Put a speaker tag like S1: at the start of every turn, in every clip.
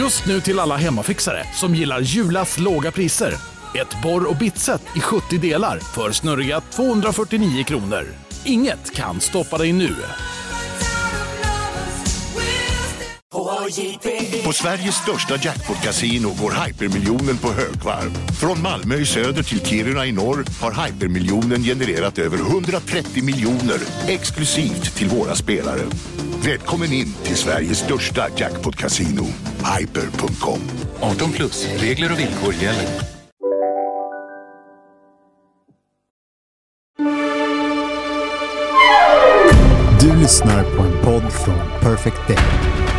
S1: Just nu till alla hemmafixare som gillar Julas låga priser. Ett borr och bitset i 70 delar för snurriga 249 kronor. Inget kan stoppa dig nu.
S2: På Sveriges största jackpot-kasino går hypermiljonen på högvarv. Från Malmö i söder till Kiruna i norr har hypermiljonen genererat över 130 miljoner exklusivt till våra spelare. Välkommen in till Sveriges största jackpot-kasino, hyper.com.
S3: 18 plus, regler och villkor gäller.
S4: Du lyssnar på en podd från Perfect Day.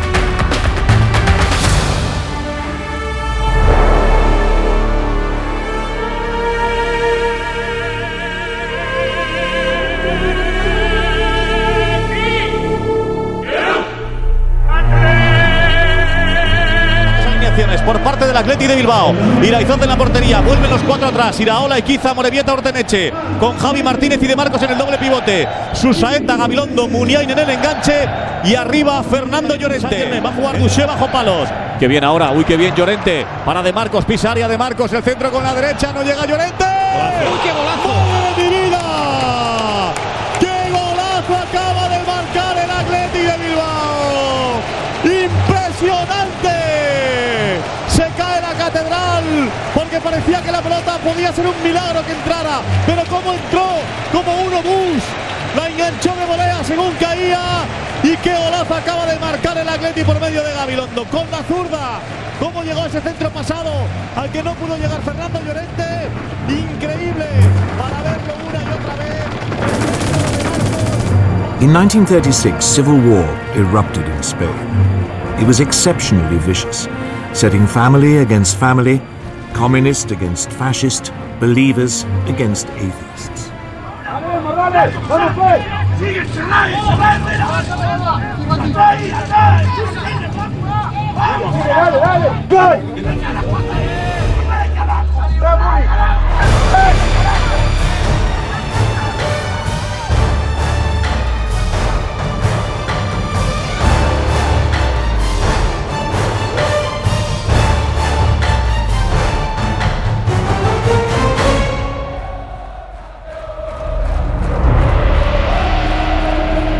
S5: Del Atleti de Bilbao. Iraizonte en la portería, vuelven los cuatro atrás. Iraola, Iquiza, Morevieta, Orteneche. Con Javi Martínez y De Marcos en el doble pivote. Susaeta, Gabilondo, Muniain en el enganche. Y arriba Fernando Llorente. Va a jugar Duché bajo palos. Que bien ahora, uy, qué bien Llorente. Para De Marcos, pisa área De Marcos, el centro con la derecha, no llega Llorente. ¡Uy, qué golazo! ¡Madre de mi vida! Porque parecía que la pelota podía ser un milagro que entrara, pero cómo entró como uno bus, la enganchó de volea según caía y qué golazo acaba de marcar el Atleti por medio de Gabilondo con la zurda. ¿Cómo llegó ese centro pasado al que no pudo llegar Fernando Llorente? Increíble para verlo una y otra vez.
S6: In 1936, civil war erupted in Spain. It was exceptionally vicious, setting family against family, communist against fascist, believers against atheists.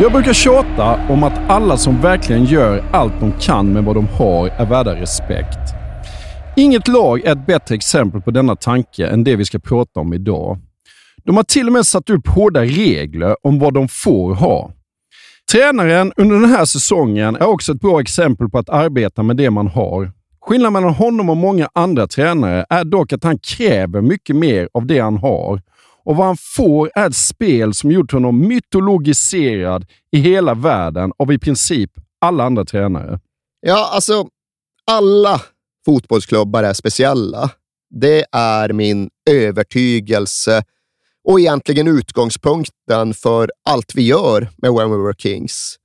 S7: Jag brukar tjata om att alla som verkligen gör allt de kan med vad de har är värda respekt. Inget lag är ett bättre exempel på denna tanke än det vi ska prata om idag. De har till och med satt upp hårda regler om vad de får ha. Tränaren under den här säsongen är också ett bra exempel på att arbeta med det man har. Skillnaden mellan honom och många andra tränare är dock att han kräver mycket mer av det han har och vad han får är ett spel som gjort honom mytologiserad i hela världen av i princip alla andra tränare.
S8: Ja, alltså alla fotbollsklubbar är speciella. Det är min övertygelse och egentligen utgångspunkten för allt vi gör med When We Were Kings.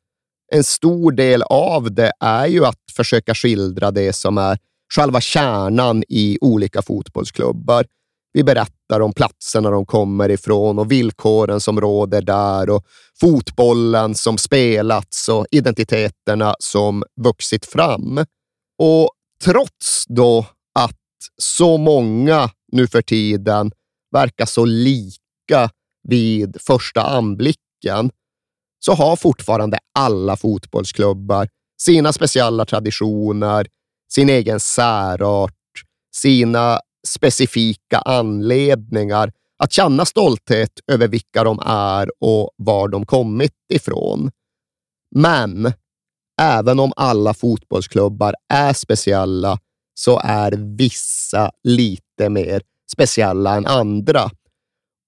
S8: En stor del av det är ju att försöka skildra det som är själva kärnan i olika fotbollsklubbar. Vi berättar om platserna de kommer ifrån och villkoren som råder där och fotbollen som spelats och identiteterna som vuxit fram. Och trots då att så många nu för tiden verkar så lika vid första anblicken så har fortfarande alla fotbollsklubbar sina speciella traditioner, sin egen särart, sina specifika anledningar att känna stolthet över vilka de är och var de kommit ifrån. Men även om alla fotbollsklubbar är speciella så är vissa lite mer speciella än andra.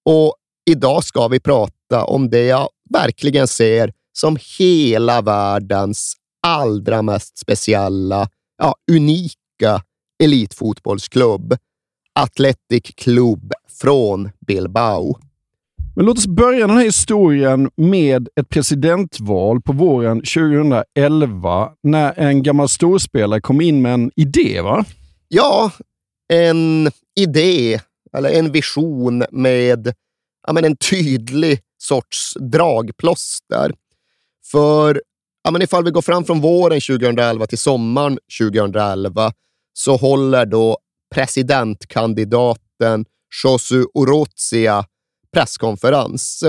S8: Och idag ska vi prata om det jag verkligen ser som hela världens allra mest speciella, ja, unika elitfotbollsklubb. Athletic Club från Bilbao.
S7: Men låt oss börja den här historien med ett presidentval på våren 2011 när en gammal storspelare kom in med en idé, va?
S8: Ja, en idé eller en vision med ja, men en tydlig sorts dragplåster. För ja, men ifall vi går fram från våren 2011 till sommaren 2011 så håller då presidentkandidaten Josu Orozia presskonferens.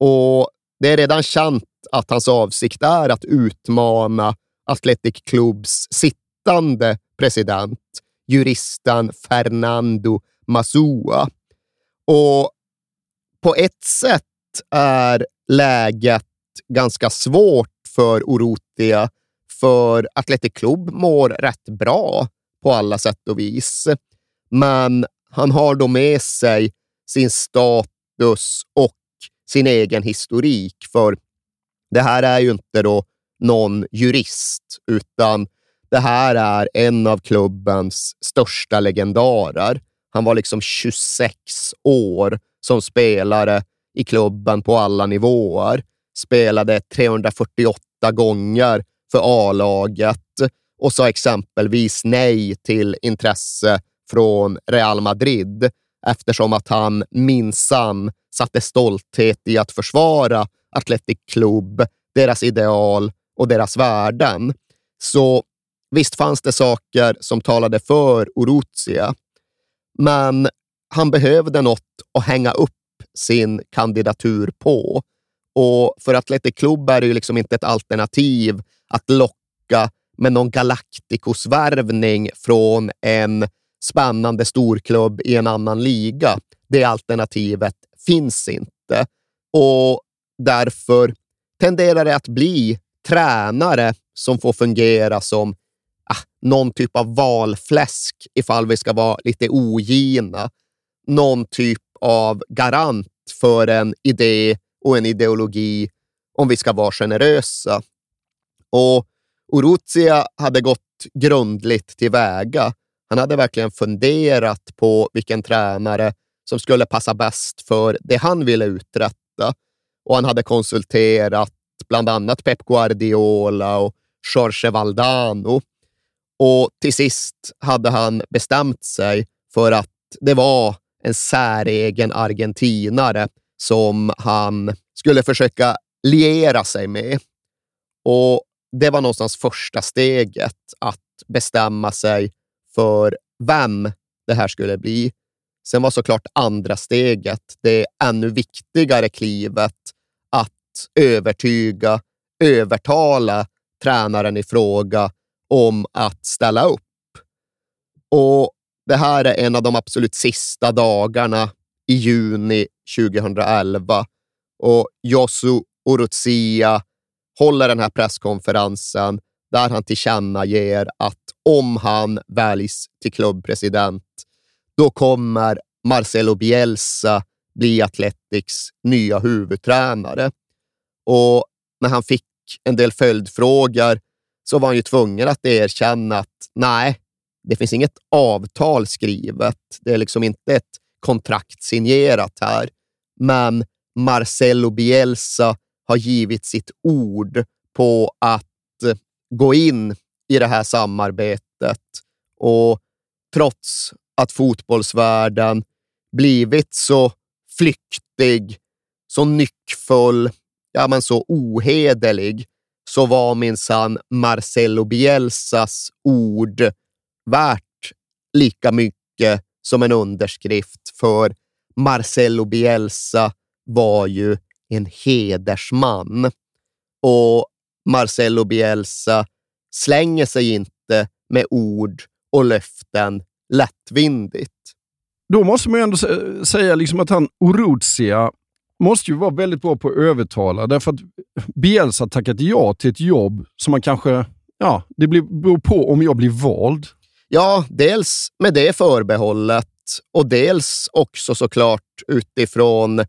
S8: Och det är redan känt att hans avsikt är att utmana Athletic Clubs sittande president, juristen Fernando Masua. Och på ett sätt är läget ganska svårt för Orotia, för Athletic Club mår rätt bra på alla sätt och vis. Men han har då med sig sin status och sin egen historik, för det här är ju inte då någon jurist, utan det här är en av klubbens största legendarer. Han var liksom 26 år som spelare i klubben på alla nivåer. Spelade 348 gånger för A-laget och sa exempelvis nej till intresse från Real Madrid eftersom att han minsann satte stolthet i att försvara Athletic Club, deras ideal och deras värden. Så visst fanns det saker som talade för Oruzia, men han behövde något att hänga upp sin kandidatur på. Och för Athletic Club är det ju liksom inte ett alternativ att locka med någon Galacticos-värvning från en spännande storklubb i en annan liga. Det alternativet finns inte och därför tenderar det att bli tränare som får fungera som ah, någon typ av valfläsk ifall vi ska vara lite ogina. Någon typ av garant för en idé och en ideologi om vi ska vara generösa. Och Oruzia hade gått grundligt tillväga. Han hade verkligen funderat på vilken tränare som skulle passa bäst för det han ville uträtta. Och han hade konsulterat bland annat Pep Guardiola och Jorge Valdano. Och till sist hade han bestämt sig för att det var en säregen argentinare som han skulle försöka liera sig med. Och det var någonstans första steget att bestämma sig för vem det här skulle bli. Sen var såklart andra steget det ännu viktigare klivet att övertyga, övertala tränaren i fråga om att ställa upp. Och Det här är en av de absolut sista dagarna i juni 2011 och Josu Oruzia håller den här presskonferensen där han tillkännager att om han väljs till klubbpresident, då kommer Marcelo Bielsa bli Athletics nya huvudtränare. Och när han fick en del följdfrågor så var han ju tvungen att erkänna att nej, det finns inget avtal skrivet. Det är liksom inte ett kontrakt signerat här. Men Marcelo Bielsa har givit sitt ord på att gå in i det här samarbetet. Och trots att fotbollsvärlden blivit så flyktig, så nyckfull, ja men så ohederlig, så var minsann Marcelo Bielsas ord värt lika mycket som en underskrift, för Marcelo Bielsa var ju en hedersman. Och Marcelo Bielsa slänger sig inte med ord och löften lättvindigt.
S7: Då måste man ju ändå säga liksom att han, Oruzia, måste ju vara väldigt bra på att övertala, därför att Bielsa tackat ja till ett jobb som man kanske, ja, det beror på om jag blir vald.
S8: Ja, dels med det förbehållet och dels också såklart utifrån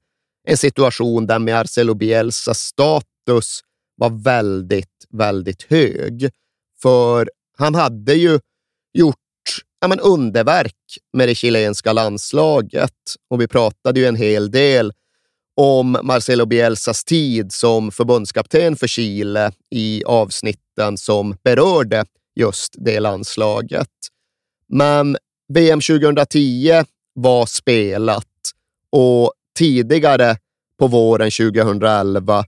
S8: en situation där Marcelo Bielsas status var väldigt, väldigt hög. För han hade ju gjort ja, men underverk med det chilenska landslaget och vi pratade ju en hel del om Marcelo Bielsas tid som förbundskapten för Chile i avsnitten som berörde just det landslaget. Men VM 2010 var spelat och tidigare på våren 2011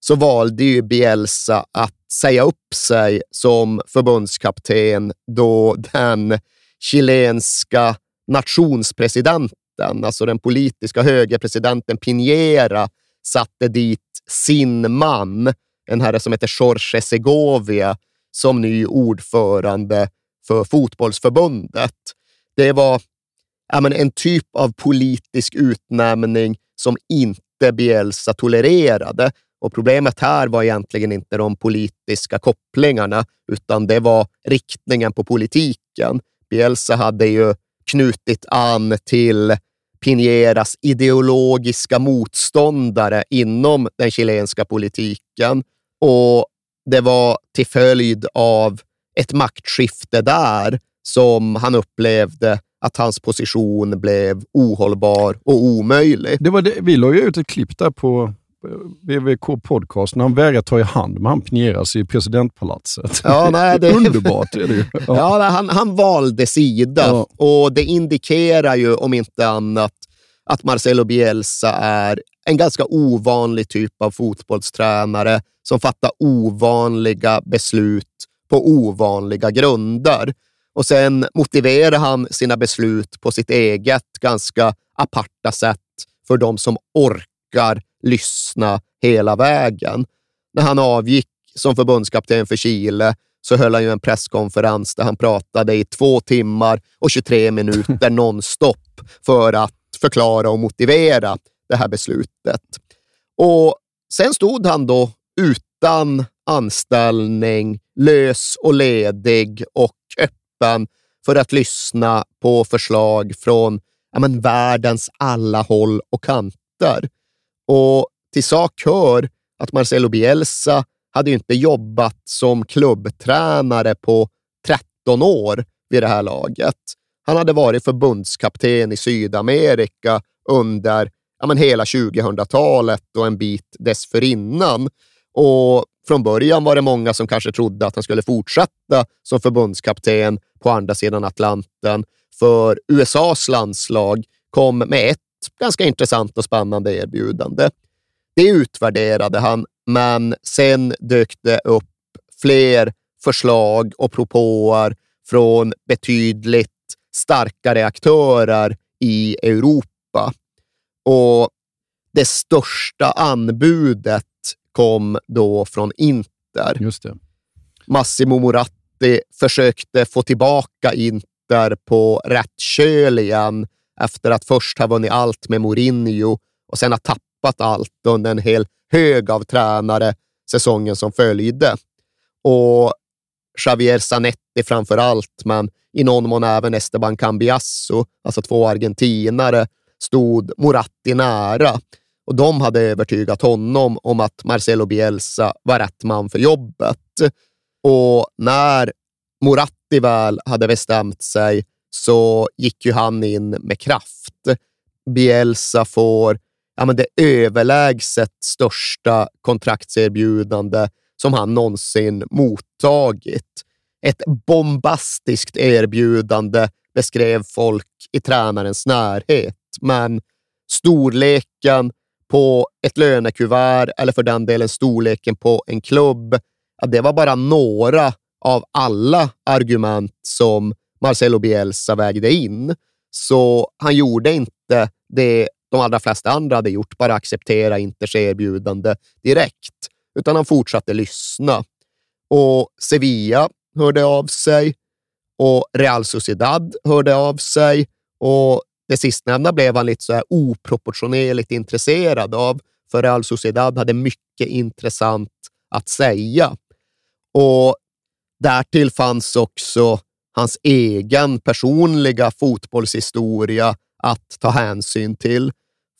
S8: så valde ju Bielsa att säga upp sig som förbundskapten då den chilenska nationspresidenten, alltså den politiska högerpresidenten Piñera, satte dit sin man, en herre som heter Jorge Segovia, som ny ordförande för fotbollsförbundet. Det var ja, men en typ av politisk utnämning som inte Bielsa tolererade. Och Problemet här var egentligen inte de politiska kopplingarna, utan det var riktningen på politiken. Bielsa hade ju knutit an till Pineras ideologiska motståndare inom den chilenska politiken och det var till följd av ett maktskifte där som han upplevde att hans position blev ohållbar och omöjlig.
S7: Det var det, vi la ju ut ett klipp där på VVK Podcast när han vägrar ta i hand med han Pineras i presidentpalatset.
S8: Ja, nej, det...
S7: Underbart är det ju.
S8: Ja, ja han, han valde sida ja. och det indikerar ju om inte annat att Marcelo Bielsa är en ganska ovanlig typ av fotbollstränare som fattar ovanliga beslut på ovanliga grunder. Och sen motiverar han sina beslut på sitt eget ganska aparta sätt för de som orkar lyssna hela vägen. När han avgick som förbundskapten för Chile så höll han ju en presskonferens där han pratade i två timmar och 23 minuter nonstop för att förklara och motivera det här beslutet. Och Sen stod han då utan anställning, lös och ledig och öppen för att lyssna på förslag från ja, men, världens alla håll och kanter. Och till sak hör att Marcelo Bielsa hade inte jobbat som klubbtränare på 13 år vid det här laget. Han hade varit förbundskapten i Sydamerika under ja, men hela 2000-talet och en bit dessförinnan. Och från början var det många som kanske trodde att han skulle fortsätta som förbundskapten på andra sidan Atlanten, för USAs landslag kom med ett ganska intressant och spännande erbjudande. Det utvärderade han, men sen dök det upp fler förslag och propåer från betydligt starkare aktörer i Europa. Och det största anbudet kom då från Inter.
S7: Just det.
S8: Massimo Moratti försökte få tillbaka Inter på rätt köl igen efter att först ha vunnit allt med Mourinho och sen ha tappat allt under en hel hög av tränare säsongen som följde. Och Javier Zanetti framför allt, men i någon mån även Esteban Cambiasso, alltså två argentinare, stod Moratti nära och de hade övertygat honom om att Marcelo Bielsa var rätt man för jobbet. Och när Moratti väl hade bestämt sig så gick ju han in med kraft. Bielsa får ja, men det överlägset största kontraktserbjudande som han någonsin mottagit. Ett bombastiskt erbjudande beskrev folk i tränarens närhet, men storleken på ett lönekuvert eller för den delen storleken på en klubb, ja, det var bara några av alla argument som Marcelo Bielsa vägde in. Så han gjorde inte det de allra flesta andra hade gjort, bara acceptera Inters erbjudande direkt, utan han fortsatte lyssna. Och Sevilla hörde av sig och Real Sociedad hörde av sig och det sistnämnda blev han lite så här oproportionerligt intresserad av, för Real Sociedad hade mycket intressant att säga. Och därtill fanns också hans egen personliga fotbollshistoria att ta hänsyn till.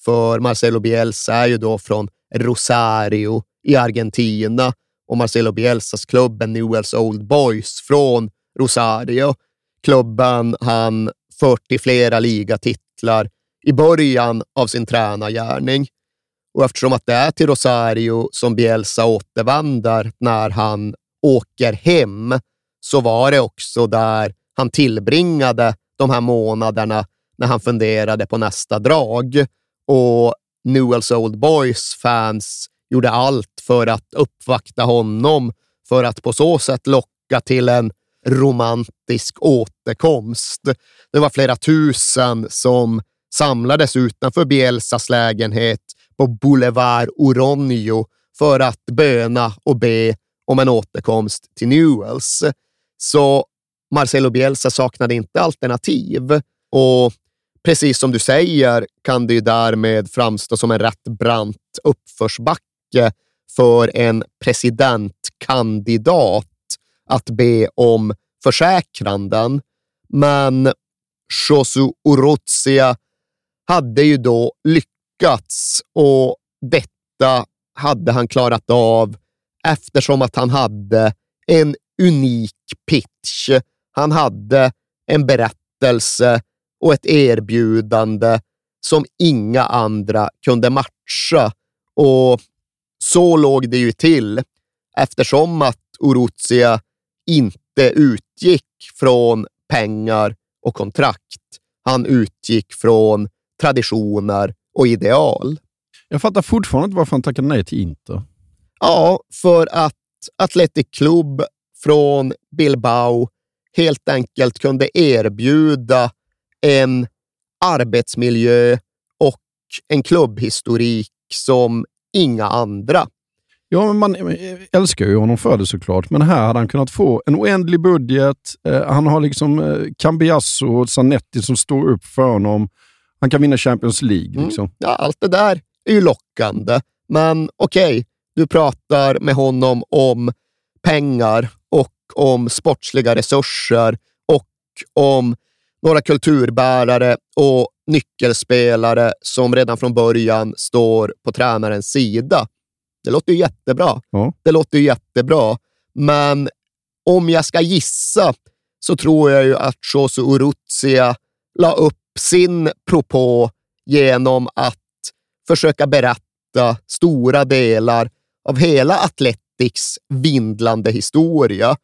S8: För Marcelo Bielsa är ju då från Rosario i Argentina och Marcelo Bielsas klubb är Newells Old Boys från Rosario. Klubben han fört till flera ligatitlar i början av sin tränargärning. Och eftersom att det är till Rosario som Bielsa återvänder när han åker hem, så var det också där han tillbringade de här månaderna när han funderade på nästa drag. Och Newells Old Boys fans gjorde allt för att uppvakta honom för att på så sätt locka till en romantisk återkomst. Det var flera tusen som samlades utanför Bielsas lägenhet på Boulevard Oronio för att böna och be om en återkomst till Newells. Så Marcelo Bielsa saknade inte alternativ och precis som du säger kan det ju därmed framstå som en rätt brant uppförsbacke för en presidentkandidat att be om försäkranden. Men Josu Orozia hade ju då lyckats och detta hade han klarat av eftersom att han hade en unik pitch. Han hade en berättelse och ett erbjudande som inga andra kunde matcha. Och så låg det ju till eftersom att Orutsia inte utgick från pengar och kontrakt. Han utgick från traditioner och ideal.
S7: Jag fattar fortfarande inte varför han tackade nej till Inter.
S8: Ja, för att Athletic Club från Bilbao helt enkelt kunde erbjuda en arbetsmiljö och en klubbhistorik som inga andra.
S7: Ja, men man älskar ju honom för det såklart, men här hade han kunnat få en oändlig budget. Eh, han har liksom eh, Cambiasso och Zanetti som står upp för honom. Han kan vinna Champions League.
S8: Mm.
S7: Liksom.
S8: Ja, allt det där är ju lockande, men okej, okay, du pratar med honom om pengar och om sportsliga resurser och om några kulturbärare och nyckelspelare som redan från början står på tränarens sida. Det låter ju jättebra.
S7: Ja.
S8: Det låter ju jättebra, men om jag ska gissa så tror jag ju att Josu Uruzia la upp sin propå genom att försöka berätta stora delar av hela Athletics vindlande historia.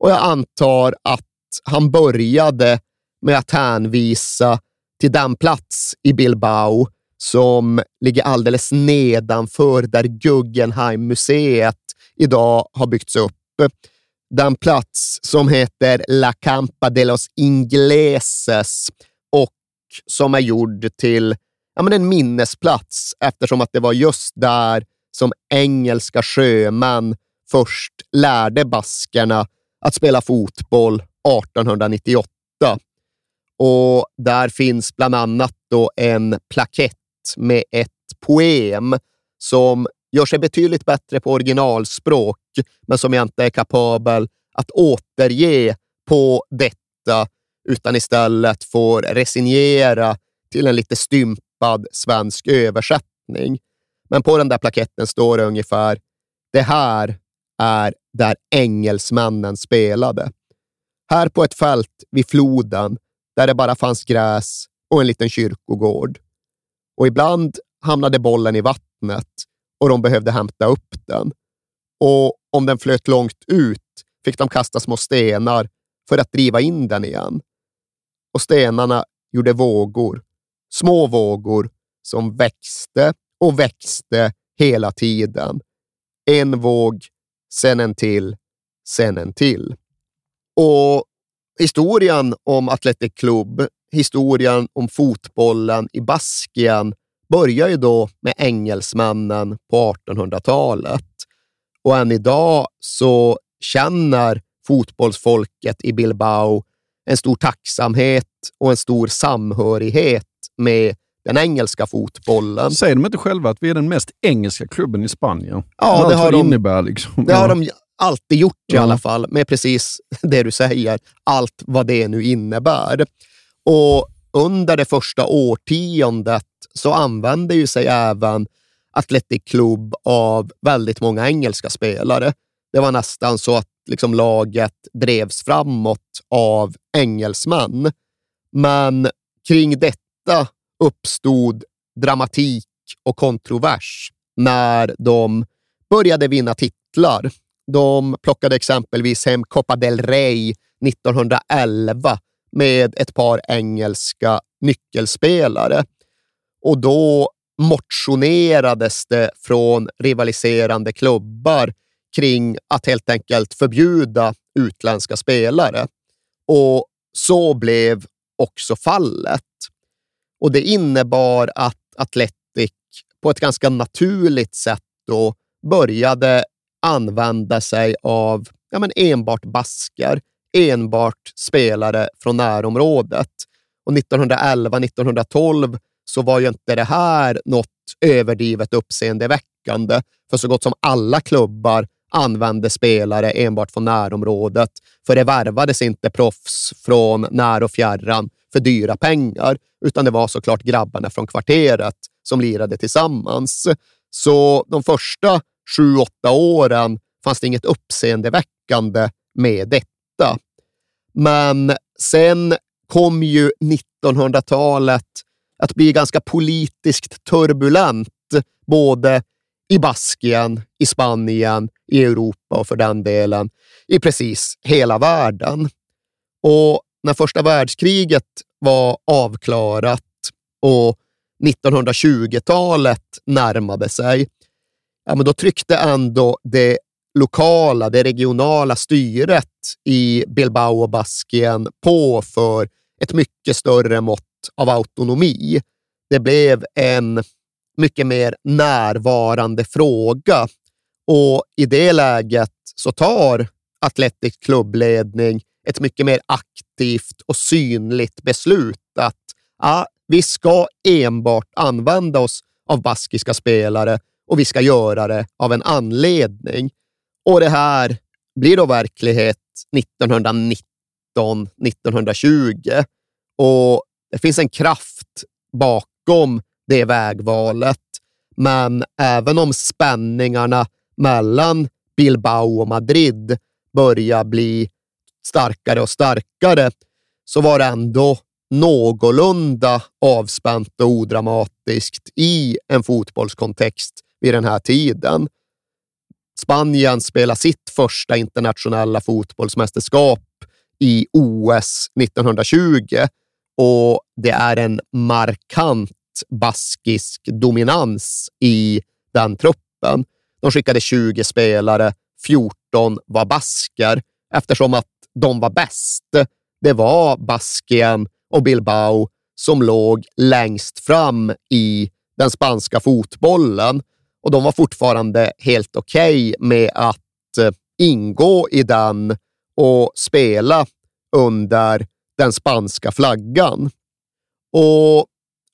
S8: Och jag antar att han började med att hänvisa till den plats i Bilbao som ligger alldeles nedanför där Guggenheim-museet idag har byggts upp. Den plats som heter La Campa de los Ingleses och som är gjord till ja, men en minnesplats eftersom att det var just där som engelska sjömän först lärde baskerna att spela fotboll 1898. Och där finns bland annat då en plakett med ett poem som gör sig betydligt bättre på originalspråk, men som jag inte är kapabel att återge på detta, utan istället får resignera till en lite stympad svensk översättning. Men på den där plaketten står det ungefär, det här är där engelsmännen spelade. Här på ett fält vid floden, där det bara fanns gräs och en liten kyrkogård. Och ibland hamnade bollen i vattnet och de behövde hämta upp den. Och om den flöt långt ut fick de kasta små stenar för att driva in den igen. Och stenarna gjorde vågor, små vågor som växte och växte hela tiden. En våg, sen en till, sen en till. Och historien om Athletic Club, historien om fotbollen i Baskien börjar ju då med engelsmännen på 1800-talet. Och än idag så känner fotbollsfolket i Bilbao en stor tacksamhet och en stor samhörighet med den engelska fotbollen.
S7: Säger de inte själva att vi är den mest engelska klubben i Spanien?
S8: Ja, det har, de,
S7: innebär liksom.
S8: det har de alltid gjort i
S7: Ja.
S8: alla fall, med precis det du säger. Allt vad det nu innebär. Och under det första årtiondet så använde ju sig även Athletic Club av väldigt många engelska spelare. Det var nästan så att liksom laget drevs framåt av engelsmän. Men kring detta uppstod dramatik och kontrovers när de började vinna titlar. De plockade exempelvis hem Copa del Rey 1911 med ett par engelska nyckelspelare. Och då motionerades det från rivaliserande klubbar kring att helt enkelt förbjuda utländska spelare. Och så blev också fallet. Och det innebar att Atletic på ett ganska naturligt sätt då började använda sig av ja, men enbart basker, enbart spelare från närområdet. Och 1911-1912 så var ju inte det här något överdrivet uppseendeväckande, för så gott som alla klubbar använde spelare enbart från närområdet, för det värvades inte proffs från när och fjärran för dyra pengar, utan det var såklart grabbarna från kvarteret som lirade tillsammans. Så de första sju, åtta åren fanns det inget uppseendeväckande med detta. Men sen kom ju 1900-talet att bli ganska politiskt turbulent, både i Baskien, i Spanien, i Europa och för den delen i precis hela världen. Och när första världskriget var avklarat och 1920-talet närmade sig, ja, men då tryckte ändå det lokala, det regionala styret i Bilbao och Baskien på för ett mycket större mått av autonomi. Det blev en mycket mer närvarande fråga och i det läget så tar Atletic klubbledning ett mycket mer aktivt och synligt beslut att ja, vi ska enbart använda oss av baskiska spelare och vi ska göra det av en anledning. Och det här blir då verklighet 1919, 1920 och det finns en kraft bakom det vägvalet. Men även om spänningarna mellan Bilbao och Madrid börjar bli starkare och starkare så var det ändå någorlunda avspänt och odramatiskt i en fotbollskontext vid den här tiden. Spanien spelar sitt första internationella fotbollsmästerskap i OS 1920 och det är en markant baskisk dominans i den truppen. De skickade 20 spelare, 14 var basker eftersom att de var bäst. Det var Baskien och Bilbao som låg längst fram i den spanska fotbollen och de var fortfarande helt okej okay med att eh, ingå i den och spela under den spanska flaggan. Och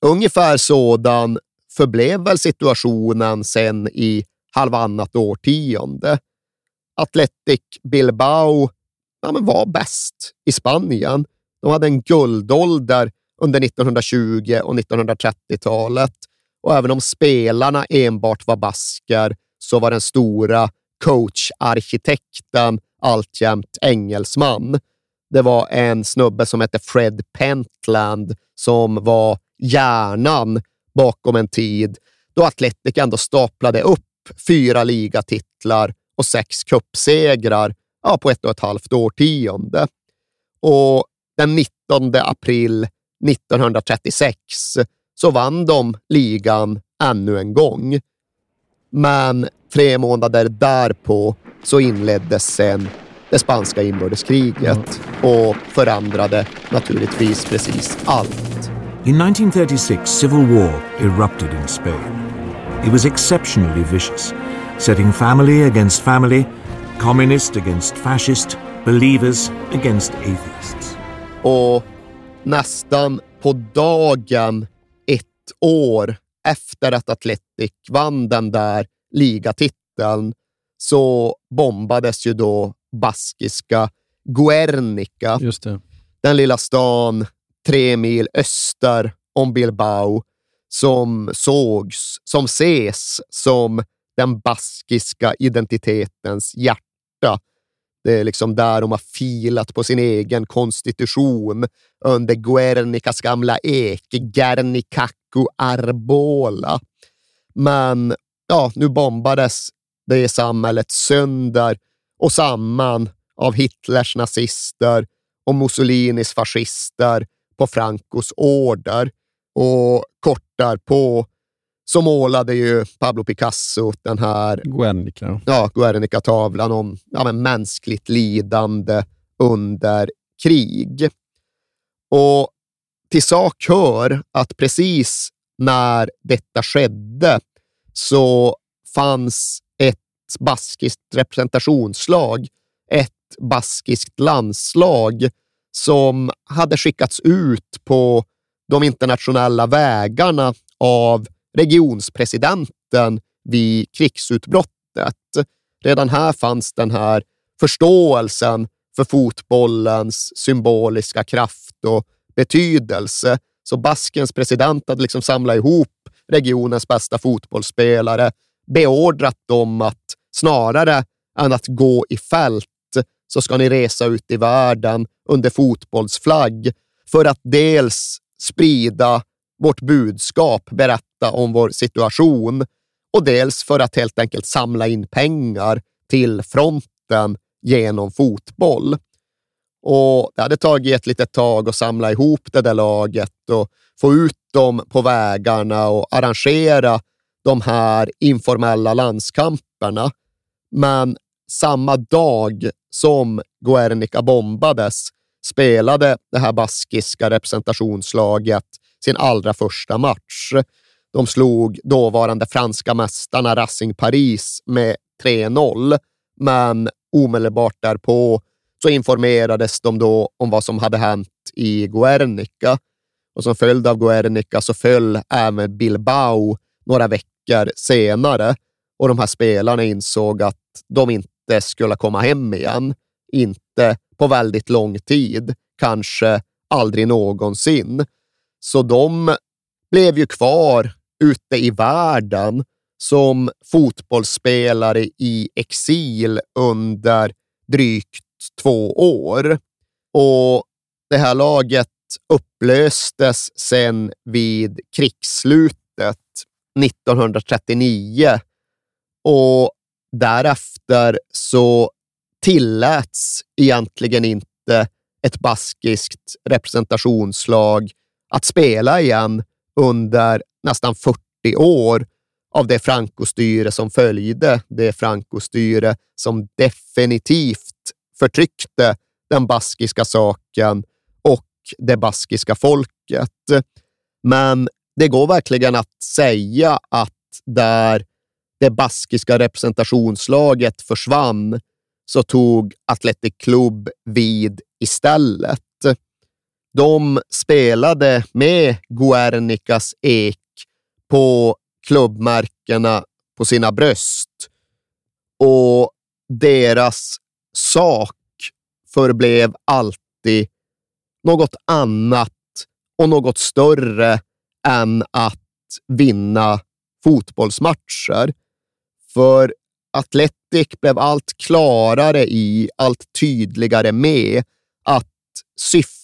S8: ungefär sådan förblev väl situationen sen i halvannat årtionde. Athletic Bilbao ja, men var bäst i Spanien. De hade en guldålder under 1920 och 1930-talet och även om spelarna enbart var basker så var den stora coacharkitekten alltjämt engelsman. Det var en snubbe som hette Fred Pentland som var hjärnan bakom en tid då Atletic ändå staplade upp fyra ligatitlar och sex cupsegrar ja, på ett och ett halvt årtionde. Och den 19 april 1936 så vann de ligan ännu en gång. Men tre månader därpå så inleddes sen det spanska inbördeskriget och förändrade naturligtvis precis allt.
S6: In 1936, civil war erupted in Spain. It was exceptionally vicious, setting family against family, communist against fascist, believers against atheists.
S8: Och nästan på dagen ett år efter att Atletic vann den där ligatiteln så bombades ju då baskiska Guernica.
S7: Just det.
S8: Den lilla stan tre mil öster om Bilbao som sågs, som ses som den baskiska identitetens hjärta. Det är liksom där de har filat på sin egen konstitution under Guernicas gamla ek, Gernicacu Arbola. Men ja, nu bombades det samhället sönder och samman av Hitlers nazister och Mussolinis fascister på Francos order och kort därpå så målade ju Pablo Picasso den här
S7: Guernica.
S8: ja, Guernica-tavlan om ja, men mänskligt lidande under krig. Och till sak hör att precis när detta skedde så fanns ett baskiskt representationslag, ett baskiskt landslag som hade skickats ut på de internationella vägarna av regionspresidenten vid krigsutbrottet. Redan här fanns den här förståelsen för fotbollens symboliska kraft och betydelse. Så Baskens president hade liksom samlat ihop regionens bästa fotbollsspelare, beordrat dem att snarare än att gå i fält så ska ni resa ut i världen under fotbollsflagg för att dels sprida vårt budskap, berätta om vår situation och dels för att helt enkelt samla in pengar till fronten genom fotboll. Och Det hade tagit ett litet tag att samla ihop det där laget och få ut dem på vägarna och arrangera de här informella landskamperna. Men samma dag som Guernica bombades spelade det här baskiska representationslaget sin allra första match. De slog dåvarande franska mästarna Racing Paris med 3-0, men omedelbart därpå så informerades de då om vad som hade hänt i Guernica. Och som följd av Guernica så föll även Bilbao några veckor senare och de här spelarna insåg att de inte skulle komma hem igen. Inte på väldigt lång tid, kanske aldrig någonsin. Så de blev ju kvar ute i världen som fotbollsspelare i exil under drygt två år. Och det här laget upplöstes sen vid krigsslutet 1939 och därefter så tilläts egentligen inte ett baskiskt representationslag att spela igen under nästan 40 år av det Franco-styre som följde. Det Franco-styre som definitivt förtryckte den baskiska saken och det baskiska folket. Men det går verkligen att säga att där det baskiska representationslaget försvann så tog Athletic Club vid istället. De spelade med Guernicas ek på klubbmärkena på sina bröst och deras sak förblev alltid något annat och något större än att vinna fotbollsmatcher. För Atletic blev allt klarare i, allt tydligare med att syftet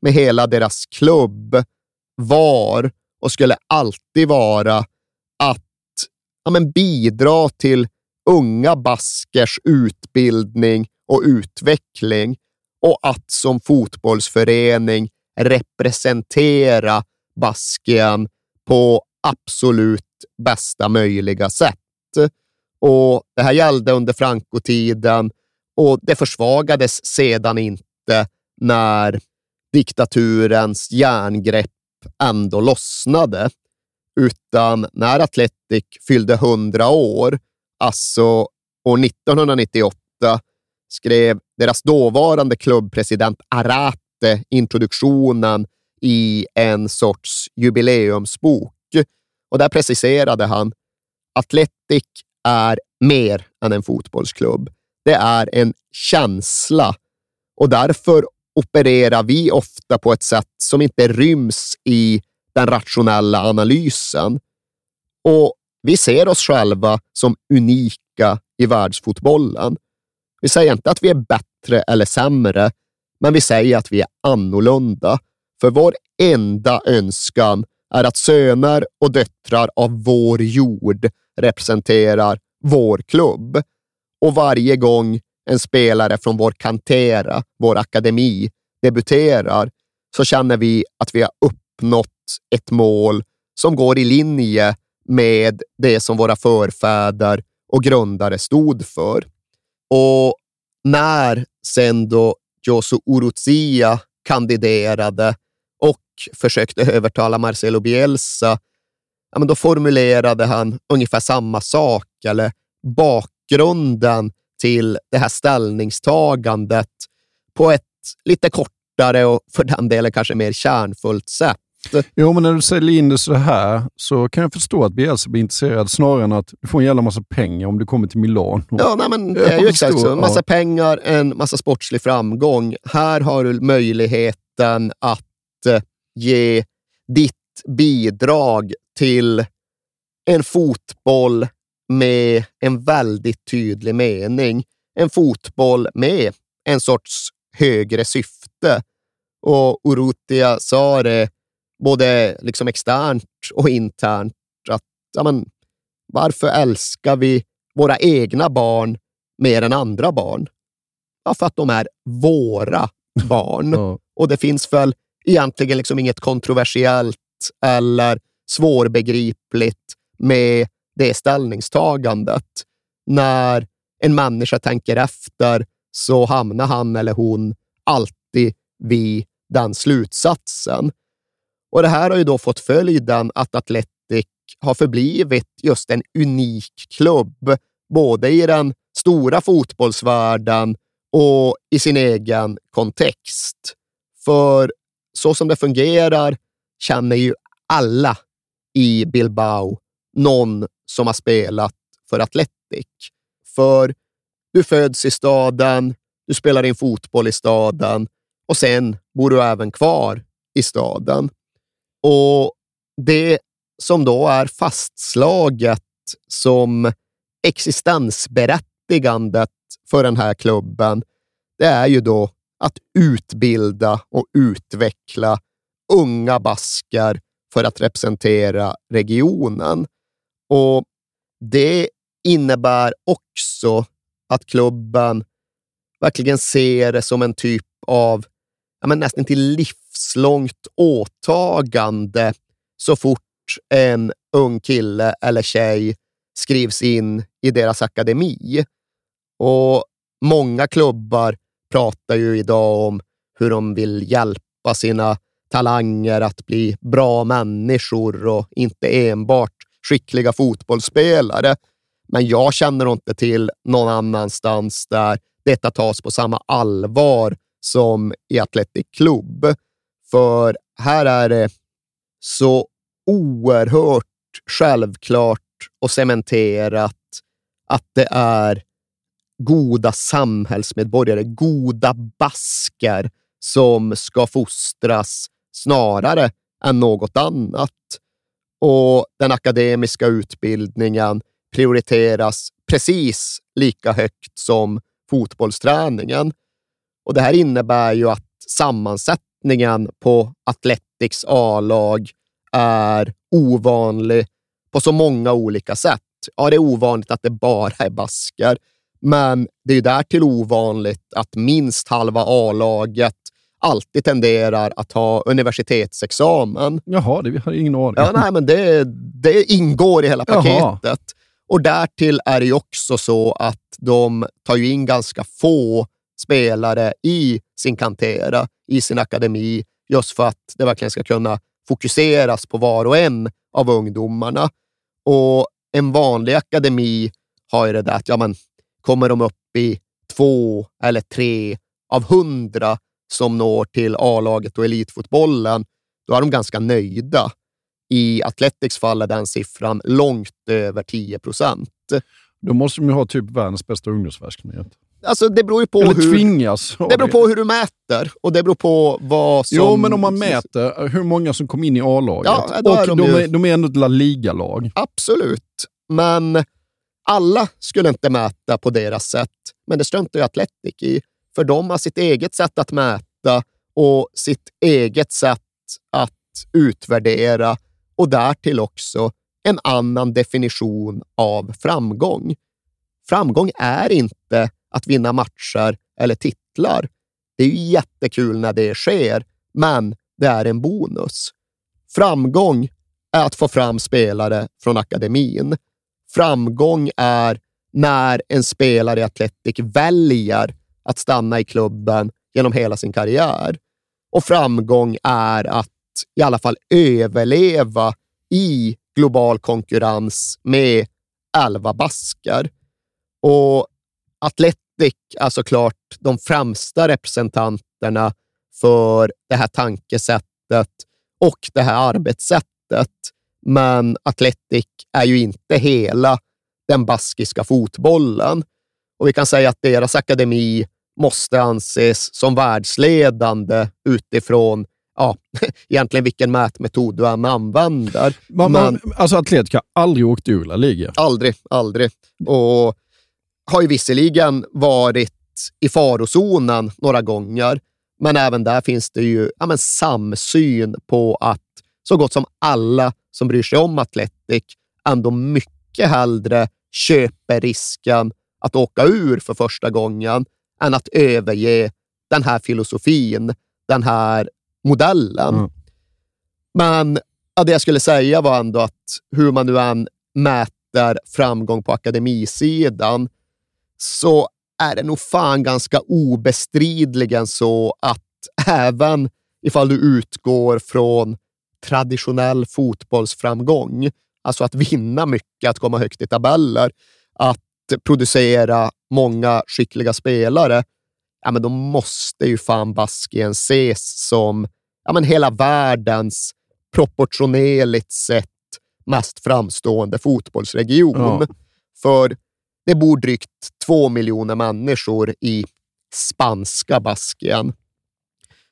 S8: med hela deras klubb var och skulle alltid vara att ja, men bidra till unga baskers utbildning och utveckling och att som fotbollsförening representera Baskien på absolut bästa möjliga sätt. Och Det här gällde under Franco-tiden och det försvagades sedan inte när diktaturens järngrepp ändå lossnade. Utan när Atletic fyllde 100 år, alltså år 1998, skrev deras dåvarande klubbpresident Arate introduktionen i en sorts jubileumsbok. Och där preciserade han Atletic är mer än en fotbollsklubb. Det är en känsla och därför opererar vi ofta på ett sätt som inte ryms i den rationella analysen. Och vi ser oss själva som unika i världsfotbollen. Vi säger inte att vi är bättre eller sämre, men vi säger att vi är annorlunda. För vår enda önskan är att söner och döttrar av vår jord representerar vår klubb. Och varje gång en spelare från vår kantera, vår akademi, debuterar så känner vi att vi har uppnått ett mål som går i linje med det som våra förfäder och grundare stod för. Och när sen då Josu Uruzia kandiderade och försökte övertala Marcelo Bielsa, ja, men då formulerade han ungefär samma sak, eller bakgrunden till det här ställningstagandet på ett lite kortare och för den delen kanske mer kärnfullt sätt.
S7: Jo, men när du säljer in det så här så kan jag förstå att Bielsa blir intresserad snarare än att du får en jävla massa pengar om du kommer till Milano.
S8: Ja, nej, men det är ju exakt så. En massa ja. pengar, en massa sportslig framgång. Här har du möjligheten att eh, ge ditt bidrag till en fotboll med en väldigt tydlig mening. En fotboll med en sorts högre syfte. Och Urrutia sa det både liksom externt och internt. Att, ja, men, varför älskar vi våra egna barn mer än andra barn? Ja, för att de är våra barn. ja. Och det finns väl egentligen liksom inget kontroversiellt eller svårbegripligt med det ställningstagandet. När en människa tänker efter så hamnar han eller hon alltid vid den slutsatsen. Och Det här har ju då fått följden att Atletic har förblivit just en unik klubb, både i den stora fotbollsvärlden och i sin egen kontext. För så som det fungerar känner ju alla i Bilbao någon som har spelat för Atletic. För du föds i staden, du spelar in fotboll i staden och sen bor du även kvar i staden. Och det som då är fastslaget som existensberättigandet för den här klubben, det är ju då att utbilda och utveckla unga basker för att representera regionen. Och Det innebär också att klubben verkligen ser det som en typ av ja, men nästan till livslångt åtagande så fort en ung kille eller tjej skrivs in i deras akademi. Och Många klubbar pratar ju idag om hur de vill hjälpa sina talanger att bli bra människor och inte enbart skickliga fotbollsspelare. Men jag känner inte till någon annanstans där detta tas på samma allvar som i Athletic Club. För här är det så oerhört självklart och cementerat att det är goda samhällsmedborgare, goda basker som ska fostras snarare än något annat. Och den akademiska utbildningen prioriteras precis lika högt som fotbollsträningen. Och Det här innebär ju att sammansättningen på Athletics A-lag är ovanlig på så många olika sätt. Ja, det är ovanligt att det bara är basker, men det är ju därtill ovanligt att minst halva A-laget alltid tenderar att ha universitetsexamen.
S7: Jaha, det har jag ingen aning
S8: ja, nej, men det, det ingår i hela paketet. Jaha. Och därtill är det ju också så att de tar ju in ganska få spelare i sin kantera, i sin akademi, just för att det verkligen ska kunna fokuseras på var och en av ungdomarna. Och en vanlig akademi har ju det där att ja, men, kommer de upp i två eller tre av hundra som når till A-laget och elitfotbollen, då är de ganska nöjda. I Athletics fall är den siffran långt över 10 procent.
S7: Då måste de ju ha typ världens bästa ungdomsverksamhet.
S8: Alltså det beror ju på
S7: Eller
S8: hur...
S7: tvingas.
S8: Det beror på hur du mäter och det beror på vad som...
S7: Jo, men om man mäter hur många som kom in i A-laget. Ja, och de, de, är, de är ändå ett La Liga-lag.
S8: Absolut, men alla skulle inte mäta på deras sätt. Men det struntar ju Atletic i, för de har sitt eget sätt att mäta och sitt eget sätt att utvärdera och därtill också en annan definition av framgång. Framgång är inte att vinna matcher eller titlar. Det är ju jättekul när det sker, men det är en bonus. Framgång är att få fram spelare från akademin. Framgång är när en spelare i Atletic väljer att stanna i klubben genom hela sin karriär. Och framgång är att i alla fall överleva i global konkurrens med elva baskar. Och Atletic är såklart de främsta representanterna för det här tankesättet och det här arbetssättet. Men Atletic är ju inte hela den baskiska fotbollen. Och vi kan säga att deras akademi måste anses som världsledande utifrån ja, egentligen vilken mätmetod du än använder.
S7: Man, man, alltså Atletic har aldrig åkt ur La Liga.
S8: Aldrig, aldrig. Och har ju visserligen varit i farozonen några gånger, men även där finns det ju ja, men samsyn på att så gott som alla som bryr sig om Atletic ändå mycket hellre köper risken att åka ur för första gången än att överge den här filosofin, den här modellen. Mm. Men ja, det jag skulle säga var ändå att hur man nu än mäter framgång på akademisidan så är det nog fan ganska obestridligen så att även ifall du utgår från traditionell fotbollsframgång, alltså att vinna mycket, att komma högt i tabeller, att producera många skickliga spelare, ja, men då måste ju fan Baskien ses som ja, men hela världens proportionerligt sett mest framstående fotbollsregion. Ja. För det bor drygt två miljoner människor i spanska Baskien.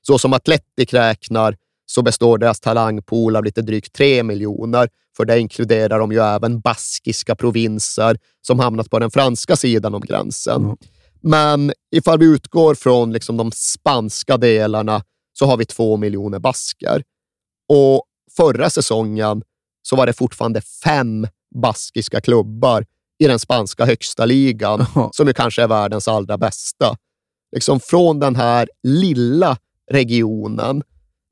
S8: Så som Atletic räknar så består deras talangpool av lite drygt tre miljoner, för det inkluderar de ju även baskiska provinser som hamnat på den franska sidan om gränsen. Mm. Men ifall vi utgår från liksom de spanska delarna så har vi två miljoner basker. Och förra säsongen så var det fortfarande fem baskiska klubbar i den spanska högsta ligan, som ju kanske är världens allra bästa. Liksom från den här lilla regionen,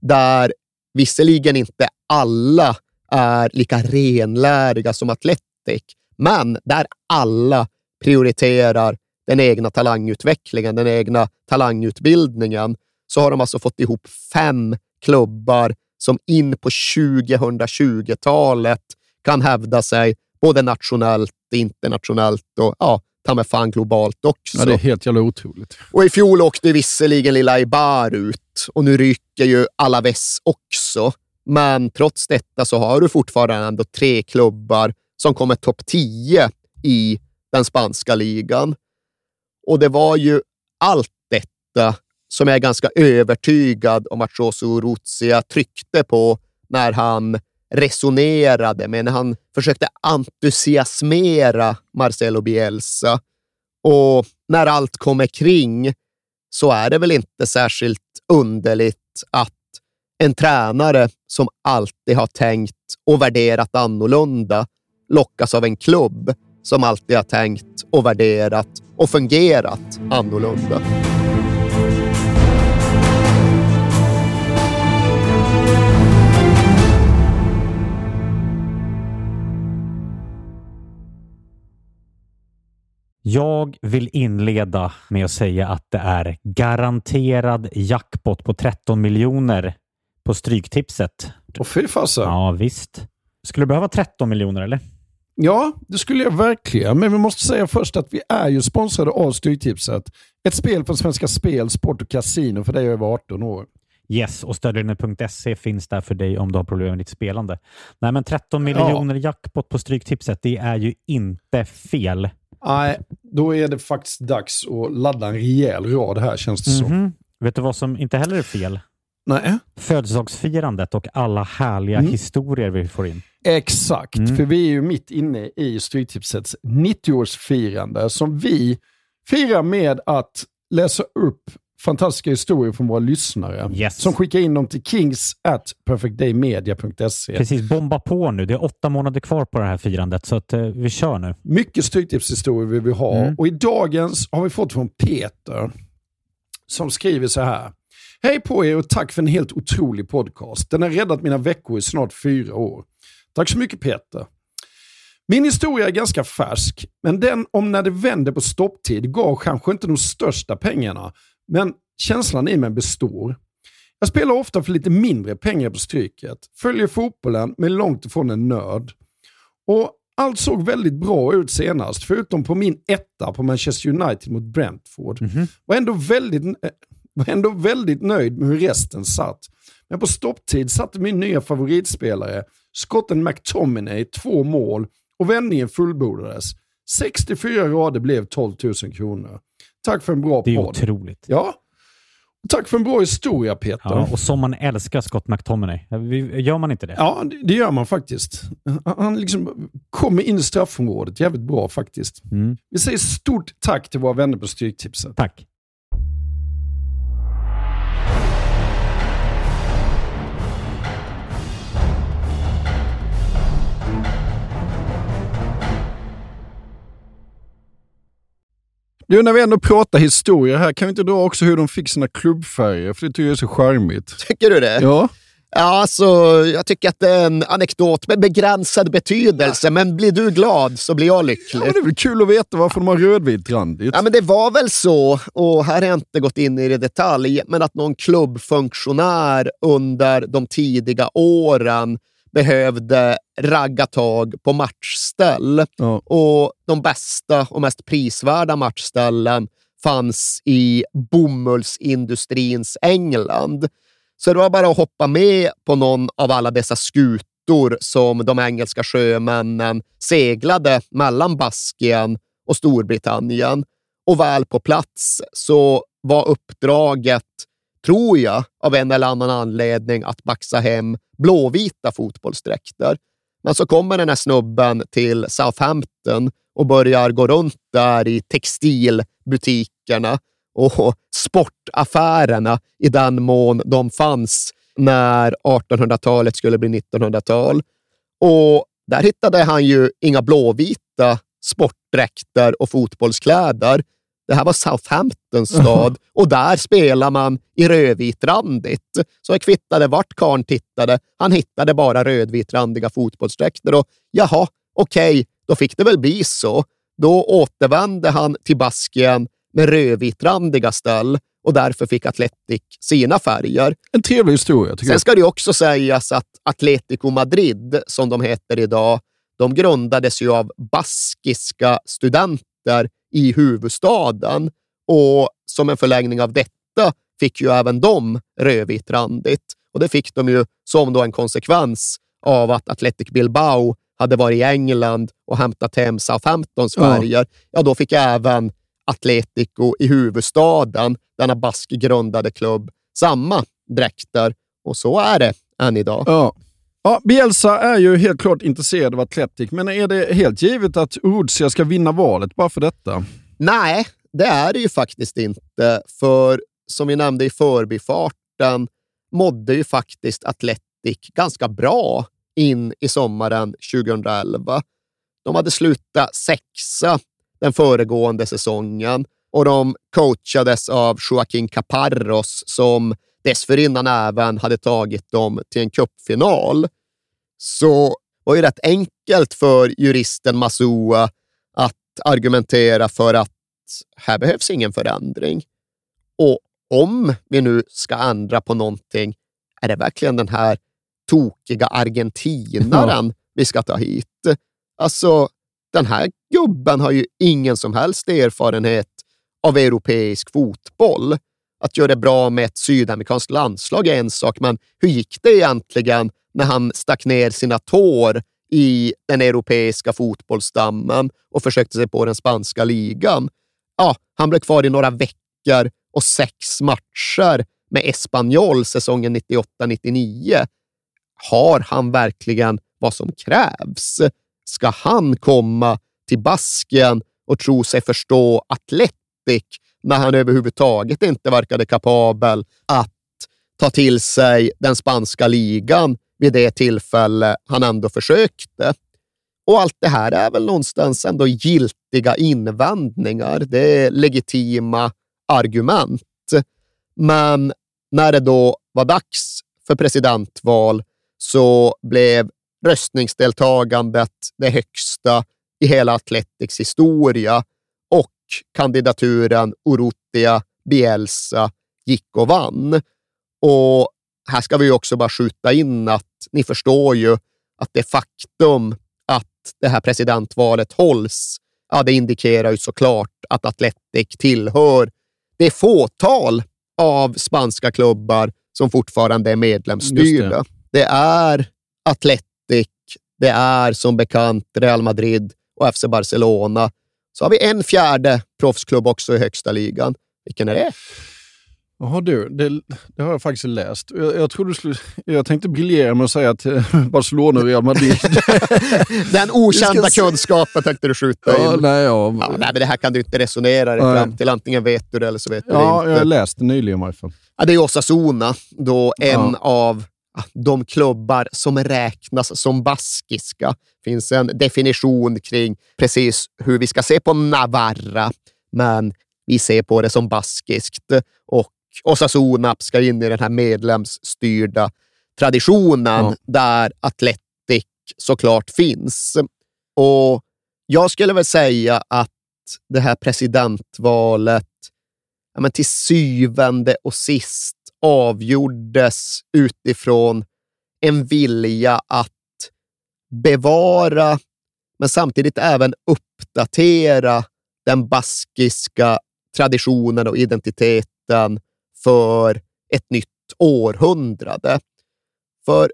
S8: där visserligen inte alla är lika renläriga som Atletic, men där alla prioriterar den egna talangutvecklingen, den egna talangutbildningen, så har de alltså fått ihop fem klubbar som in på 2020-talet kan hävda sig både nationellt, internationellt och ja, ta med fan globalt också.
S7: Ja, det är helt jävla otroligt.
S8: Och i fjol åkte visserligen lilla Ibar ut och nu rycker ju Alaves också. Men trots detta så har du fortfarande ändå tre klubbar som kommer topp 10 i den spanska ligan. Och det var ju allt detta som jag är ganska övertygad om att José Urrutia tryckte på när han resonerade med, när han försökte entusiasmera Marcelo Bielsa. Och när allt kommer kring så är det väl inte särskilt underligt att en tränare som alltid har tänkt och värderat annorlunda lockas av en klubb som alltid har tänkt och värderat och fungerat annorlunda.
S9: Jag vill inleda med att säga att det är garanterad jackpot på 13 miljoner på Stryktipset.
S7: Och fy fasen.
S9: Ja, visst. Skulle du behöva 13 miljoner eller?
S7: Ja, det skulle jag verkligen. Men vi måste säga först att vi är ju sponsrade av Stryktipset. Ett spel från Svenska Spel, Sport och Casino för dig över 18 år.
S9: Yes, och stödlinjen.se finns där för dig om du har problem med ditt spelande. Nej, men 13 miljoner ja. jackpot på Stryktipset, det är ju inte fel.
S7: Nej, då är det faktiskt dags att ladda en rejäl rad här känns det mm -hmm.
S9: så. Vet du vad som inte heller är fel?
S7: Nej.
S9: Födelsedagsfirandet och alla härliga mm. historier vi får in.
S7: Exakt, mm. för vi är ju mitt inne i Stryktipsets 90-årsfirande som vi firar med att läsa upp fantastiska historier från våra lyssnare
S9: yes.
S7: som skickar in dem till kings at perfectdaymedia.se.
S9: Precis, bomba på nu. Det är åtta månader kvar på det här firandet, så att, eh, vi kör nu.
S7: Mycket stryktipshistorier vill vi ha mm. och i dagens har vi fått från Peter som skriver så här. Hej på er och tack för en helt otrolig podcast. Den har räddat mina veckor i snart fyra år. Tack så mycket Peter. Min historia är ganska färsk, men den om när det vände på stopptid gav kanske inte de största pengarna, men känslan i mig består. Jag spelar ofta för lite mindre pengar på Stryket, följer fotbollen men långt ifrån en nörd. Och allt såg väldigt bra ut senast, förutom på min etta på Manchester United mot Brentford.
S9: Mhm.
S7: Var, ändå väldigt, eh, var ändå väldigt nöjd med hur resten satt. Men på stopptid satte min nya favoritspelare, skotten McTominay, två mål och vändningen fullbordades. 64 rader blev 12 000 kronor. Tack för en bra
S9: Det är
S7: podd.
S9: otroligt.
S7: Ja. Tack för en bra historia Peter.
S9: Ja, och som man älskar Scott McTominay. Gör man inte det?
S7: Ja, det, gör man faktiskt. Han liksom kommer in i straffområdet jävligt bra faktiskt.
S9: Mm.
S7: Vi säger stort tack till våra vänner på Stryktipset.
S9: Tack.
S7: Du, när vi ändå pratar historia här, kan vi inte dra också hur de fick sina klubbfärger? För det tycker jag är så charmigt.
S8: Tycker du det?
S7: Ja.
S8: Ja, alltså, jag tycker att det är en anekdot med begränsad betydelse, men blir du glad så blir jag
S7: ja
S8: lycklig.
S7: men det är väl kul att veta varför de har rödvit randigt.
S8: Ja, men det var väl så, och här har jag inte gått in i det detalj, men att någon klubbfunktionär under de tidiga åren behövde ragga tag på matchställ.
S7: Ja.
S8: Och de bästa och mest prisvärda matchställen fanns i bomullsindustrins England. Så det var bara att hoppa med på någon av alla dessa skutor som de engelska sjömännen seglade mellan Baskien och Storbritannien. Och väl på plats så var uppdraget, tror jag, av en eller annan anledning att baxa hem blåvita fotbollsdräkter. Men så kommer den här snubben till Southampton och börjar gå runt där i textilbutikerna och sportaffärerna i den mån de fanns när 1800-talet skulle bli 1900-tal. Och där hittade han ju inga blåvita sportdräkter och fotbollskläder. Det här var Southamptons stad och där spelar man i rödvitrandigt. Så det kvittade vart karln tittade. Han hittade bara rödvitrandiga fotbollsdräkter och jaha, okej, då fick det väl bli så. Då återvände han till Baskien med rödvitrandiga ställ och därför fick Atletic sina färger.
S7: En trevlig historia tycker
S8: Sen
S7: jag.
S8: ska det också sägas att Atletico Madrid, som de heter idag, de grundades ju av baskiska studenter i huvudstaden och som en förlängning av detta fick ju även de rödvitrandigt. Och det fick de ju som då en konsekvens av att Athletic Bilbao hade varit i England och hämtat hem Southamptons
S7: Ja.
S8: färger. Ja, då fick även Atletico i huvudstaden, denna baskgrundade klubb, samma dräkter. Och så är det än idag.
S7: Ja. Ja, Bielsa är ju helt klart intresserad av Atletic, men är det helt givet att Uruzia ska vinna valet bara för detta?
S8: Nej, det är det ju faktiskt inte. För som vi nämnde i förbifarten mådde ju faktiskt Atletic ganska bra in i sommaren 2011. De hade slutat sexa den föregående säsongen och de coachades av Joaquin Caparros som dessförinnan även hade tagit dem till en cupfinal. Så var ju rätt enkelt för juristen Massoua att argumentera för att här behövs ingen förändring. Och om vi nu ska ändra på någonting, är det verkligen den här tokiga argentinaren vi ska ta hit? Alltså, den här gubben har ju ingen som helst erfarenhet av europeisk fotboll. Att göra det bra med ett sydamerikanskt landslag är en sak, men hur gick det egentligen när han stack ner sina tår i den europeiska fotbollsstammen och försökte sig på den spanska ligan? Ja, han blev kvar i några veckor och sex matcher med Espanyol säsongen 98-99. Har han verkligen vad som krävs? Ska han komma till Baskien och tro sig förstå Atletic när han överhuvudtaget inte verkade kapabel att ta till sig den spanska ligan vid det tillfälle han ändå försökte? Och allt det här är väl någonstans ändå giltiga invändningar. Det är legitima argument. Men när det då var dags för presidentval så blev röstningsdeltagandet det högsta i hela Athletics historia kandidaturen Urrutia Bielsa gick och vann. Och här ska vi också bara skjuta in att ni förstår ju att det faktum att det här presidentvalet hålls, ja, det indikerar ju såklart att Atletic tillhör det fåtal av spanska klubbar som fortfarande är medlemsstyrda. Det. det är Atletic, det är som bekant Real Madrid och FC Barcelona. Så har vi en fjärde proffsklubb också i högsta ligan. Vilken är det?
S7: Jaha du, det, det, har jag faktiskt läst. Jag, jag, tror du skulle, jag tänkte briljera med att säga att eh, Barcelona och Real Madrid...
S8: Den okända kunskapen tänkte du skjuta
S7: ja,
S8: in.
S7: Nej, ja.
S8: ja, nej, men det här kan du inte resonera dig fram till. Antingen vet du det eller så vet du
S7: ja,
S8: det inte.
S7: Jag har läst det nyligen i alla fall.
S8: Ja, det är Osasuna, då en ja. av de klubbar som räknas som baskiska. Det finns en definition kring precis hur vi ska se på Navarra, men vi ser på det som baskiskt. Och Osasuna ska in i den här medlemsstyrda traditionen ja. där Atletic såklart finns. Och jag skulle väl säga att det här presidentvalet ja, men till syvende och sist avgjordes utifrån en vilja att bevara, men samtidigt även uppdatera den baskiska traditionen och identiteten för ett nytt århundrade. För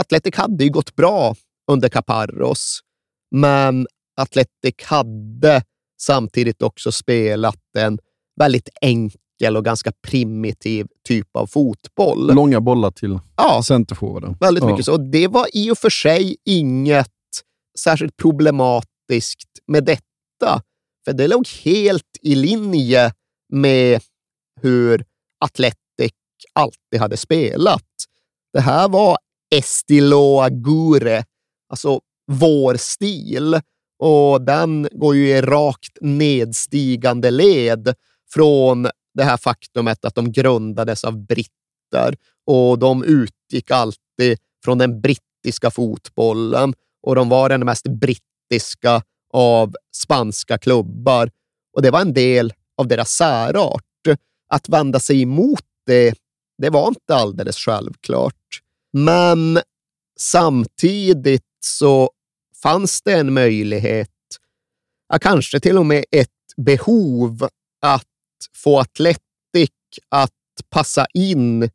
S8: Atletic hade ju gått bra under Caparros, men Atletic hade samtidigt också spelat en väldigt enkel och ganska primitiv typ av fotboll.
S7: Långa bollar till ja, centerforwarden.
S8: Väldigt ja. mycket så. Och det var i och för sig inget särskilt problematiskt med detta, för det låg helt i linje med hur Atletic alltid hade spelat. Det här var estilo agure, alltså vår stil. Och den går ju i rakt nedstigande led från det här faktumet att de grundades av britter och de utgick alltid från den brittiska fotbollen och de var den mest brittiska av spanska klubbar. Och det var en del av deras särart att vända sig emot det, det var inte alldeles självklart. Men samtidigt så fanns det en möjlighet, ja, kanske till och med ett behov att få Atletic att passa in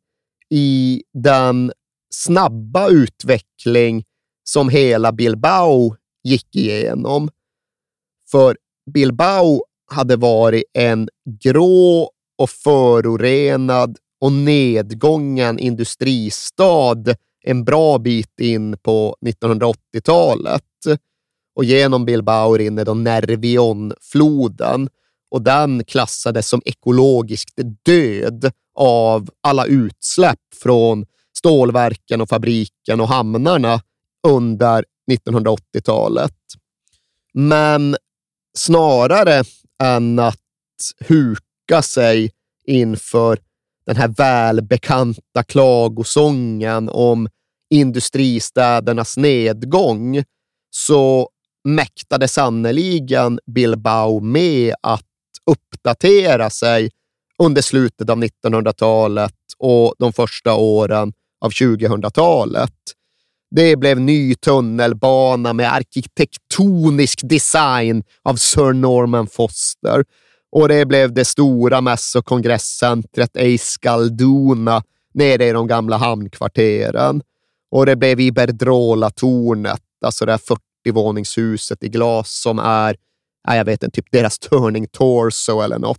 S8: i den snabba utveckling som hela Bilbao gick igenom. För Bilbao hade varit en grå och förorenad och nedgången industristad en bra bit in på 1980-talet. Och genom Bilbao rinner då Nervionfloden och den klassades som ekologiskt död av alla utsläpp från stålverken och fabriken och hamnarna under 1980-talet. Men snarare än att huka sig inför den här välbekanta klagosången om industristädernas nedgång, så mäktade sannoliken Bilbao med att uppdatera sig under slutet av 1900-talet och de första åren av 2000-talet. Det blev ny tunnelbana med arkitektonisk design av Sir Norman Foster och det blev det stora mäss och kongresscentret Eiskalduna nere i de gamla hamnkvarteren. Och det blev Iberdrola-tornet, alltså det här 40-våningshuset i glas som är, jag vet inte, typ deras turning torso eller något.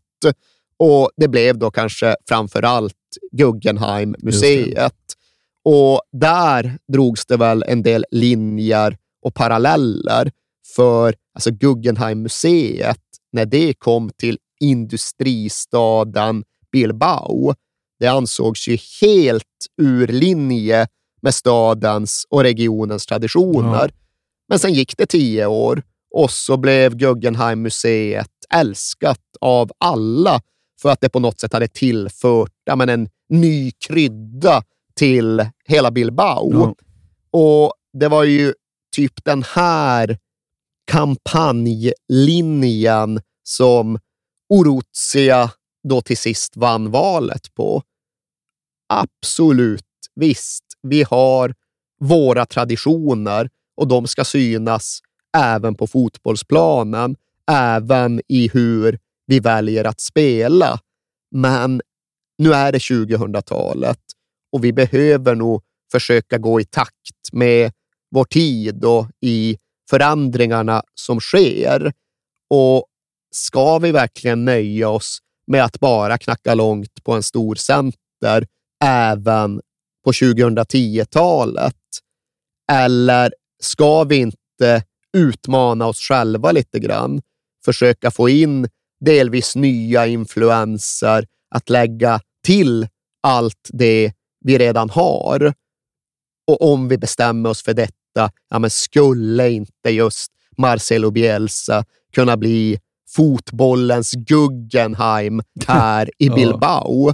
S8: Och det blev då kanske framför allt Guggenheim-museet. Och där drogs det väl en del linjer och paralleller. För alltså Guggenheim-museet, när det kom till industristaden Bilbao. Det ansågs ju helt ur linje med stadens och regionens traditioner. Ja. Men sen gick det tio år och så blev Guggenheim-museet älskat av alla för att det på något sätt hade tillfört ja, men en ny krydda till hela Bilbao. Ja. Och det var ju typ den här kampanjlinjen som Orotsia då till sist vann valet på. Absolut, visst, vi har våra traditioner och de ska synas även på fotbollsplanen, även i hur vi väljer att spela. Men nu är det 2000-talet och vi behöver nog försöka gå i takt med vår tid och i förändringarna som sker. Och ska vi verkligen nöja oss med att bara knacka långt på en stor center även på 2010-talet? Eller ska vi inte utmana oss själva lite grann? Försöka få in delvis nya influenser att lägga till allt det vi redan har. Och om vi bestämmer oss för detta, ja, men skulle inte just Marcelo Bielsa kunna bli fotbollens Guggenheim här i Bilbao?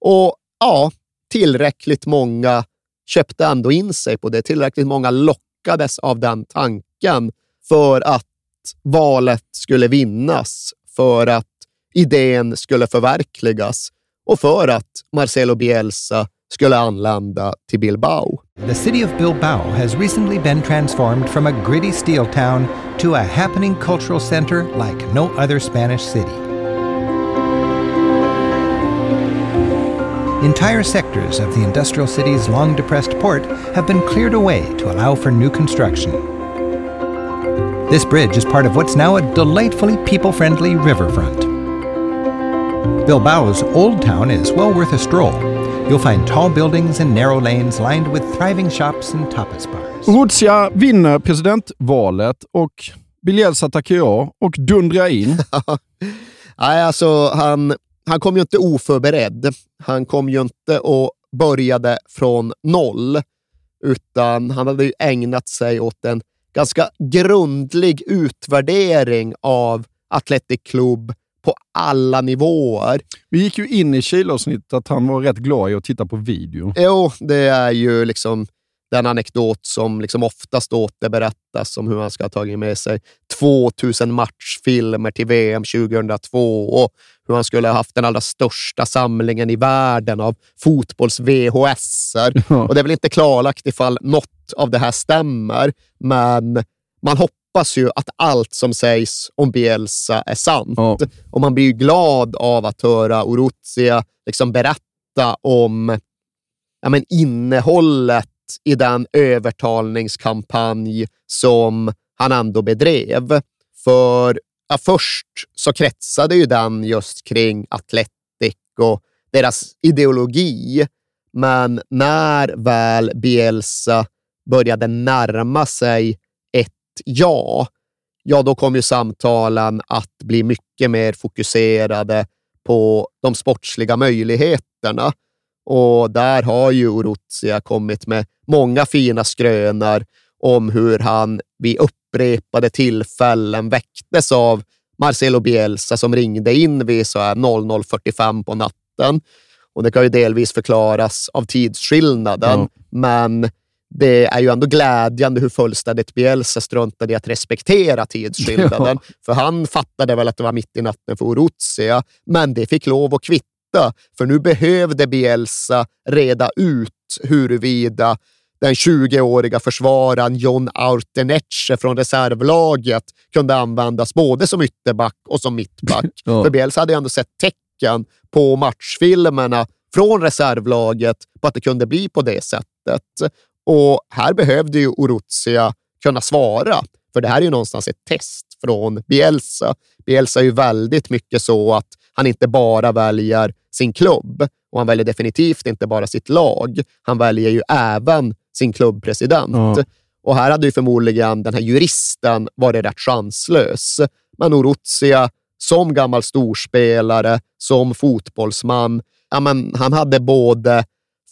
S8: Och ja, tillräckligt många köpte ändå in sig på det. Tillräckligt många lockades av den tanken för att valet skulle vinnas, för att idén skulle förverkligas och för att Marcelo Bielsa skulle anlända till Bilbao.
S10: The city of Bilbao has recently been transformed from a gritty steel town to a happening cultural center like no other Spanish city. Entire sectors of the industrial city's long depressed port have been cleared away to allow for new construction. This bridge is part of what's now a delightfully people friendly riverfront. Bilbao's Old Town is well worth a stroll. You'll find tall buildings and narrow lanes lined with thriving shops and tapas bars.
S7: Ruzia vinner presidentvalet och Bielsa tackar och dundrar in.
S8: Nej, alltså han, han kom ju inte oförberedd. Han kom ju inte och började från noll, utan han hade ju ägnat sig åt en ganska grundlig utvärdering av Athletic Club på alla nivåer.
S7: Vi gick ju in i Kilavsnittet att han var rätt glad i att titta på video.
S8: Jo, det är ju liksom den anekdot som liksom oftast återberättas om hur han ska ha tagit med sig 2000 matchfilmer till VM 2002 och hur han skulle ha haft den allra största samlingen i världen av fotbolls-VHS. Och det är väl inte klarlagt ifall något av det här stämmer, men man hoppas ju att allt som sägs om Bielsa är sant.
S7: Ja.
S8: Och man blir ju glad av att höra Oruzia liksom berätta om ja, men innehållet i den övertalningskampanj som han ändå bedrev. För ja, först så kretsade ju den just kring Athletic och deras ideologi. Men när väl Bielsa började närma sig ett ja, ja då kom ju samtalen att bli mycket mer fokuserade på de sportsliga möjligheterna. Och där har ju Orutsia kommit med många fina skrönor om hur han vid upprepade tillfällen väcktes av Marcelo Bielsa som ringde in vid så här 00.45 på natten. Och Det kan ju delvis förklaras av tidsskillnaden,
S7: Ja.
S8: men det är ju ändå glädjande hur fullständigt Bielsa struntade i att respektera tidsskillnaden. För han fattade väl att det var mitt i natten för Oruzia, men det fick lov att kvitta. För nu behövde Bielsa reda ut huruvida den 20-åriga försvararen John Autenetche från reservlaget kunde användas både som ytterback och som mittback.
S7: Ja.
S8: För Bielsa hade ju ändå sett tecken på matchfilmerna från reservlaget på att det kunde bli på det sättet. Och här behövde ju Oruzia kunna svara, för det här är ju någonstans ett test från Bielsa. Bielsa är ju väldigt mycket så att han inte bara väljer sin klubb och han väljer definitivt inte bara sitt lag. Han väljer ju även sin klubbpresident.
S7: Ja.
S8: Och här hade ju förmodligen den här juristen varit rätt chanslös. Men Oruzia, som gammal storspelare, som fotbollsman, ja, men han hade både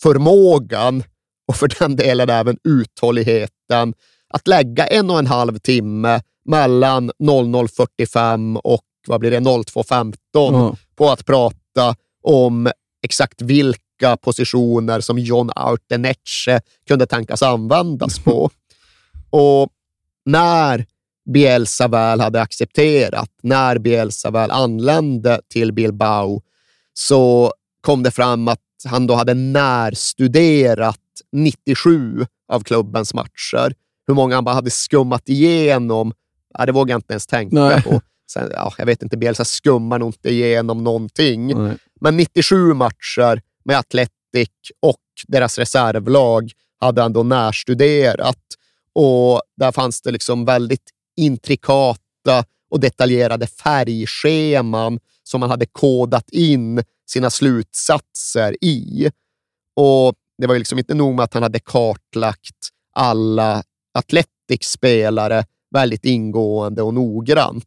S8: förmågan och för den delen även uthålligheten att lägga en och en halv timme mellan 00.45 och vad blir det, 02.15
S7: Ja.
S8: på att prata om exakt vilka positioner som John Autenetche kunde tänkas användas på. Och när Bielsa väl hade accepterat, när Bielsa väl anlände till Bilbao, så kom det fram att han då hade närstuderat 97 av klubbens matcher. Hur många han bara hade skummat igenom, ja, det vågar jag inte ens tänka
S7: Nej.
S8: på. Sen, ja, jag vet inte, Bielsa skummar nog inte igenom någonting.
S7: Nej.
S8: Men 97 matcher med Athletic och deras reservlag hade han då närstuderat. Och där fanns det liksom väldigt intrikata och detaljerade färgscheman som man hade kodat in sina slutsatser i. Och Det var ju liksom inte nog med att han hade kartlagt alla Athletic-spelare väldigt ingående och noggrant.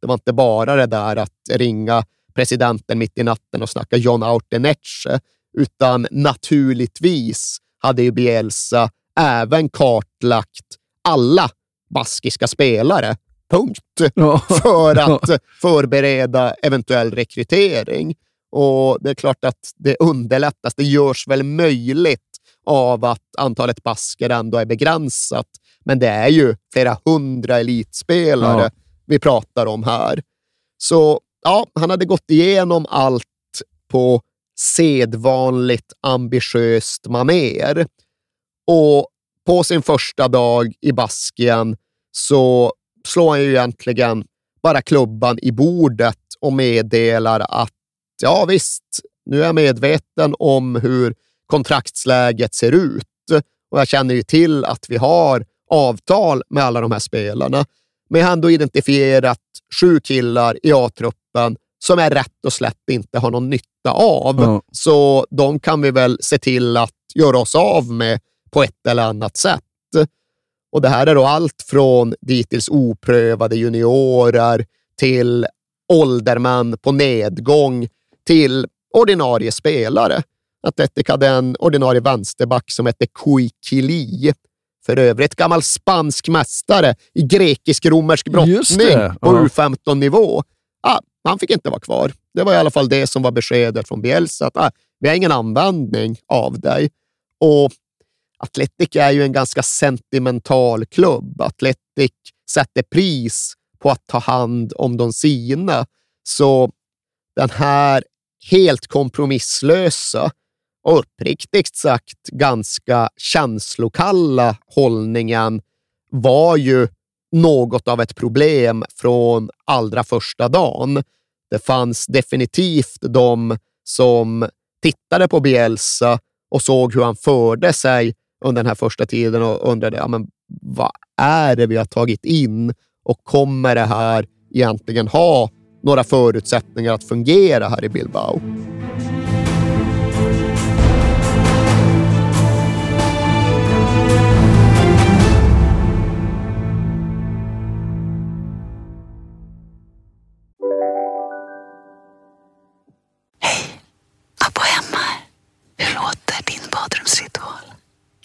S8: Det var inte bara det där att ringa presidenten mitt i natten och snacka John Auteneche, utan naturligtvis hade ju Bielsa även kartlagt alla baskiska spelare, punkt,
S7: Ja.
S8: för att förbereda eventuell rekrytering. Och det är klart att det underlättas. Det görs väl möjligt av att antalet basker ändå är begränsat. Men det är ju flera hundra elitspelare
S7: Ja.
S8: vi pratar om här. Så ja, han hade gått igenom allt på sedvanligt ambitiöst maner. Och på sin första dag i Baskien så slår han ju egentligen bara klubban i bordet och meddelar att ja visst, nu är jag medveten om hur kontraktsläget ser ut och jag känner ju till att vi har avtal med alla de här spelarna. Men jag har ändå identifierat sju killar i A-truppen som jag rätt och slätt inte har någon nytta av.
S7: Ja.
S8: Så de kan vi väl se till att göra oss av med på ett eller annat sätt. Och Det här är då allt från dittills oprövade juniorer till åldermän på nedgång till ordinarie spelare. Atletic hade en ordinarie vänsterback som hette Kuikili. För övrigt gammal spansk mästare i grekisk-romersk brottning på
S7: ja.
S8: U15-nivå. Ah, han fick inte vara kvar. Det var i alla fall det som var beskedet från Bielsa. Att, ah, vi har ingen användning av dig. Och Atletic är ju en ganska sentimental klubb. Atletic sätter pris på att ta hand om de sina. Så den här helt kompromisslösa och uppriktigt sagt ganska känslokalla hållningen var ju något av ett problem från allra första dagen. Det fanns definitivt de som tittade på Bielsa och såg hur han förde sig under den här första tiden och undrade ja, men vad är det vi har tagit in och kommer det här egentligen ha några förutsättningar att fungera här i Bilbao?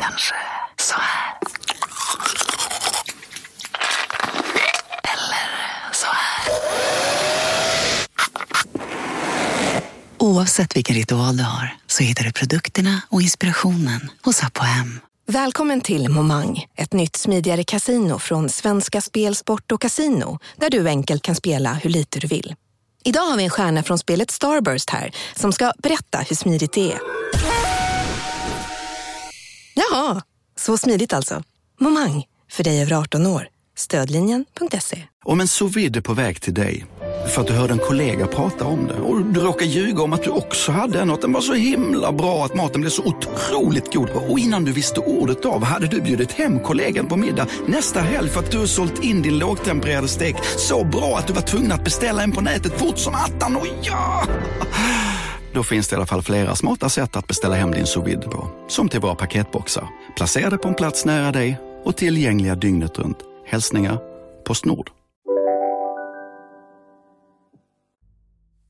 S11: Kanske så här? Eller så här? Oavsett vilken ritual du har så hittar du produkterna och inspirationen hos Apohem.
S12: Välkommen till Momang, ett nytt smidigare kasino från Svenska Spel, Sport och Casino där du enkelt kan spela hur lite du vill. Idag har vi en stjärna från spelet Starburst här som ska berätta hur smidigt det är. Jaha, så smidigt alltså. Momang, för dig över 18 år. Stödlinjen.se.
S13: Om en sous vide är på väg till dig för att du hörde en kollega prata om det och du råkade ljuga om att du också hade en och att den var så himla bra att maten blev så otroligt god och innan du visste ordet av hade du bjudit hem kollegan på middag nästa helg för att du sålt in din lågtempererade stek så bra att du var tvungen att beställa en på nätet fort som attan. Och ja! Då finns det i alla fall flera smarta sätt att beställa hem din sous på. Som till våra paketboxar, placerade på en plats nära dig och tillgängliga dygnet runt. Hälsningar Postnord.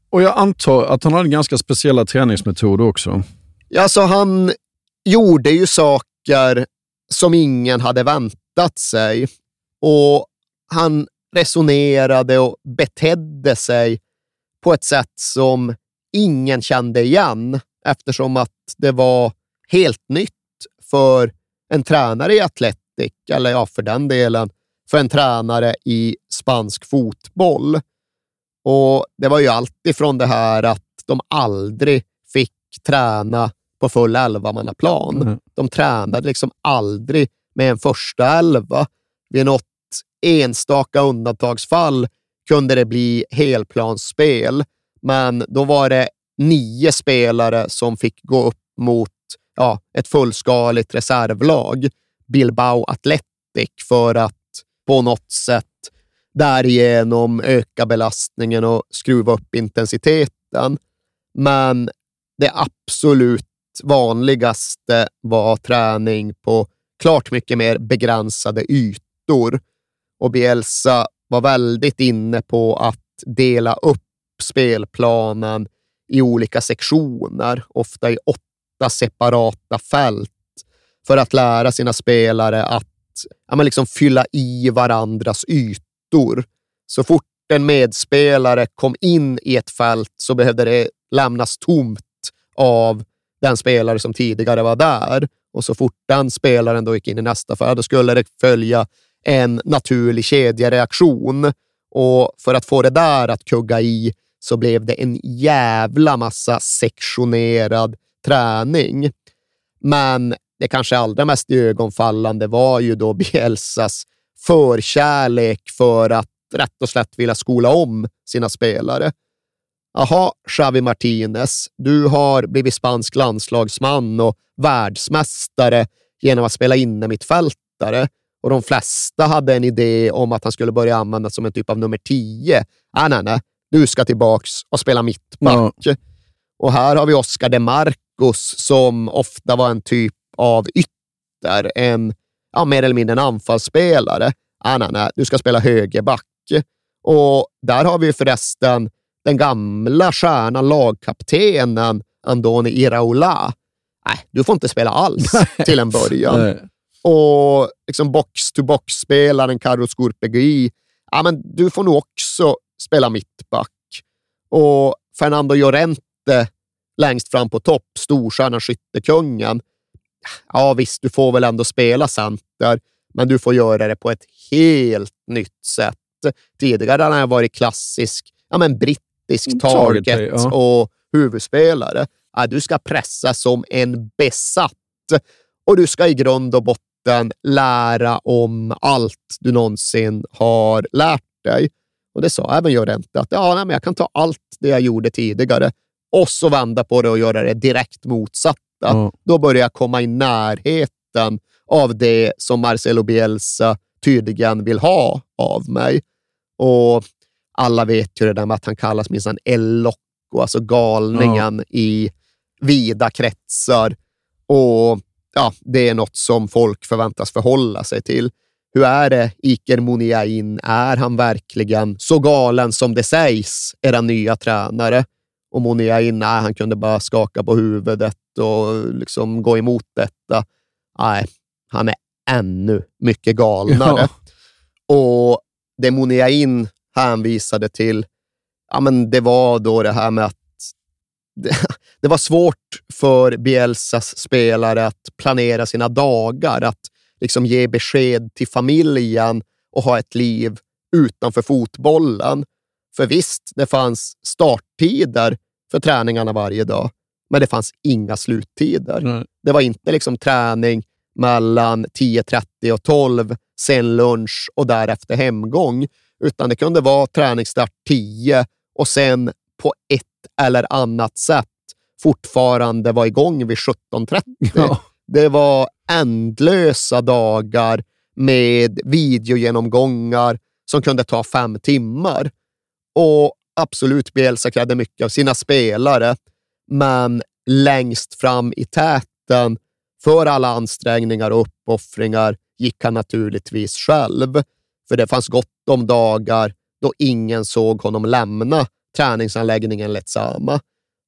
S7: Och jag antar att han hade ganska speciella träningsmetoder också.
S8: Ja, så han gjorde ju saker som ingen hade väntat sig och han resonerade och betedde sig på ett sätt som ingen kände igen eftersom att det var helt nytt för en tränare i Atletic eller ja, för den delen, för en tränare i spansk fotboll. Och Det var ju alltid från det här att de aldrig fick träna på full elvamannaplan.
S7: Mm.
S8: De tränade liksom aldrig med en första elva. Vid något enstaka undantagsfall kunde det bli helplansspel, men då var det nio spelare som fick gå upp mot ja, ett fullskaligt reservlag, Bilbao Athletic, för att på något sätt därigenom öka belastningen och skruva upp intensiteten. Men det absolut vanligaste var träning på klart mycket mer begränsade ytor. Och Bielsa var väldigt inne på att dela upp spelplanen i olika sektioner, ofta i åtta separata fält, för att lära sina spelare att ja, men liksom fylla i varandras ytor. Så fort en medspelare kom in i ett fält så behövde det lämnas tomt av den spelare som tidigare var där. Och så fort den spelaren då gick in i nästa fält, då skulle det följa en naturlig kedjereaktion. Och för att få det där att kugga i så blev det en jävla massa sektionerad träning. Men det kanske allra mest ögonfallande var ju då Bielsas förkärlek för att rätt och slätt vilja skola om sina spelare. Jaha, Xavi Martinez, du har blivit spansk landslagsman och världsmästare genom att spela innermittfältare och de flesta hade en idé om att han skulle börja användas som en typ av nummer tio. Ah, nej, nej, du ska tillbaks och spela mittback.
S7: Ja.
S8: Och här har vi Oscar de Marcos som ofta var en typ av ytter, en ja, mer eller mindre en anfallsspelare. Ah, nej, nej, du ska spela högerback. Och där har vi förresten den gamla stjärnan, lagkaptenen Andoni Iraola. Nej, du får inte spela alls till en början.
S7: Nej.
S8: Och liksom box-to-box-spelaren Carlos Scorpegui, ja, men du får nog också spela mittback. Och Fernando Llorente längst fram på topp, storstjärnan, skyttekungen. Ja visst, du får väl ändå spela center, men du får göra det på ett helt nytt sätt. Tidigare har han varit klassisk ja, men brittisk
S7: Target,
S8: target
S7: ja.
S8: och huvudspelare. Ja, du ska pressa som en besatt och du ska i grund och botten lära om allt du någonsin har lärt dig. Och Det sa även Llorente, att ja, nej, men jag kan ta allt det jag gjorde tidigare och så vända på det och göra det direkt motsatta.
S7: Ja.
S8: Då börjar jag komma i närheten av det som Marcelo Bielsa tydligen vill ha av mig. Och alla vet ju det där med att han kallas minsann El Loco, alltså galningen i vida kretsar. Och ja, det är något som folk förväntas förhålla sig till. Hur är det, Iker Muniain? Är han verkligen så galen som det sägs, era nya tränare? Och Muniain, nej, han kunde bara skaka på huvudet och liksom gå emot detta. Nej, han är ännu mycket galnare. Och det Muniain hänvisade till, ja, men det var då det här med att det, det var svårt för Bielsas spelare att planera sina dagar, att liksom ge besked till familjen och ha ett liv utanför fotbollen. För visst, det fanns starttider för träningarna varje dag, men det fanns inga sluttider.
S7: Nej.
S8: Det var inte liksom träning mellan 10.30 och 12, sen lunch och därefter hemgång, utan det kunde vara träningsstart 10 och sen på ett eller annat sätt fortfarande vara igång vid 17.30.
S7: Ja.
S8: Det var ändlösa dagar med videogenomgångar som kunde ta fem timmar. Och absolut, Bielsa krävde mycket av sina spelare, men längst fram i täten för alla ansträngningar och uppoffringar gick han naturligtvis själv. För det fanns gott om dagar då ingen såg honom lämna träningsanläggningen Letsama.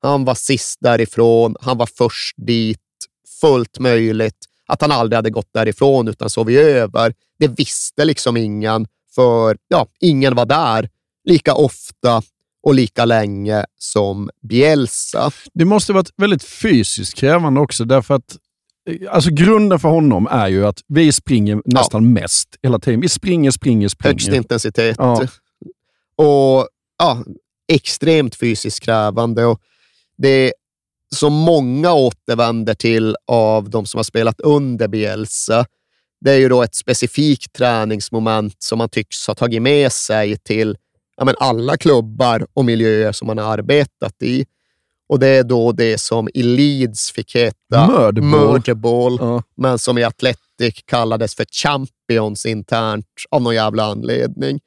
S8: Han var sist därifrån, han var först dit, fullt möjligt att han aldrig hade gått därifrån utan sovit över. Det visste liksom ingen, för ja, ingen var där lika ofta och lika länge som Bielsa.
S7: Det måste varit väldigt fysiskt krävande också, därför att Alltså grunden för honom är ju att vi springer nästan mest hela tiden. Vi springer, springer, springer.
S8: Högst intensitet.
S7: Ja.
S8: Och ja, extremt fysiskt krävande. Och det som många återvänder till av de som har spelat under Bielsa, det är ju då ett specifikt träningsmoment som man tycks ha tagit med sig till ja, men alla klubbar och miljöer som man har arbetat i. Och det är då det som i Leeds fick heta
S7: Murderball.
S8: Murderball,
S7: Ja.
S8: men som i Athletic kallades för Champions internt av någon jävla anledning.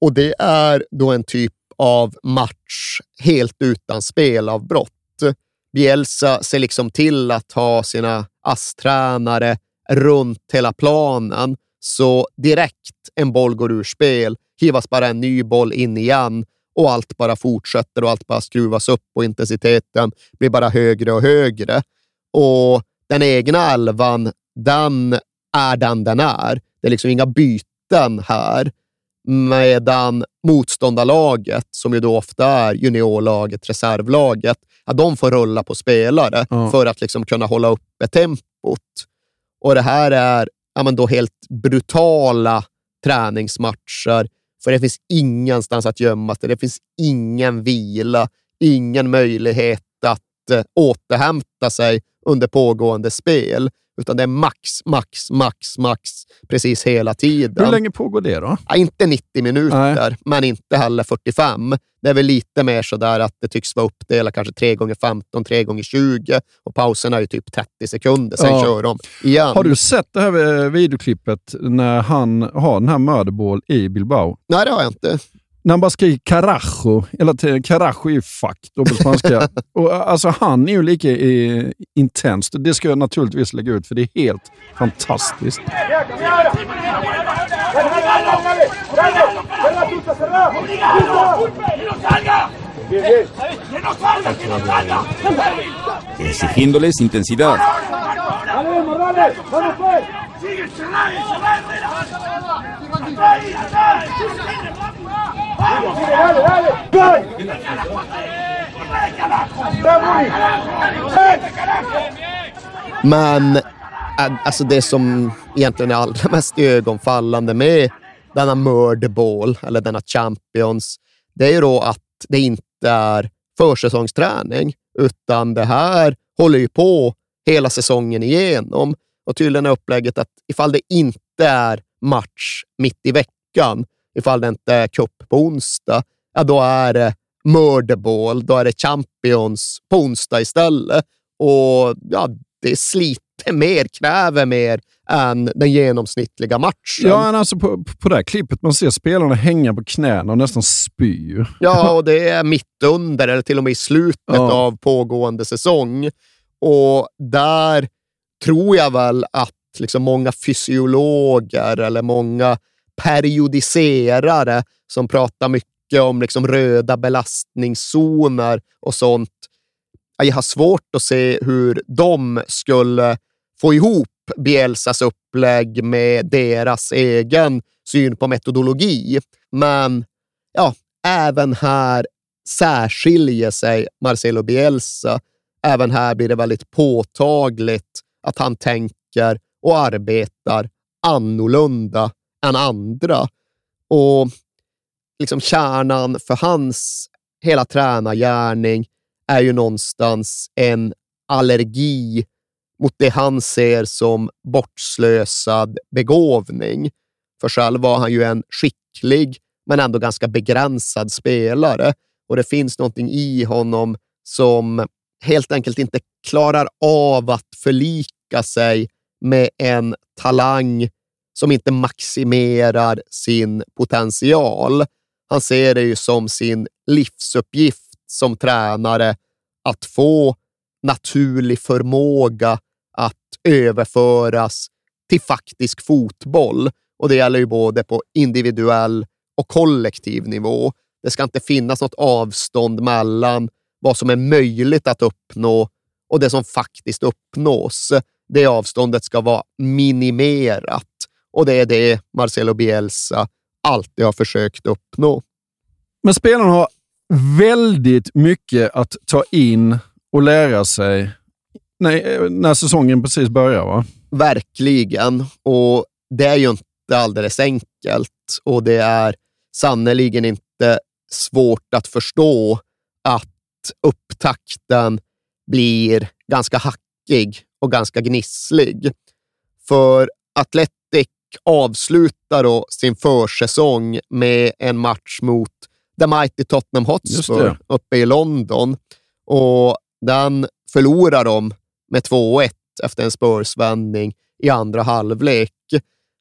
S8: Och det är då en typ av match helt utan spelavbrott. Bielsa ser liksom till att ha sina ASS-tränare runt hela planen, så direkt en boll går ur spel hivas bara en ny boll in igen och allt bara fortsätter och allt bara skruvas upp och intensiteten blir bara högre och högre. Och den egna elvan, den är den den är. Det är liksom inga byten här. Medan motståndarlaget, som ju då ofta är juniorlaget, reservlaget, ja, de får rulla på spelare
S7: Ja.
S8: för att liksom kunna hålla uppe tempot. Och det här är ja, men då helt brutala träningsmatcher, för det finns ingenstans att gömma sig. Det finns ingen vila, ingen möjlighet att eh, återhämta sig under pågående spel, utan det är max, max, max, max precis hela tiden.
S7: Hur länge pågår det då?
S8: Ja, inte 90 minuter, men inte heller 45. Det är väl lite mer sådär att det tycks vara uppdelat kanske 3 gånger 15 3 gånger 20 och pauserna är ju typ 30 sekunder, sen
S7: Ja.
S8: kör de igen.
S7: Har du sett det här eh, videoklippet när han har den här murderball i Bilbao?
S8: Nej, det har jag inte.
S7: När han bara skriker carajo hela tiden. Carajo är ju fuck, dubbelspanska. och, eh, alltså, han är ju lika eh, intens. Det ska jag naturligtvis lägga ut, för det är helt fantastiskt.
S14: exigiéndoles intensidad.
S8: Men alltså det som egentligen är allra mest ögonfallande med denna murderball, eller denna champions, det är ju då att det inte är försäsongsträning, utan det här håller ju på hela säsongen igenom. Och tydligen är upplägget att ifall det inte är match mitt i veckan, ifall det inte är cup på onsdag, ja, då är det murderball, då är det champions på onsdag istället. Och ja, det sliter mer, kräver mer än den genomsnittliga matchen.
S7: Ja, alltså på, på det här klippet man ser spelarna hänga på knäna och nästan spyr.
S8: Ja, och det är mitt under eller till och med i slutet
S7: Ja.
S8: av pågående säsong. Och där tror jag väl att liksom många fysiologer eller många periodiserare som pratar mycket om liksom röda belastningszoner och sånt. Jag har svårt att se hur de skulle få ihop Bielsas upplägg med deras egen syn på metodologi. Men ja, även här särskiljer sig Marcelo Bielsa. Även här blir det väldigt påtagligt att han tänker och arbetar annorlunda än andra. Och liksom kärnan för hans hela tränargärning är ju någonstans en allergi mot det han ser som bortslösad begåvning. För själv var han ju en skicklig, men ändå ganska begränsad spelare. Och det finns någonting i honom som helt enkelt inte klarar av att förlika sig med en talang som inte maximerar sin potential. Han ser det ju som sin livsuppgift som tränare att få naturlig förmåga att överföras till faktisk fotboll. Och det gäller ju både på individuell och kollektiv nivå. Det ska inte finnas något avstånd mellan vad som är möjligt att uppnå och det som faktiskt uppnås. Det avståndet ska vara minimerat och det är det Marcelo Bielsa alltid har försökt uppnå.
S7: Men spelarna har väldigt mycket att ta in och lära sig Nej, när säsongen precis börjar va?
S8: Verkligen. Och det är ju inte alldeles enkelt och det är sannerligen inte svårt att förstå att upptakten blir ganska hackig och ganska gnisslig. För Atletic avslutar då sin försäsong med en match mot The Mighty Tottenham Hotspur uppe i London. Och den förlorar de med 2-1 efter en Spurs-vändning i andra halvlek.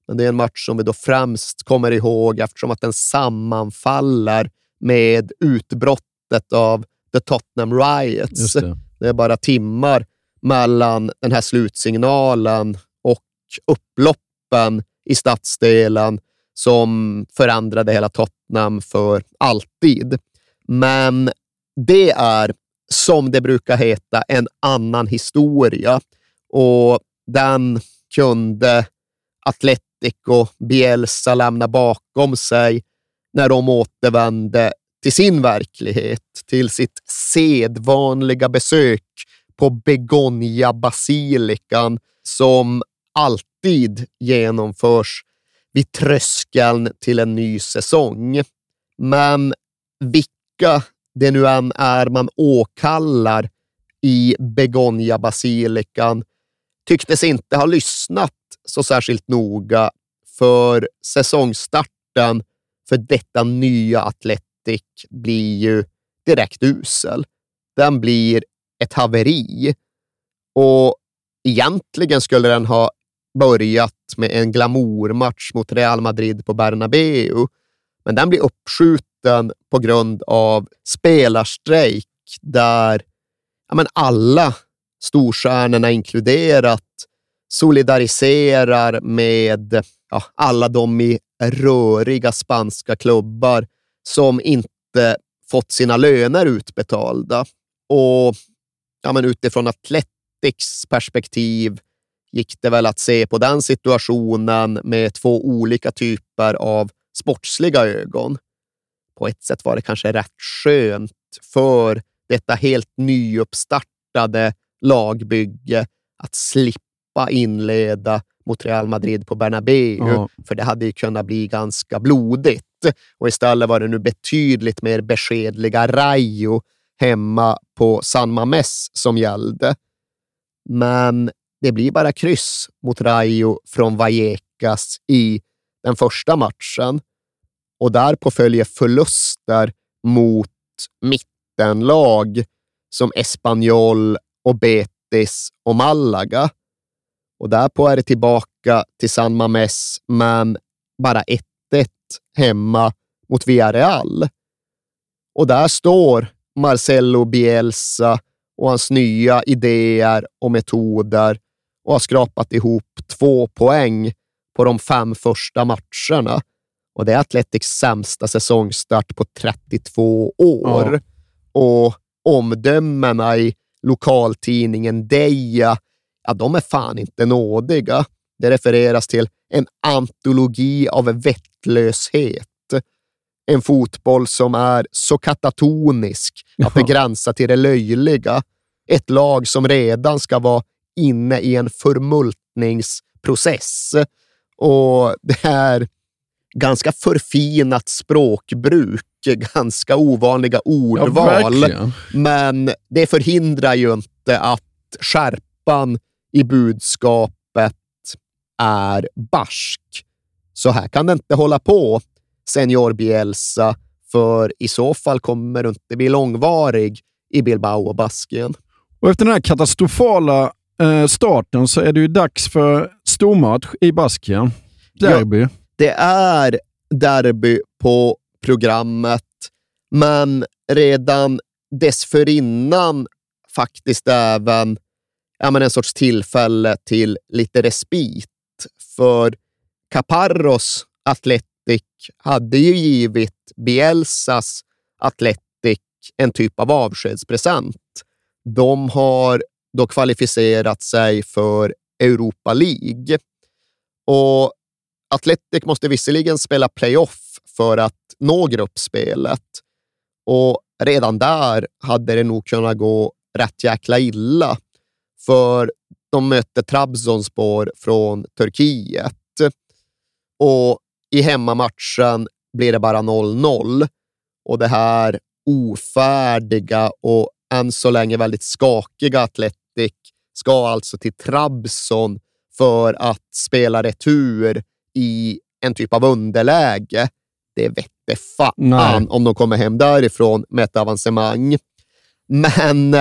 S8: Men det är en match som vi då främst kommer ihåg eftersom att den sammanfaller med utbrottet av The Tottenham Riots.
S7: Det.
S8: det är bara timmar mellan den här slutsignalen och upploppen i stadsdelen som förändrade hela Tottenham för alltid. Men det är, som det brukar heta, en annan historia och den kunde Atletico Bielsa lämna bakom sig när de återvände till sin verklighet, till sitt sedvanliga besök på Begonia-basilikan som alltid genomförs vid tröskeln till en ny säsong. Men vilka det nu än är man åkallar i Begonia-basilikan tycktes inte ha lyssnat så särskilt noga för säsongstarten för detta nya Atletic blir ju direkt usel. Den blir ett haveri och egentligen skulle den ha börjat med en glamourmatch mot Real Madrid på Bernabeu, men den blir uppskjuten på grund av spelarstrejk där ja, men alla storstjärnorna inkluderat solidariserar med ja, alla de i röriga spanska klubbar som inte fått sina löner utbetalda. Och ja, men utifrån Athletics perspektiv gick det väl att se på den situationen med två olika typer av sportsliga ögon. På ett sätt var det kanske rätt skönt för detta helt nyuppstartade lagbygge att slippa inleda mot Real Madrid på Bernabéu,
S7: Ja.
S8: för det hade ju kunnat bli ganska blodigt. Och istället var det nu betydligt mer beskedliga Rayo hemma på San Mames som gällde. Men det blir bara kryss mot Rayo från Vallecas i den första matchen och därpå följer förluster mot mittenlag som Espanyol och Betis och Malaga. Och därpå är det tillbaka till San Mames, men bara 1-1 hemma mot Villarreal. Och där står Marcelo Bielsa och hans nya idéer och metoder och har skrapat ihop två poäng på de fem första matcherna. Och det är Atletics sämsta säsongstart på 32 år. Och omdömena i lokaltidningen Deja, ja, de är fan inte nådiga. Det refereras till en antologi av vettlöshet. En fotboll som är så katatonisk att det
S7: Ja.
S8: gränsar till det löjliga. Ett lag som redan ska vara inne i en förmultningsprocess. Och det är ganska förfinat språkbruk, ganska ovanliga ordval.
S7: verkligen.
S8: men det förhindrar ju inte att skärpan i budskapet är barsk. Så här kan det inte hålla på, senior Bielsa, för i så fall kommer du inte bli långvarig i Bilbao och Baskien.
S7: Och efter den här katastrofala eh, starten så är det ju dags för stormatch i Baskien. Derby.
S8: Det är derby på programmet, men redan dessförinnan faktiskt även ja, men en sorts tillfälle till lite respit. För Caparros Athletic hade ju givit Bielsas Athletic en typ av avskedspresent. De har då kvalificerat sig för Europa League. Och Atletic måste visserligen spela playoff för att nå gruppspelet och redan där hade det nog kunnat gå rätt jäkla illa. för de mötte Trabzonspor från Turkiet. Och i hemmamatchen blir det bara 0-0. Och det här ofärdiga och än så länge väldigt skakiga Atletic ska alltså till Trabzon för att spela retur i en typ av underläge. Det vette fan
S7: Nej.
S8: om de kommer hem därifrån med ett avancemang. Men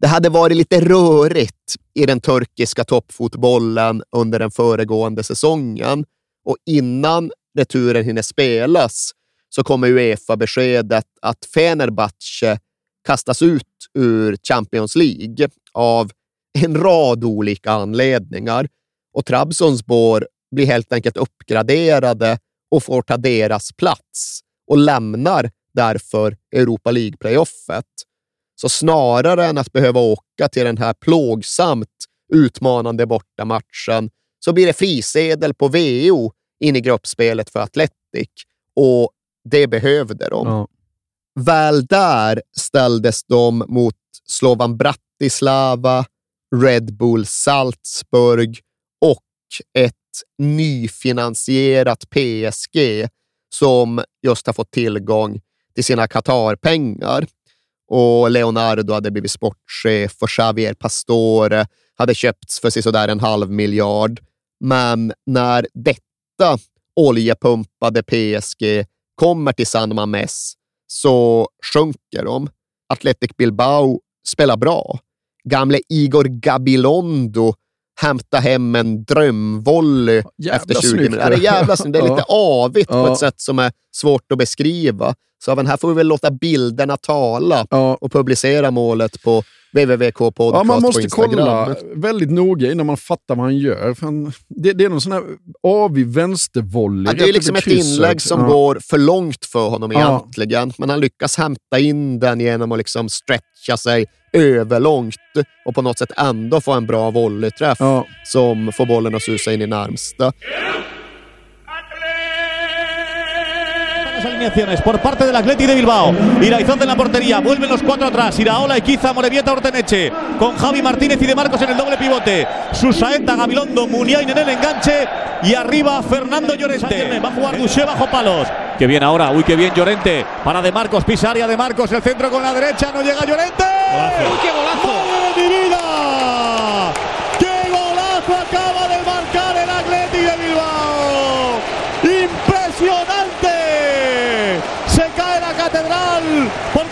S8: det hade varit lite rörigt i den turkiska toppfotbollen under den föregående säsongen och innan returen hinner spelas så kommer Uefa-beskedet att Fenerbahce kastas ut ur Champions League av en rad olika anledningar och Trabzonspor blir helt enkelt uppgraderade och får ta deras plats och lämnar därför Europa League-playoffet. Så snarare än att behöva åka till den här plågsamt utmanande bortamatchen så blir det frisedel på VO in i gruppspelet för Atletic och det behövde de.
S7: Ja.
S8: Väl där ställdes de mot Slovan Bratislava, Red Bull Salzburg och ett nyfinansierat PSG som just har fått tillgång till sina Qatar-pengar. Och Leonardo hade blivit sportchef och Javier Pastore hade köpts för sådär en halv miljard. Men när detta oljepumpade PSG kommer till San Mames så sjunker de. Athletic Bilbao spelar bra. Gamle Igor Gabilondo hämtar hem en drömvolley efter 20
S7: snyggt.
S8: minuter. Ja, det är jävla snyggt. Det är
S7: Ja.
S8: lite avigt på
S7: Ja.
S8: ett sätt som är svårt att beskriva. Så även här får vi väl låta bilderna tala och publicera målet på www.podcast
S7: Ja, man måste kolla väldigt noga innan man fattar vad han gör. För han, det, det är någon sån här avig vänstervolley.
S8: Ja, det är liksom ett inlägg som
S7: Ja.
S8: går för långt för honom
S7: Ja.
S8: egentligen, men han lyckas hämta in den genom att liksom stretcha sig överlångt och på något sätt ändå få en bra volleyträff som får bollen att susa in i närmsta.
S5: Alineaciones por parte del Athletic de Bilbao. Iraizonte en la portería. Vuelven los cuatro atrás. Iraola, Iquiza, Morevieta, Orteneche. Con Javi Martínez y De Marcos en el doble pivote. Susaeta, Gabilondo, Muniain en el enganche. Y arriba Fernando Llorente. Va a jugar Duché bajo palos. Que bien ahora. Uy, qué bien Llorente. Para De Marcos. Pisa área De Marcos. El centro con la derecha. No llega Llorente. ¡Uy, qué golazo! ¡Madre de mi vida!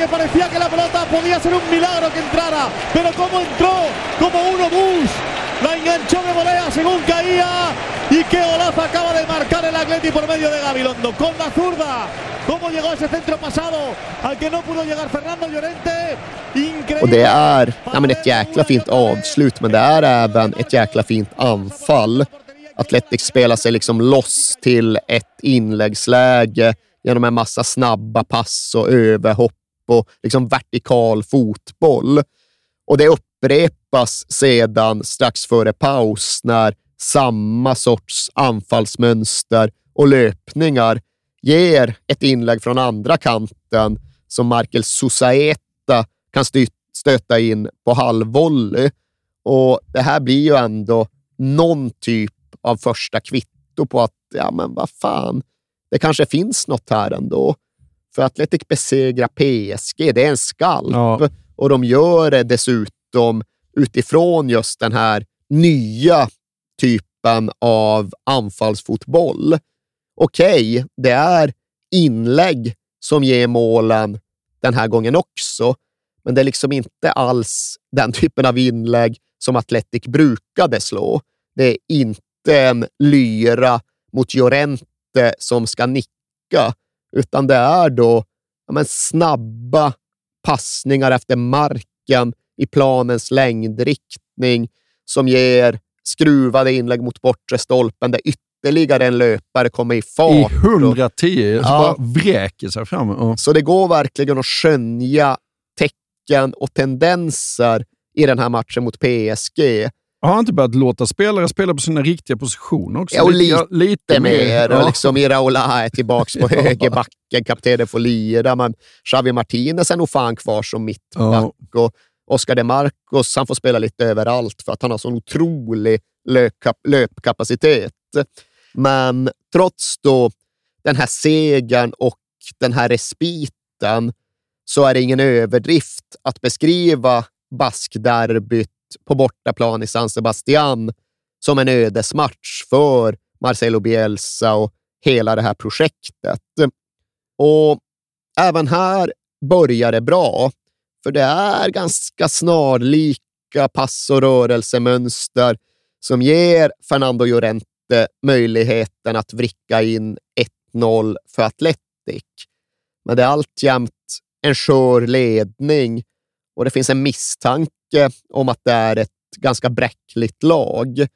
S5: Porque parecía que la pelota podía ser un milagro que entrara, pero cómo entró, como uno bus, la enganchó de volea según caía y qué golazo acaba de marcar el Atleti por medio de Gabilondo con la zurda. ¿Cómo llegó ese centro pasado al que no pudo llegar Fernando Llorente?
S8: Och det är ja, men ett jäkla fint avslut, men det är även ett jäkla fint anfall. Athletics spelar sig liksom loss till ett inläggsläge genom en massa snabba pass och överhopp och liksom vertikal fotboll. Och det upprepas sedan strax före paus när samma sorts anfallsmönster och löpningar ger ett inlägg från andra kanten som Markel Susaeta kan stöta in på halvvolley. Och det här blir ju ändå någon typ av första kvitto på att, ja men vad fan, det kanske finns något här ändå. För Atletic besegrar PSG, det är en skalp. Och de gör det dessutom utifrån just den här nya typen av anfallsfotboll. Okej, det är inlägg som ger målen den här gången också, men det är liksom inte alls den typen av inlägg som Atletic brukade slå. Det är inte en lyra mot Llorente som ska nicka, utan det är då ja, men snabba passningar efter marken i planens längdriktning som ger skruvade inlägg mot bortre stolpen där ytterligare en löpare kommer i fart.
S7: I 110, så
S8: Ja.
S7: bara vräker sig fram. Ja.
S8: Så det går verkligen att skönja tecken och tendenser i den här matchen mot PSG.
S7: Har han inte börjat låta spelare spela på sina riktiga positioner också?
S8: Ja, och lite,
S7: lite
S8: mer.
S7: Ja.
S8: Liksom Iraola är tillbaka på högerbacken, kaptenen får lira, men Xavi Martinez är nog fan kvar som mittback. Och, Oscar de Marcos, han får spela lite överallt för att han har sån otrolig löpkap löpkapacitet. Men trots då den här segern och den här respiten så är det ingen överdrift att beskriva baskderbyt på bortaplan i San Sebastian som en ödesmatch för Marcelo Bielsa och hela det här projektet. Och även här börjar det bra, för det är ganska snarlika pass och rörelsemönster som ger Fernando Llorente möjligheten att vricka in 1-0 för Atletic. Men det är alltjämt en skör ledning och det finns en misstanke om att det är ett ganska bräckligt lag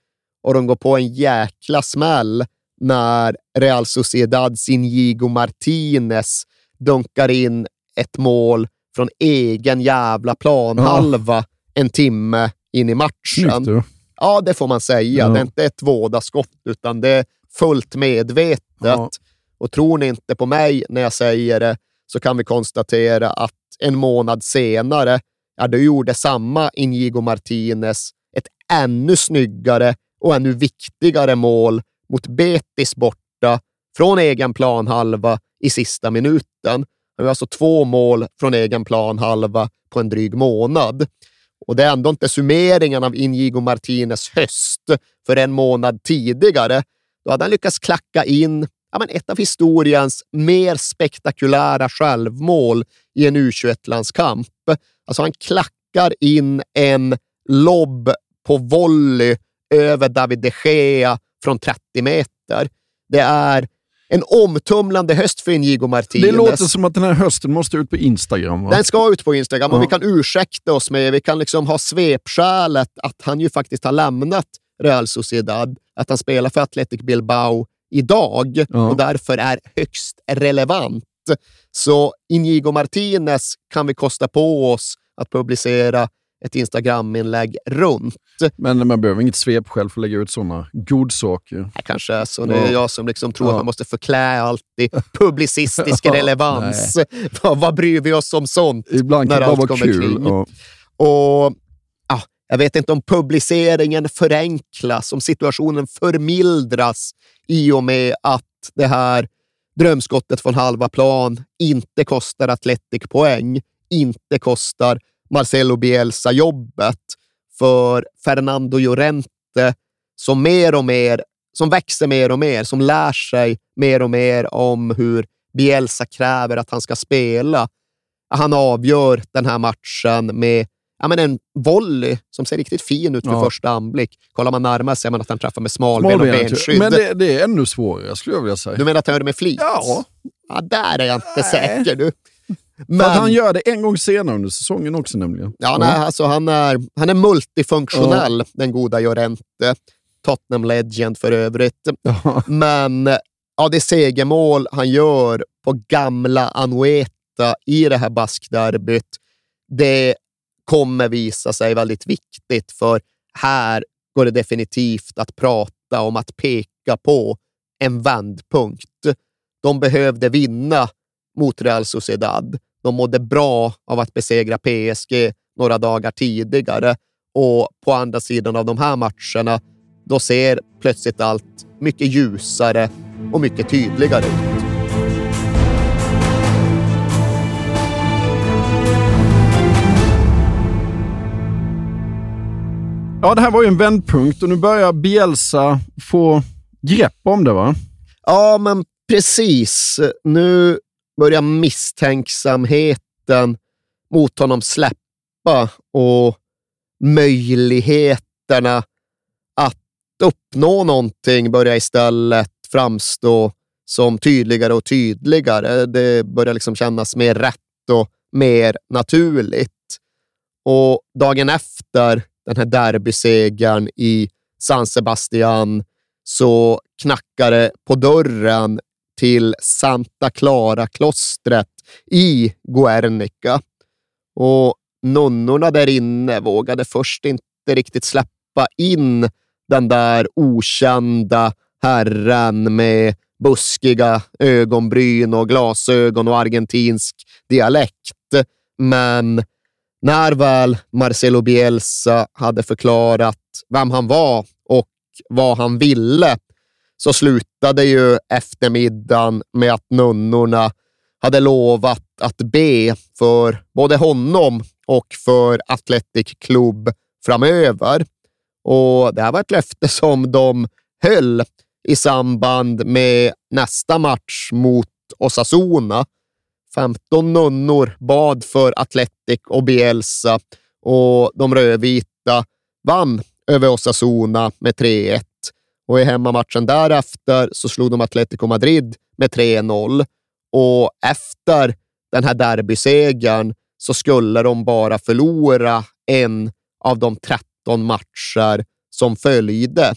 S8: och de går på en jäkla smäll när Real Sociedads Inigo Martinez dunkar in ett mål från egen jävla planhalva ja. en timme in i matchen. Ja, det får man säga. Ja. Det är inte ett vådaskott, utan det är fullt medvetet. Ja. Och tror ni inte på mig när jag säger det, så kan vi konstatera att en månad senare, ja, då gjorde samma Inigo Martinez ett ännu snyggare och ännu viktigare mål mot Betis borta från egen planhalva i sista minuten. Det var alltså två mål från egen planhalva på en dryg månad. Och det är ändå inte summeringen av Inigo Martinez höst, för en månad tidigare, då hade han lyckats klacka in ja, men ett av historiens mer spektakulära självmål i en U21-landskamp. Alltså han klackar in en lobb på volley över David de Gea från 30 meter. Det är en omtumlande höst för Inigo Martinez.
S7: Det låter som att den här hösten måste ut på Instagram. Va?
S8: Den ska ut på Instagram och vi kan ursäkta oss med, vi kan liksom ha svepskälet att han ju faktiskt har lämnat Real Sociedad, att han spelar för Athletic Bilbao idag ja. och därför är högst relevant. Så Inigo Martinez kan vi kosta på oss att publicera ett Instagram-inlägg runt.
S7: Men man behöver inget svepskäl för att lägga ut sådana godsaker.
S8: Det kanske är så. Det är jag som liksom tror ja. att man måste förklä allt i publicistisk relevans. vad, vad bryr vi oss om sånt
S7: Ibland när allt kommer kul. kring? Ja.
S8: Och, ja, jag vet inte om publiceringen förenklas, om situationen förmildras i och med att det här drömskottet från halva plan. Inte kostar Atletic poäng, inte kostar Marcelo Bielsa-jobbet för Fernando Llorente som mer och mer, som växer mer och mer, som lär sig mer och mer om hur Bielsa kräver att han ska spela. Han avgör den här matchen med ja, men en volley som ser riktigt fin ut vid ja. första anblick. Kollar man närmare ser man att han träffar med smalben och benskydd.
S7: Men det, det, är ännu svårare skulle jag vilja säga.
S8: Du menar att han gör det med flit?
S7: Ja.
S8: ja där är jag inte nej. säker. Du.
S7: Men, För att han gör det en gång senare under säsongen också nämligen.
S8: Ja, nej, alltså han är, han är multifunktionell, den goda Llorente. Tottenham Legend för övrigt. Men ja, det segermål han gör på gamla Anoeta i det här baskderbyt, det kommer visa sig väldigt viktigt, för här går det definitivt att prata om att peka på en vändpunkt. De behövde vinna mot Real Sociedad. De mådde bra av att besegra PSG några dagar tidigare och på andra sidan av de här matcherna, då ser plötsligt allt mycket ljusare och mycket tydligare ut.
S7: Ja, det här var ju en vändpunkt och nu börjar Bielsa få grepp om det, va?
S8: Ja, men precis. Nu börjar misstänksamheten mot honom släppa och möjligheterna att uppnå någonting börjar istället framstå som tydligare och tydligare. Det börjar liksom kännas mer rätt och mer naturligt. Och dagen efter den här derbysegern i San Sebastian så knackar det på dörren till Santa Clara-klostret i Guernica. Och nunnorna där inne vågade först inte riktigt släppa in den där okända herren med buskiga ögonbryn och glasögon och argentinsk dialekt. Men när väl Marcelo Bielsa hade förklarat vem han var och vad han ville så slutade ju eftermiddagen med att nunnorna hade lovat att be för både honom och för Athletic Club framöver. Och Det här var ett löfte som de höll i samband med nästa match mot Osasuna. 15 nunnor bad för Athletic och Bielsa och de rödvita vann över Osasuna med 3-1. Och i hemmamatchen därefter så slog de Atletico Madrid med 3-0 och efter den här derbysegern så skulle de bara förlora en av de 13 matcher som följde.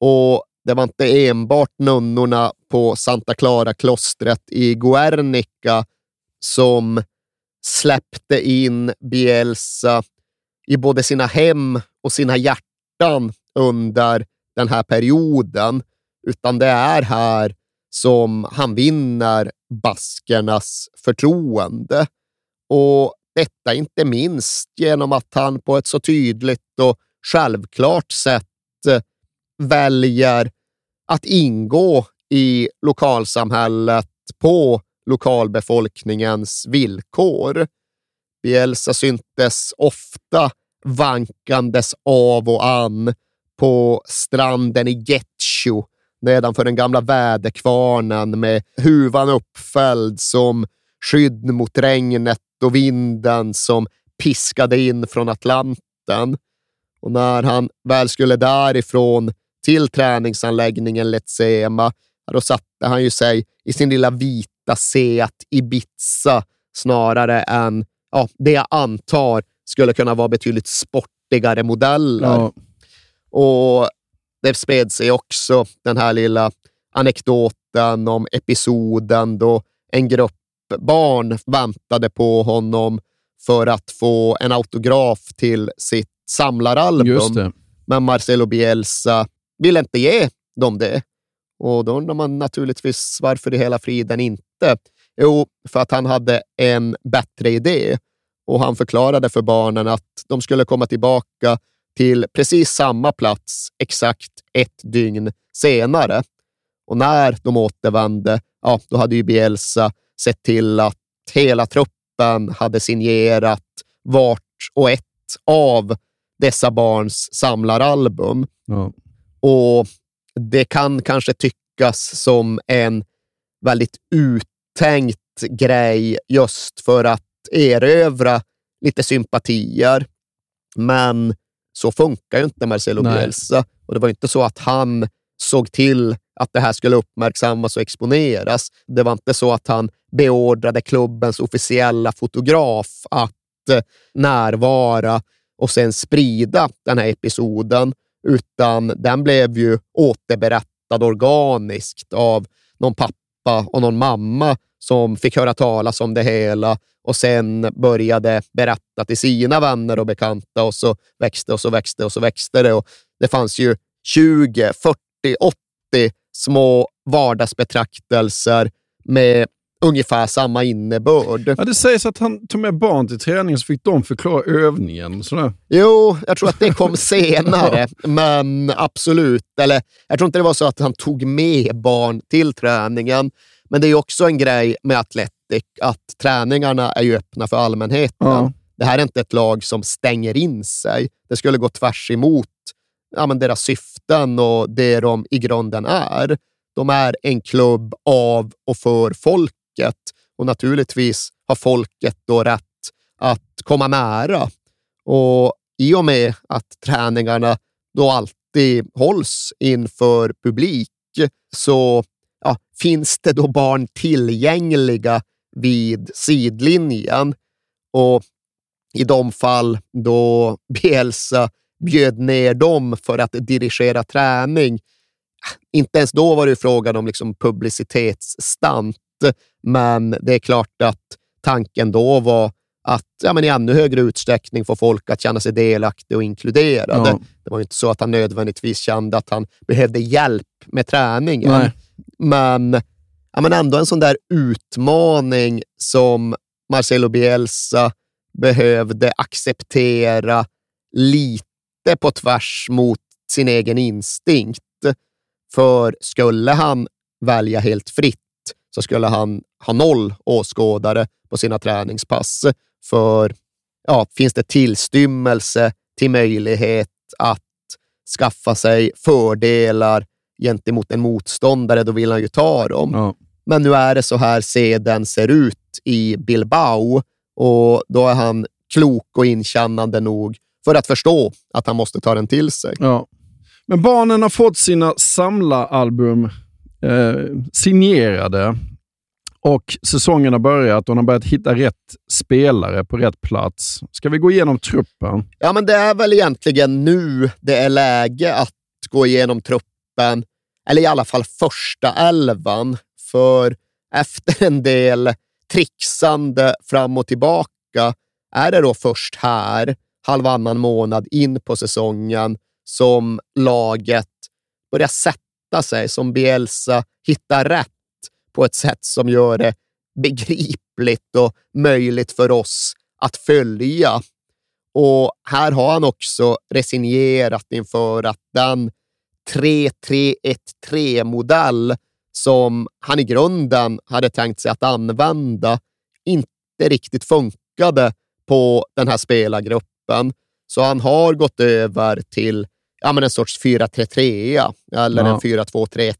S8: Och det var inte enbart nunnorna på Santa Clara-klostret i Guernica som släppte in Bielsa i både sina hem och sina hjärtan under den här perioden, utan det är här som han vinner baskernas förtroende. Och detta inte minst genom att han på ett så tydligt och självklart sätt väljer att ingå i lokalsamhället på lokalbefolkningens villkor. Bielsa syntes ofta vankandes av och an på stranden i Getcho nedanför den gamla väderkvarnen med huvan uppfälld som skydd mot regnet och vinden som piskade in från Atlanten. Och när han väl skulle därifrån till träningsanläggningen Letsema, då satte han ju sig i sin lilla vita Seat Ibiza snarare än ja, det jag antar skulle kunna vara betydligt sportigare modeller. Ja. Och det spred sig också den här lilla anekdoten om episoden då en grupp barn väntade på honom för att få en autograf till sitt samlaralbum. Men Marcelo Bielsa ville inte ge dem det. Och då undrar man naturligtvis varför i hela friden inte? Jo, för att han hade en bättre idé och han förklarade för barnen att de skulle komma tillbaka till precis samma plats exakt ett dygn senare. Och när de återvände, ja, då hade ju Bielsa sett till att hela truppen hade signerat vart och ett av dessa barns samlaralbum. Ja. Och det kan kanske tyckas som en väldigt uttänkt grej just för att erövra lite sympatier. Men så funkar ju inte Marcelo Nej. Bielsa. Och det var inte så att han såg till att det här skulle uppmärksammas och exponeras. Det var inte så att han beordrade klubbens officiella fotograf att eh, närvara och sen sprida den här episoden, utan den blev ju återberättad organiskt av någon pappa och någon mamma som fick höra talas om det hela och sen började berätta till sina vänner och bekanta och så växte och så växte och så växte det. Och det fanns ju 20, 40, 80 små vardagsbetraktelser med ungefär samma innebörd.
S7: Ja, det sägs att han tog med barn till träningen så fick de förklara övningen. Sådär.
S8: Jo, jag tror att det kom senare, men absolut. Eller, jag tror inte det var så att han tog med barn till träningen. Men det är också en grej med Athletic att träningarna är ju öppna för allmänheten. Ja. Det här är inte ett lag som stänger in sig. Det skulle gå tvärs emot ja, men deras syften och det de i grunden är. De är en klubb av och för folket och naturligtvis har folket då rätt att komma nära. Och i och med att träningarna då alltid hålls inför publik så ja, finns det då barn tillgängliga vid sidlinjen. Och i de fall då Bielsa bjöd ner dem för att dirigera träning, inte ens då var det frågan om liksom publicitetsstant, men det är klart att tanken då var att ja, men i ännu högre utsträckning få folk att känna sig delaktiga och inkluderade. Ja. Det var inte så att han nödvändigtvis kände att han behövde hjälp med träningen. Nej. Men, ja, men ändå en sån där utmaning som Marcelo Bielsa behövde acceptera lite på tvärs mot sin egen instinkt. För skulle han välja helt fritt så skulle han ha noll åskådare på sina träningspass. För ja, finns det tillstymmelse till möjlighet att skaffa sig fördelar gentemot en motståndare, då vill han ju ta dem.
S7: Ja.
S8: Men nu är det så här seden ser ut i Bilbao och då är han klok och inkännande nog för att förstå att han måste ta den till sig.
S7: Ja. Men barnen har fått sina samlaralbum Eh, signerade och säsongen har börjat och han har börjat hitta rätt spelare på rätt plats. Ska vi gå igenom truppen?
S8: Ja, men det är väl egentligen nu det är läge att gå igenom truppen, eller i alla fall första elvan. För efter en del trixande fram och tillbaka är det då först här, halvannan månad in på säsongen, som laget börjar sätta sig, som Bielsa hittar rätt på ett sätt som gör det begripligt och möjligt för oss att följa. Och här har han också resignerat inför att den 3-3-1-3-modell som han i grunden hade tänkt sig att använda inte riktigt funkade på den här spelargruppen. Så han har gått över till ja, men en sorts 4-3-3 eller
S7: Ja.
S8: en 4-2-3-1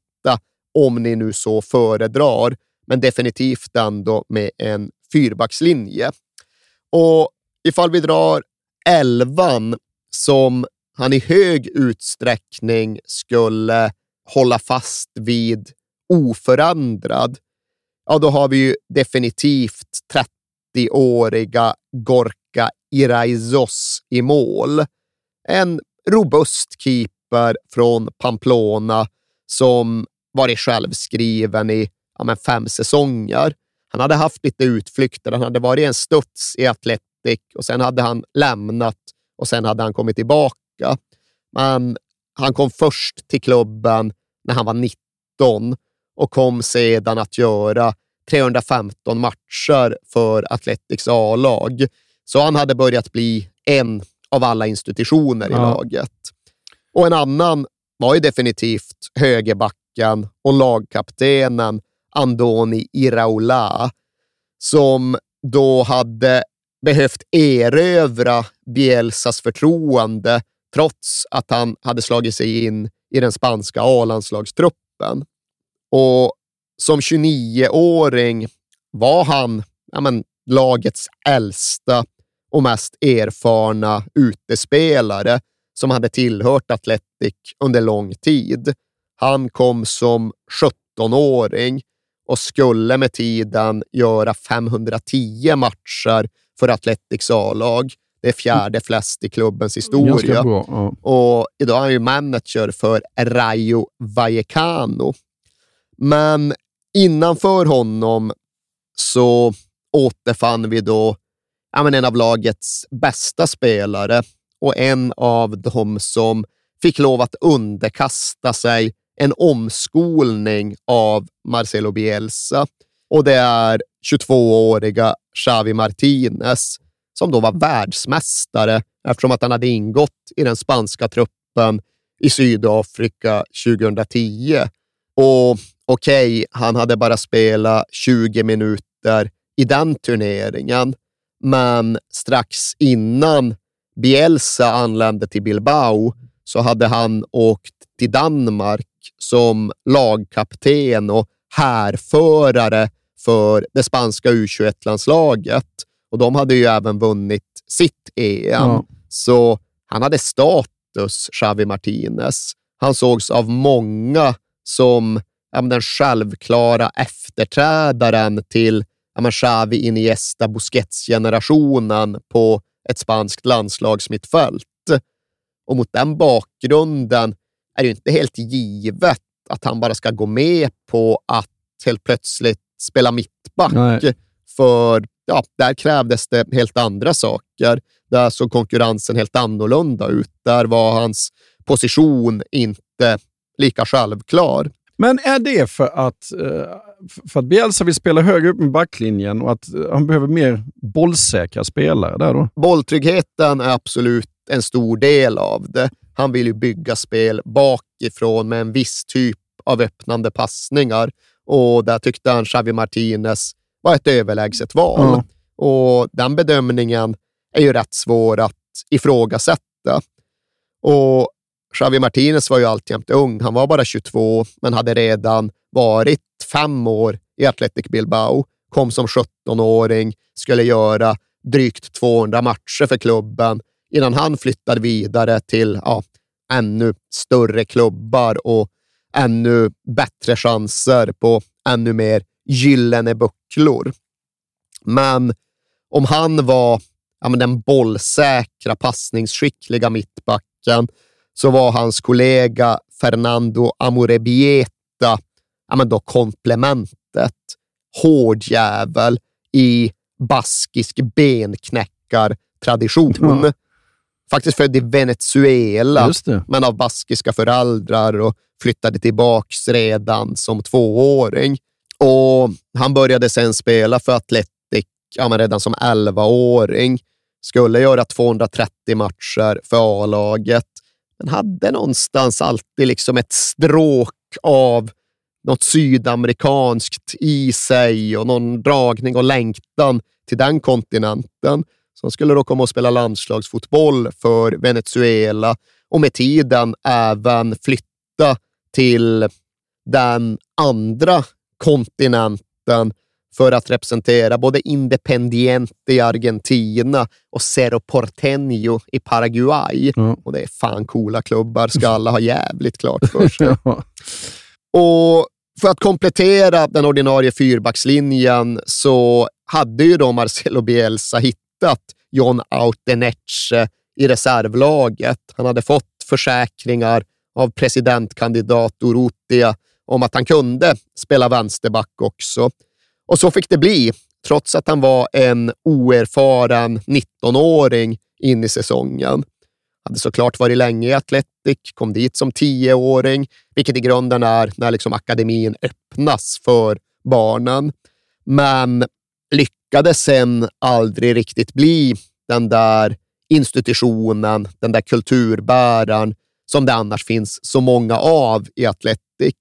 S8: om ni nu så föredrar, men definitivt ändå med en fyrbackslinje. Och ifall vi drar elvan som han i hög utsträckning skulle hålla fast vid oförändrad, ja då har vi ju definitivt 30-åriga Gorka Iraizos i mål. En robust keeper från Pamplona som varit självskriven i ja, men fem säsonger. Han hade haft lite utflykter. Han hade varit en studs i Athletic och sen hade han lämnat och sen hade han kommit tillbaka. Men han kom först till klubben när han var 19 och kom sedan att göra 315 matcher för Athletics A-lag. Så han hade börjat bli en av alla institutioner i
S7: Ja.
S8: laget. Och en annan var ju definitivt högerbacken och lagkaptenen Andoni Iraola, som då hade behövt erövra Bielsas förtroende trots att han hade slagit sig in i den spanska A-landslagstruppen. Och som 29-åring var han ja, men, lagets äldsta och mest erfarna utespelare som hade tillhört Athletic under lång tid. Han kom som 17-åring och skulle med tiden göra 510 matcher för Athletics A-lag. Det är fjärde flest i klubbens historia.
S7: Ganska bra. Ja.
S8: Och idag är han ju manager för Rayo Vallecano. Men innanför honom så återfann vi då ja, men en av lagets bästa spelare och en av dem som fick lov att underkasta sig en omskolning av Marcelo Bielsa. Och det är 22-åriga Xavi Martinez som då var världsmästare eftersom att han hade ingått i den spanska truppen i Sydafrika 2010. Och okej, han hade bara spelat 20 minuter i den turneringen, men strax innan Bielsa anlände till Bilbao så hade han åkt till Danmark som lagkapten och härförare för det spanska U21-landslaget. Och de hade ju även vunnit sitt EM.
S7: Ja.
S8: Så han hade status, Xavi Martinez. Han sågs av många som ja, den självklara efterträdaren till ja, Xavi, Iniesta, Busquets-generationen på ett spanskt landslagsmittfält. Och mot den bakgrunden är det inte helt givet att han bara ska gå med på att helt plötsligt spela mittback.
S7: Nej.
S8: För ja, där krävdes det helt andra saker. Där såg konkurrensen helt annorlunda ut. Där var hans position inte lika självklar.
S7: Men är det för att, eh, för att Bielsa vill spela högre upp med backlinjen och att eh, han behöver mer bollsäkra spelare där då?
S8: Bolltryggheten är absolut en stor del av det. Han vill ju bygga spel bakifrån med en viss typ av öppnande passningar och där tyckte han Xavi Martinez var ett överlägset val.
S7: Ja.
S8: Och den bedömningen är ju rätt svår att ifrågasätta. Och Xavi Martinez var ju alltjämt ung. Han var bara 22, men hade redan varit fem år i Athletic Bilbao. Kom som 17-åring, skulle göra drygt 200 matcher för klubben innan han flyttade vidare till ja, ännu större klubbar och ännu bättre chanser på ännu mer gyllene bucklor. Men om han var ja, men den bollsäkra, passningsskickliga mittbacken så var hans kollega Fernando Amorebieta ja, men då komplementet. Hård jävel i baskisk benknäckartradition.
S7: Ja.
S8: Faktiskt född i Venezuela, men av baskiska föräldrar och flyttade tillbaks redan som tvååring. Och han började sen spela för Atletic ja, men redan som 11-åring. Skulle göra 230 matcher för A-laget, den hade någonstans alltid liksom ett stråk av något sydamerikanskt i sig och någon dragning och längtan till den kontinenten. som skulle då komma och spela landslagsfotboll för Venezuela och med tiden även flytta till den andra kontinenten för att representera både Independiente i Argentina och Cerro Porteño i Paraguay. Och det är fan coola klubbar, ska alla ha jävligt klart för sig. Och för att komplettera den ordinarie fyrbackslinjen så hade ju då Marcelo Bielsa hittat John Auteneche i reservlaget. Han hade fått försäkringar av presidentkandidat Urrutia om att han kunde spela vänsterback också. Och så fick det bli, trots att han var en oerfaren 19-åring in i säsongen. Hade såklart varit länge i Athletic, kom dit som 10-åring, vilket i grunden är när liksom akademin öppnas för barnen. Men lyckades sen aldrig riktigt bli den där institutionen, den där kulturbäraren som det annars finns så många av i Athletic.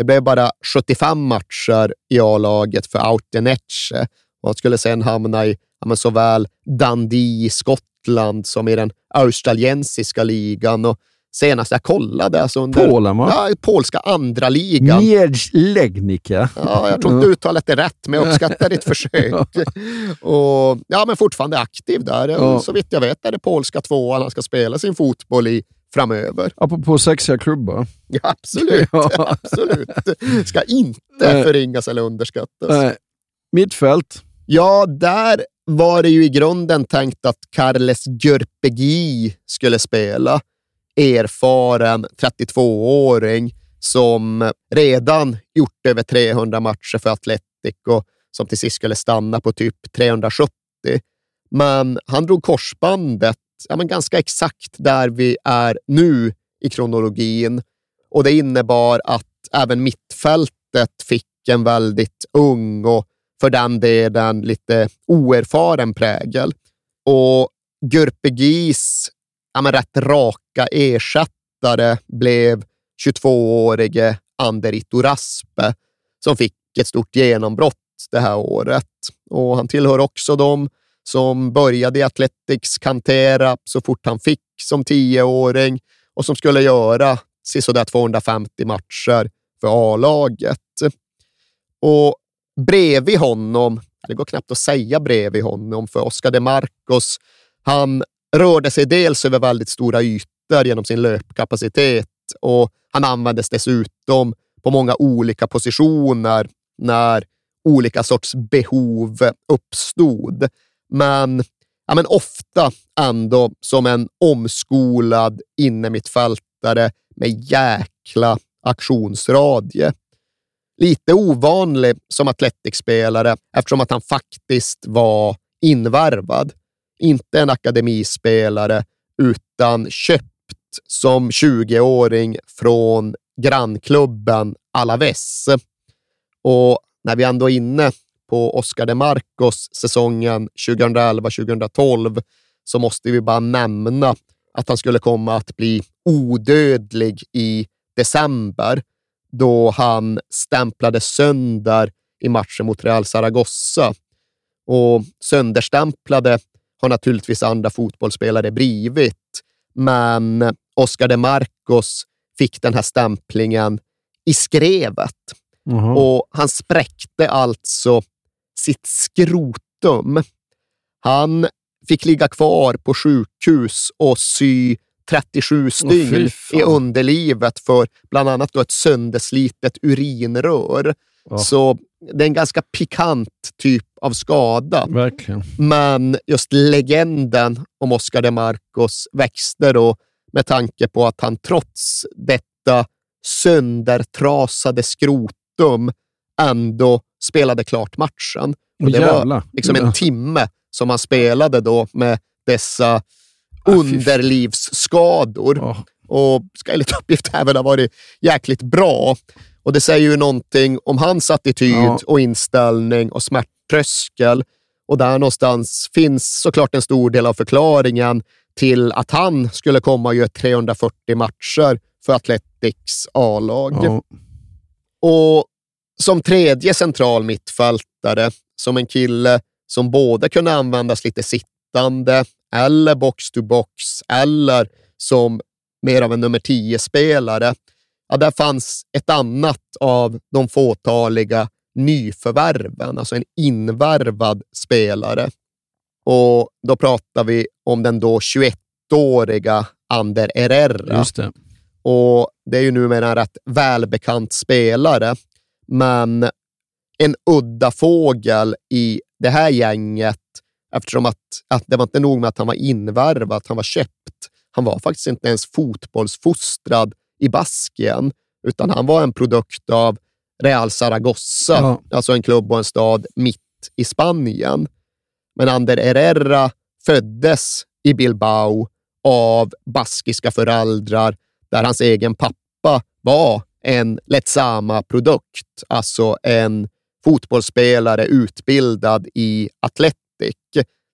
S8: Det blev bara 75 matcher i A-laget för Auteneche och han skulle sen hamna i ja, såväl Dundee i Skottland som i den australiensiska ligan. Och senast jag kollade, alltså under
S7: Polen, va?
S8: ja, polska andra ligan.
S7: Mierzlegnica.
S8: Ja, jag tror inte uttalet är rätt, men jag uppskattar ditt försök. Och, ja, men fortfarande aktiv där.
S7: Ja.
S8: Så vitt jag vet är det polska tvåan han ska spela sin fotboll i framöver.
S7: Apropå sexiga klubbar.
S8: Ja, absolut.
S7: Ja.
S8: absolut. Ska inte
S7: Nej.
S8: förringas eller underskattas.
S7: Nej. Mittfält.
S8: Ja, där var det ju i grunden tänkt att Carles Gürpegi skulle spela. Erfaren 32-åring som redan gjort över 300 matcher för Athletic och som till sist skulle stanna på typ 370. Men han drog korsbandet ja, men ganska exakt där vi är nu i kronologin och det innebar att även mittfältet fick en väldigt ung och för den delen lite oerfaren prägel. Och Gürpegis ja, men rätt raka ersättare blev 22-årige Anderito Raspe, som fick ett stort genombrott det här året. Och han tillhör också de som började i Athletics kantera så fort han fick som tioåring och som skulle göra sisådär 250 matcher för A-laget. Och bredvid honom, det går knappt att säga bredvid honom, för Oscar de Marcos, han rörde sig dels över väldigt stora ytor genom sin löpkapacitet och han användes dessutom på många olika positioner när olika sorts behov uppstod. Men, ja, men ofta ändå som en omskolad innermittfältare med jäkla aktionsradie. Lite ovanlig som atletikspelare eftersom att han faktiskt var invärvad. Inte en akademispelare utan köpt som 20-åring från grannklubben Alaves. Och när vi ändå är inne på Oscar de Marcos säsongen 2011-2012 så måste vi bara nämna att han skulle komma att bli odödlig i december då han stämplade sönder i matchen mot Real Zaragoza. Och sönderstämplade har naturligtvis andra fotbollsspelare blivit, men Oscar de Marcos fick den här stämplingen i skrevet.
S7: Mhm.
S8: Och han spräckte alltså sitt skrotum. Han fick ligga kvar på sjukhus och sy 37 stygn
S7: fan.
S8: i underlivet för bland annat då ett sönderslitet urinrör.
S7: Ja.
S8: Så det är en ganska pikant typ av skada.
S7: Verkligen.
S8: Men just legenden om Oscar de Marcos växte då med tanke på att han trots detta söndertrasade skrotum ändå spelade klart matchen. Och det var liksom en timme som han spelade då med dessa
S7: Ah,
S8: underlivsskador. Och ska enligt uppgift även ha varit jäkligt bra. Och det säger ju någonting om hans attityd och inställning och smärttröskel. Och där någonstans finns såklart en stor del av förklaringen till att han skulle komma och göra 340 matcher för Athletics A-lag.
S7: Ja.
S8: Och som tredje central mittfältare, som en kille som både kunde användas lite sittande eller box-to-box eller som mer av en nummer 10-spelare. Ja, där fanns ett annat av de fåtaliga nyförvärven, alltså en invärvad spelare. Och då pratar vi om den då 21-åriga Ander Herrera.
S7: Just det.
S8: Och det är ju numera en rätt välbekant spelare, men en udda fågel i det här gänget eftersom att, att det var inte nog med att han var invärvad, han var köpt. Han var faktiskt inte ens fotbollsfostrad i Baskien, utan han var en produkt av Real Zaragoza,
S7: Ja.
S8: alltså en klubb och en stad mitt i Spanien. Men Ander Herrera föddes i Bilbao av baskiska föräldrar där hans egen pappa var en Letsama-produkt, alltså en fotbollsspelare utbildad i Athletic.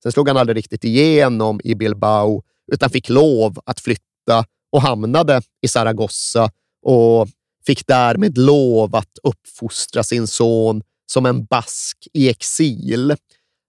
S8: Sen slog han aldrig riktigt igenom i Bilbao, utan fick lov att flytta och hamnade i Zaragoza och fick därmed lov att uppfostra sin son som en bask i exil.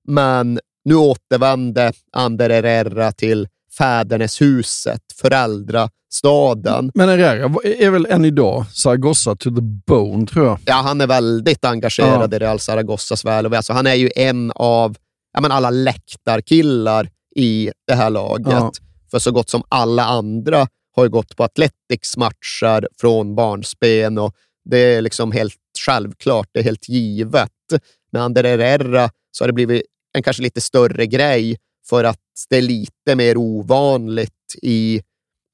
S8: Men nu återvände Ander Herrera till fäderneshuset, föräldrastaden.
S7: Men Herrera är väl än idag Zaragoza to the bone, tror jag.
S8: Ja, han är väldigt engagerad
S7: Ja.
S8: i Real Zaragozas väl och ve. alltså, Han är ju en av men alla läktarkillar i det här laget.
S7: Ja.
S8: För så gott som alla andra har ju gått på Athletics matcher från barnsben och det är liksom helt självklart, det är helt givet. Med Ander Herrera så har det blivit en kanske lite större grej för att det är lite mer ovanligt i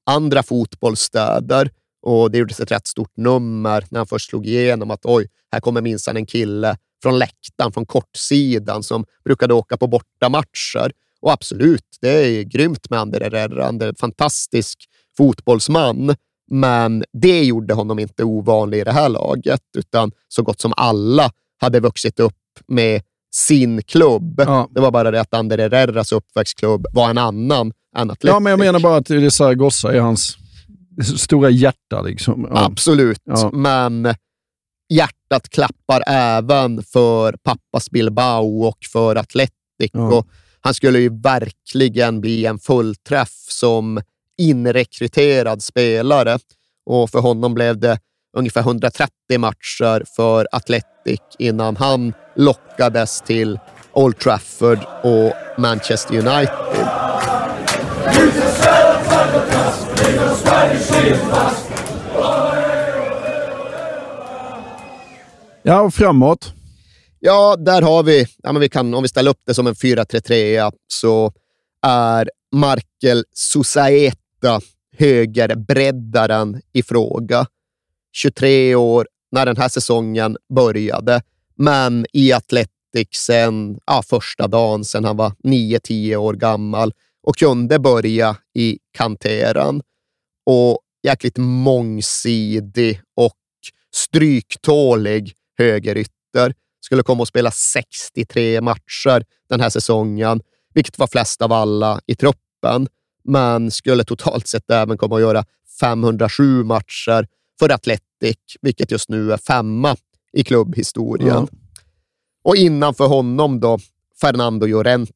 S8: andra fotbollsstäder. Och det gjordes ett rätt stort nummer när han först slog igenom att oj, här kommer minsann en kille från läktaren, från kortsidan som brukade åka på bortamatcher. Och absolut, det är grymt med Ander Herrera. Han är en fantastisk fotbollsman. Men det gjorde honom inte ovanlig i det här laget, utan så gott som alla hade vuxit upp med sin klubb. Det var bara det att Ander Herreras uppväxtklubb var en annan än Atletic.
S7: Ja, men jag menar bara att det är Zaragoza är hans stora hjärta. Liksom. Ja.
S8: Absolut,
S7: Ja.
S8: men hjärtat klappar även för pappas Bilbao och för Atletic.
S7: Ja.
S8: Och han skulle ju verkligen bli en fullträff som inrekryterad spelare. Och för honom blev det ungefär 130 matcher för Atletic innan han lockades till Old Trafford och Manchester United.
S7: Ja, och framåt.
S8: Ja, där har vi, ja, men vi kan, om vi ställer upp det som en 4-3-3 så är Markel Susaeta högerbreddaren i fråga. 23 år när den här säsongen började, men i Athletics sen ja, första dagen sedan han var 9-10 år gammal och kunde börja i kanteran. Och jäkligt mångsidig och stryktålig högerytter. Skulle komma att spela 63 matcher den här säsongen, vilket var flest av alla i truppen, men skulle totalt sett även komma att göra 507 matcher för Atletic, vilket just nu är femma i klubbhistorien.
S7: Ja.
S8: Och innanför honom då, Fernando Llorente.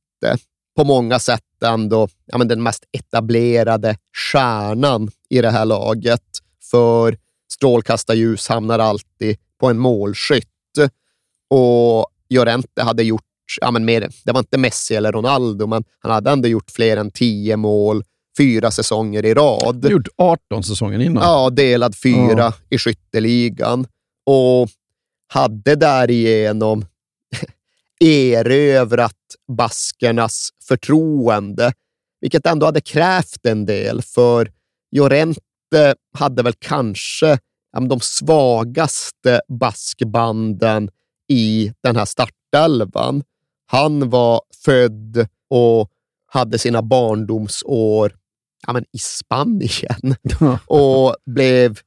S8: På många sätt ändå ja, men den mest etablerade stjärnan i det här laget. För strålkastarljus hamnar alltid på en målskytt. Och Llorente hade gjort, ja, men mer, det var inte Messi eller Ronaldo, men han hade ändå gjort fler än tio mål fyra säsonger i rad.
S7: Gjort 18 säsonger innan.
S8: Ja, delad fyra
S7: Ja.
S8: i skytteligan. Och hade därigenom erövrat baskernas förtroende, vilket ändå hade krävt en del, för Llorente hade väl kanske de svagaste baskbanden i den här startelvan. Han var född och hade sina barndomsår ja, men i Spanien och blev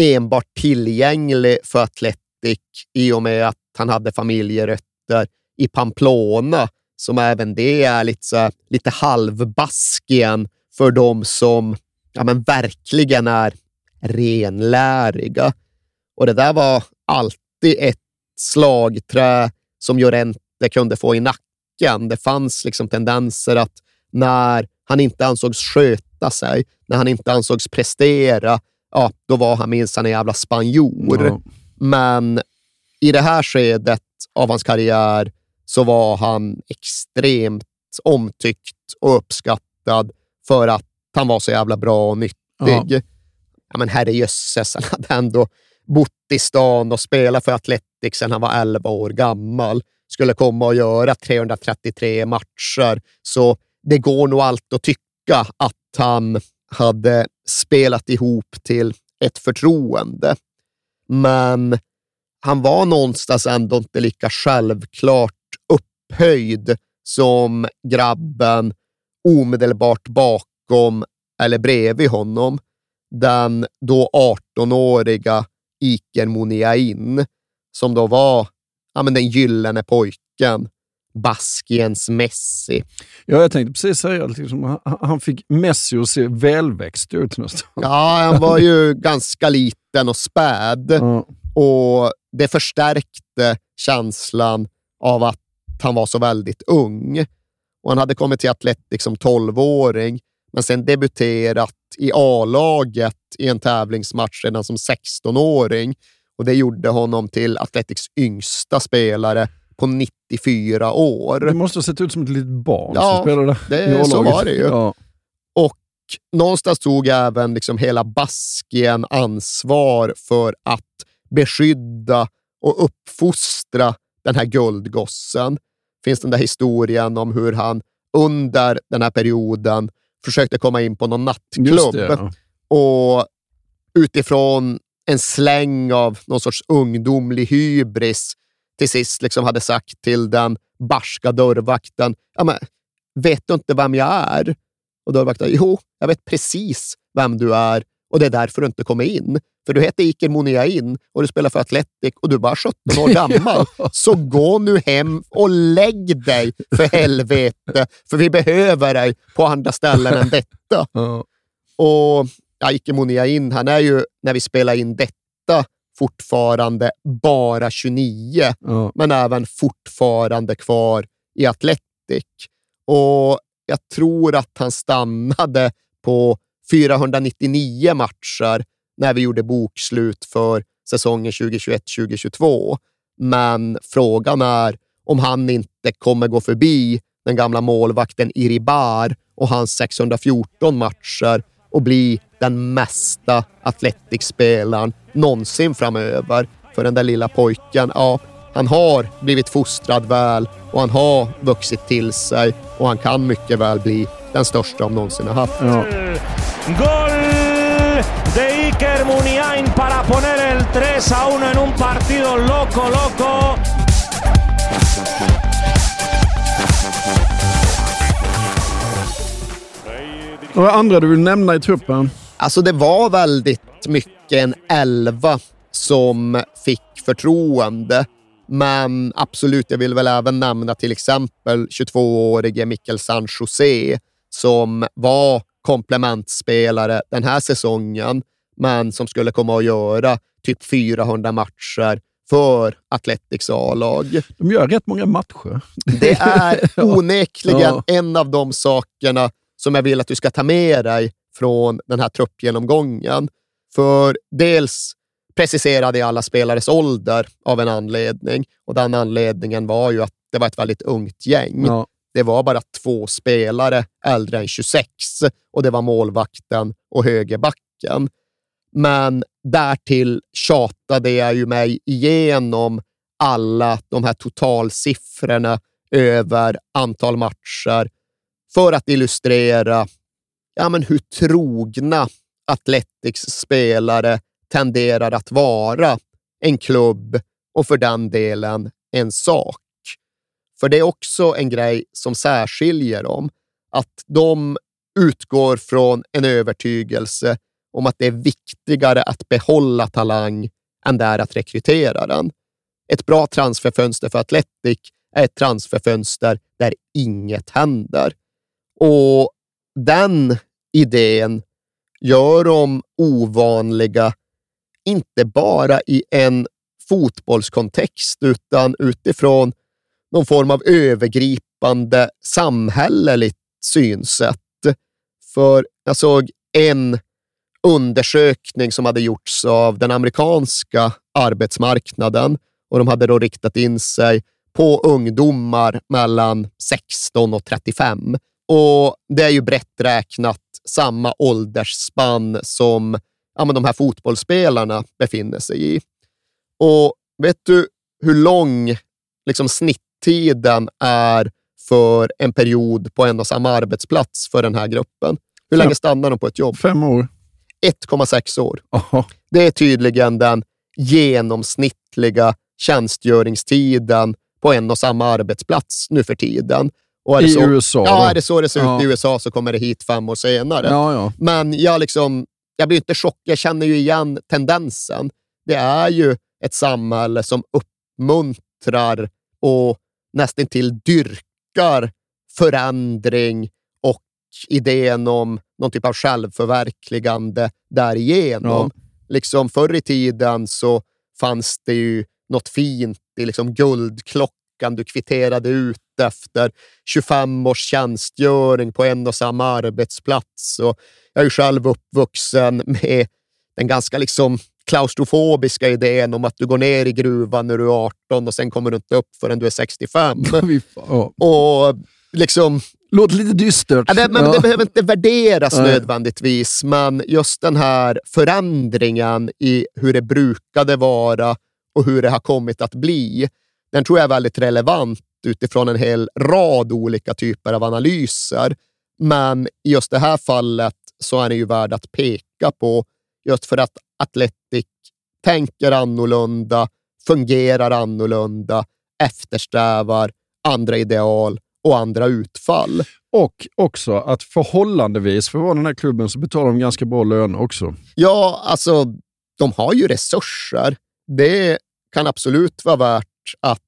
S8: enbart tillgänglig för Atletic i och med att han hade familjerötter i Pamplona, som även det är lite, så lite halvbaskien för de som ja, men verkligen är renläriga. Och det där var alltid ett slagträ som Llorente kunde få i nacken. Det fanns liksom tendenser att när han inte ansågs sköta sig, när han inte ansågs prestera, ja, då var han minst en jävla spanjor.
S7: Ja.
S8: Men i det här skedet av hans karriär så var han extremt omtyckt och uppskattad för att han var så jävla bra och nyttig.
S7: Ja.
S8: Ja. men herrejösses, han hade ändå bott i stan och spelat för Atletic sedan han var 11 år gammal. Skulle komma och göra 333 matcher, så det går nog allt att tycka att han hade spelat ihop till ett förtroende. Men han var någonstans ändå inte lika självklart upphöjd som grabben omedelbart bakom eller bredvid honom. Den då 18-åriga Iker Muniain, som då var ja, men den gyllene pojken. Baskiens Messi.
S7: Ja, jag tänkte precis säga att liksom, han- fick Messi att se välväxt ut nästan.
S8: Ja, han var ju ganska liten och späd och det förstärkte känslan av att han var så väldigt ung. Och Han hade kommit till Atletic som 12-åring, men sen debuterat i A-laget i en tävlingsmatch redan som 16-åring. Och Det gjorde honom till Atletics yngsta spelare på 94 år.
S7: Det måste ha sett ut som ett litet barn som
S8: Ja,
S7: spelade i
S8: det, så var det ju.
S7: Ja.
S8: Och någonstans tog även liksom hela Baskien ansvar för att beskydda och uppfostra den här guldgossen. finns den där historien om hur han under den här perioden försökte komma in på någon nattklubb
S7: det, ja.
S8: och utifrån en släng av någon sorts ungdomlig hybris till sist liksom hade sagt till den barska dörrvakten, ja, men, vet du inte vem jag är? Och dörrvakten, jo, jag vet precis vem du är och det är därför du inte kommer in. För du heter Iker Muniain och du spelar för Atletic och du är bara 17 år gammal. Så gå nu hem och lägg dig för helvete, för vi behöver dig på andra ställen än detta. Och ja, Iker Muniain, han är ju, när vi spelar in detta, fortfarande bara 29,
S7: Ja.
S8: men även fortfarande kvar i Atletic. Och jag tror att han stannade på 499 matcher när vi gjorde bokslut för säsongen 2021-2022. Men frågan är om han inte kommer gå förbi den gamla målvakten Iribar och hans 614 matcher och bli den mesta Atletic-spelaren någonsin framöver. För den där lilla pojken, ja, han har blivit fostrad väl och han har vuxit till sig och han kan mycket väl bli den största de någonsin har haft.
S15: Gol de Iker Muniain para poner el 3 a 1 en un partido loco, loco.
S7: Några andra du vill nämna i truppen?
S8: Alltså det var väldigt mycket en elva som fick förtroende. Men absolut, jag vill väl även nämna till exempel 22-årige Mikkel San José som var komplementspelare den här säsongen, men som skulle komma att göra typ 400 matcher för Athletics A-lag.
S7: De gör rätt många matcher.
S8: Det är onekligen
S7: Ja.
S8: en av de sakerna som jag vill att du ska ta med dig från den här truppgenomgången. För dels preciserade jag alla spelares ålder av en anledning och den anledningen var ju att det var ett väldigt ungt gäng.
S7: Ja.
S8: Det var bara två spelare äldre än 26 och det var målvakten och högerbacken. Men därtill tjatade jag ju mig igenom alla de här totalsiffrorna över antal matcher för att illustrera ja, men hur trogna Athletics spelare tenderar att vara en klubb och för den delen en sak. För det är också en grej som särskiljer dem, att de utgår från en övertygelse om att det är viktigare att behålla talang än det är att rekrytera den. Ett bra transferfönster för Athletic är ett transferfönster där inget händer. Och den idén gör dem ovanliga, inte bara i en fotbollskontext, utan utifrån någon form av övergripande samhälleligt synsätt. För jag såg en undersökning som hade gjorts av den amerikanska arbetsmarknaden och de hade då riktat in sig på ungdomar mellan 16 och 35. Och det är ju brett räknat samma åldersspann som ja, men de här fotbollsspelarna befinner sig i. Och vet du hur lång liksom, snitttiden är för en period på en och samma arbetsplats för den här gruppen? Hur länge stannar de på ett jobb?
S7: Fem år.
S8: 1,6 år.
S7: Aha.
S8: Det är tydligen den genomsnittliga tjänstgöringstiden på en och samma arbetsplats nu för tiden. Och
S7: I
S8: så,
S7: USA
S8: Ja,
S7: då?
S8: är det så det ser
S7: Ja.
S8: ut i USA så kommer det hit fem år senare.
S7: Ja, ja.
S8: Men jag, liksom, jag blir inte chockad. Jag känner ju igen tendensen. Det är ju ett samhälle som uppmuntrar och nästan till dyrkar förändring och idén om någon typ av självförverkligande därigenom. Liksom förr i tiden så fanns det ju något fint i liksom guldklockan du kvitterade ut efter 25 års tjänstgöring på en och samma arbetsplats. Och jag är ju själv uppvuxen med den ganska liksom klaustrofobiska idén om att du går ner i gruvan när du är 18 och sen kommer du inte upp förrän du är 65.
S7: Ja.
S8: och liksom...
S7: Låter lite dystert.
S8: Ja, det, men
S7: Ja.
S8: det behöver inte värderas
S7: Nej.
S8: nödvändigtvis, men just den här förändringen i hur det brukade vara och hur det har kommit att bli, den tror jag är väldigt relevant utifrån en hel rad olika typer av analyser. Men i just det här fallet så är det ju värd att peka på just för att Atletic tänker annorlunda, fungerar annorlunda, eftersträvar andra ideal och andra utfall.
S7: Och också att förhållandevis, för att vara den här klubben, så betalar de ganska bra löner också.
S8: Ja, alltså, de har ju resurser. Det kan absolut vara värt att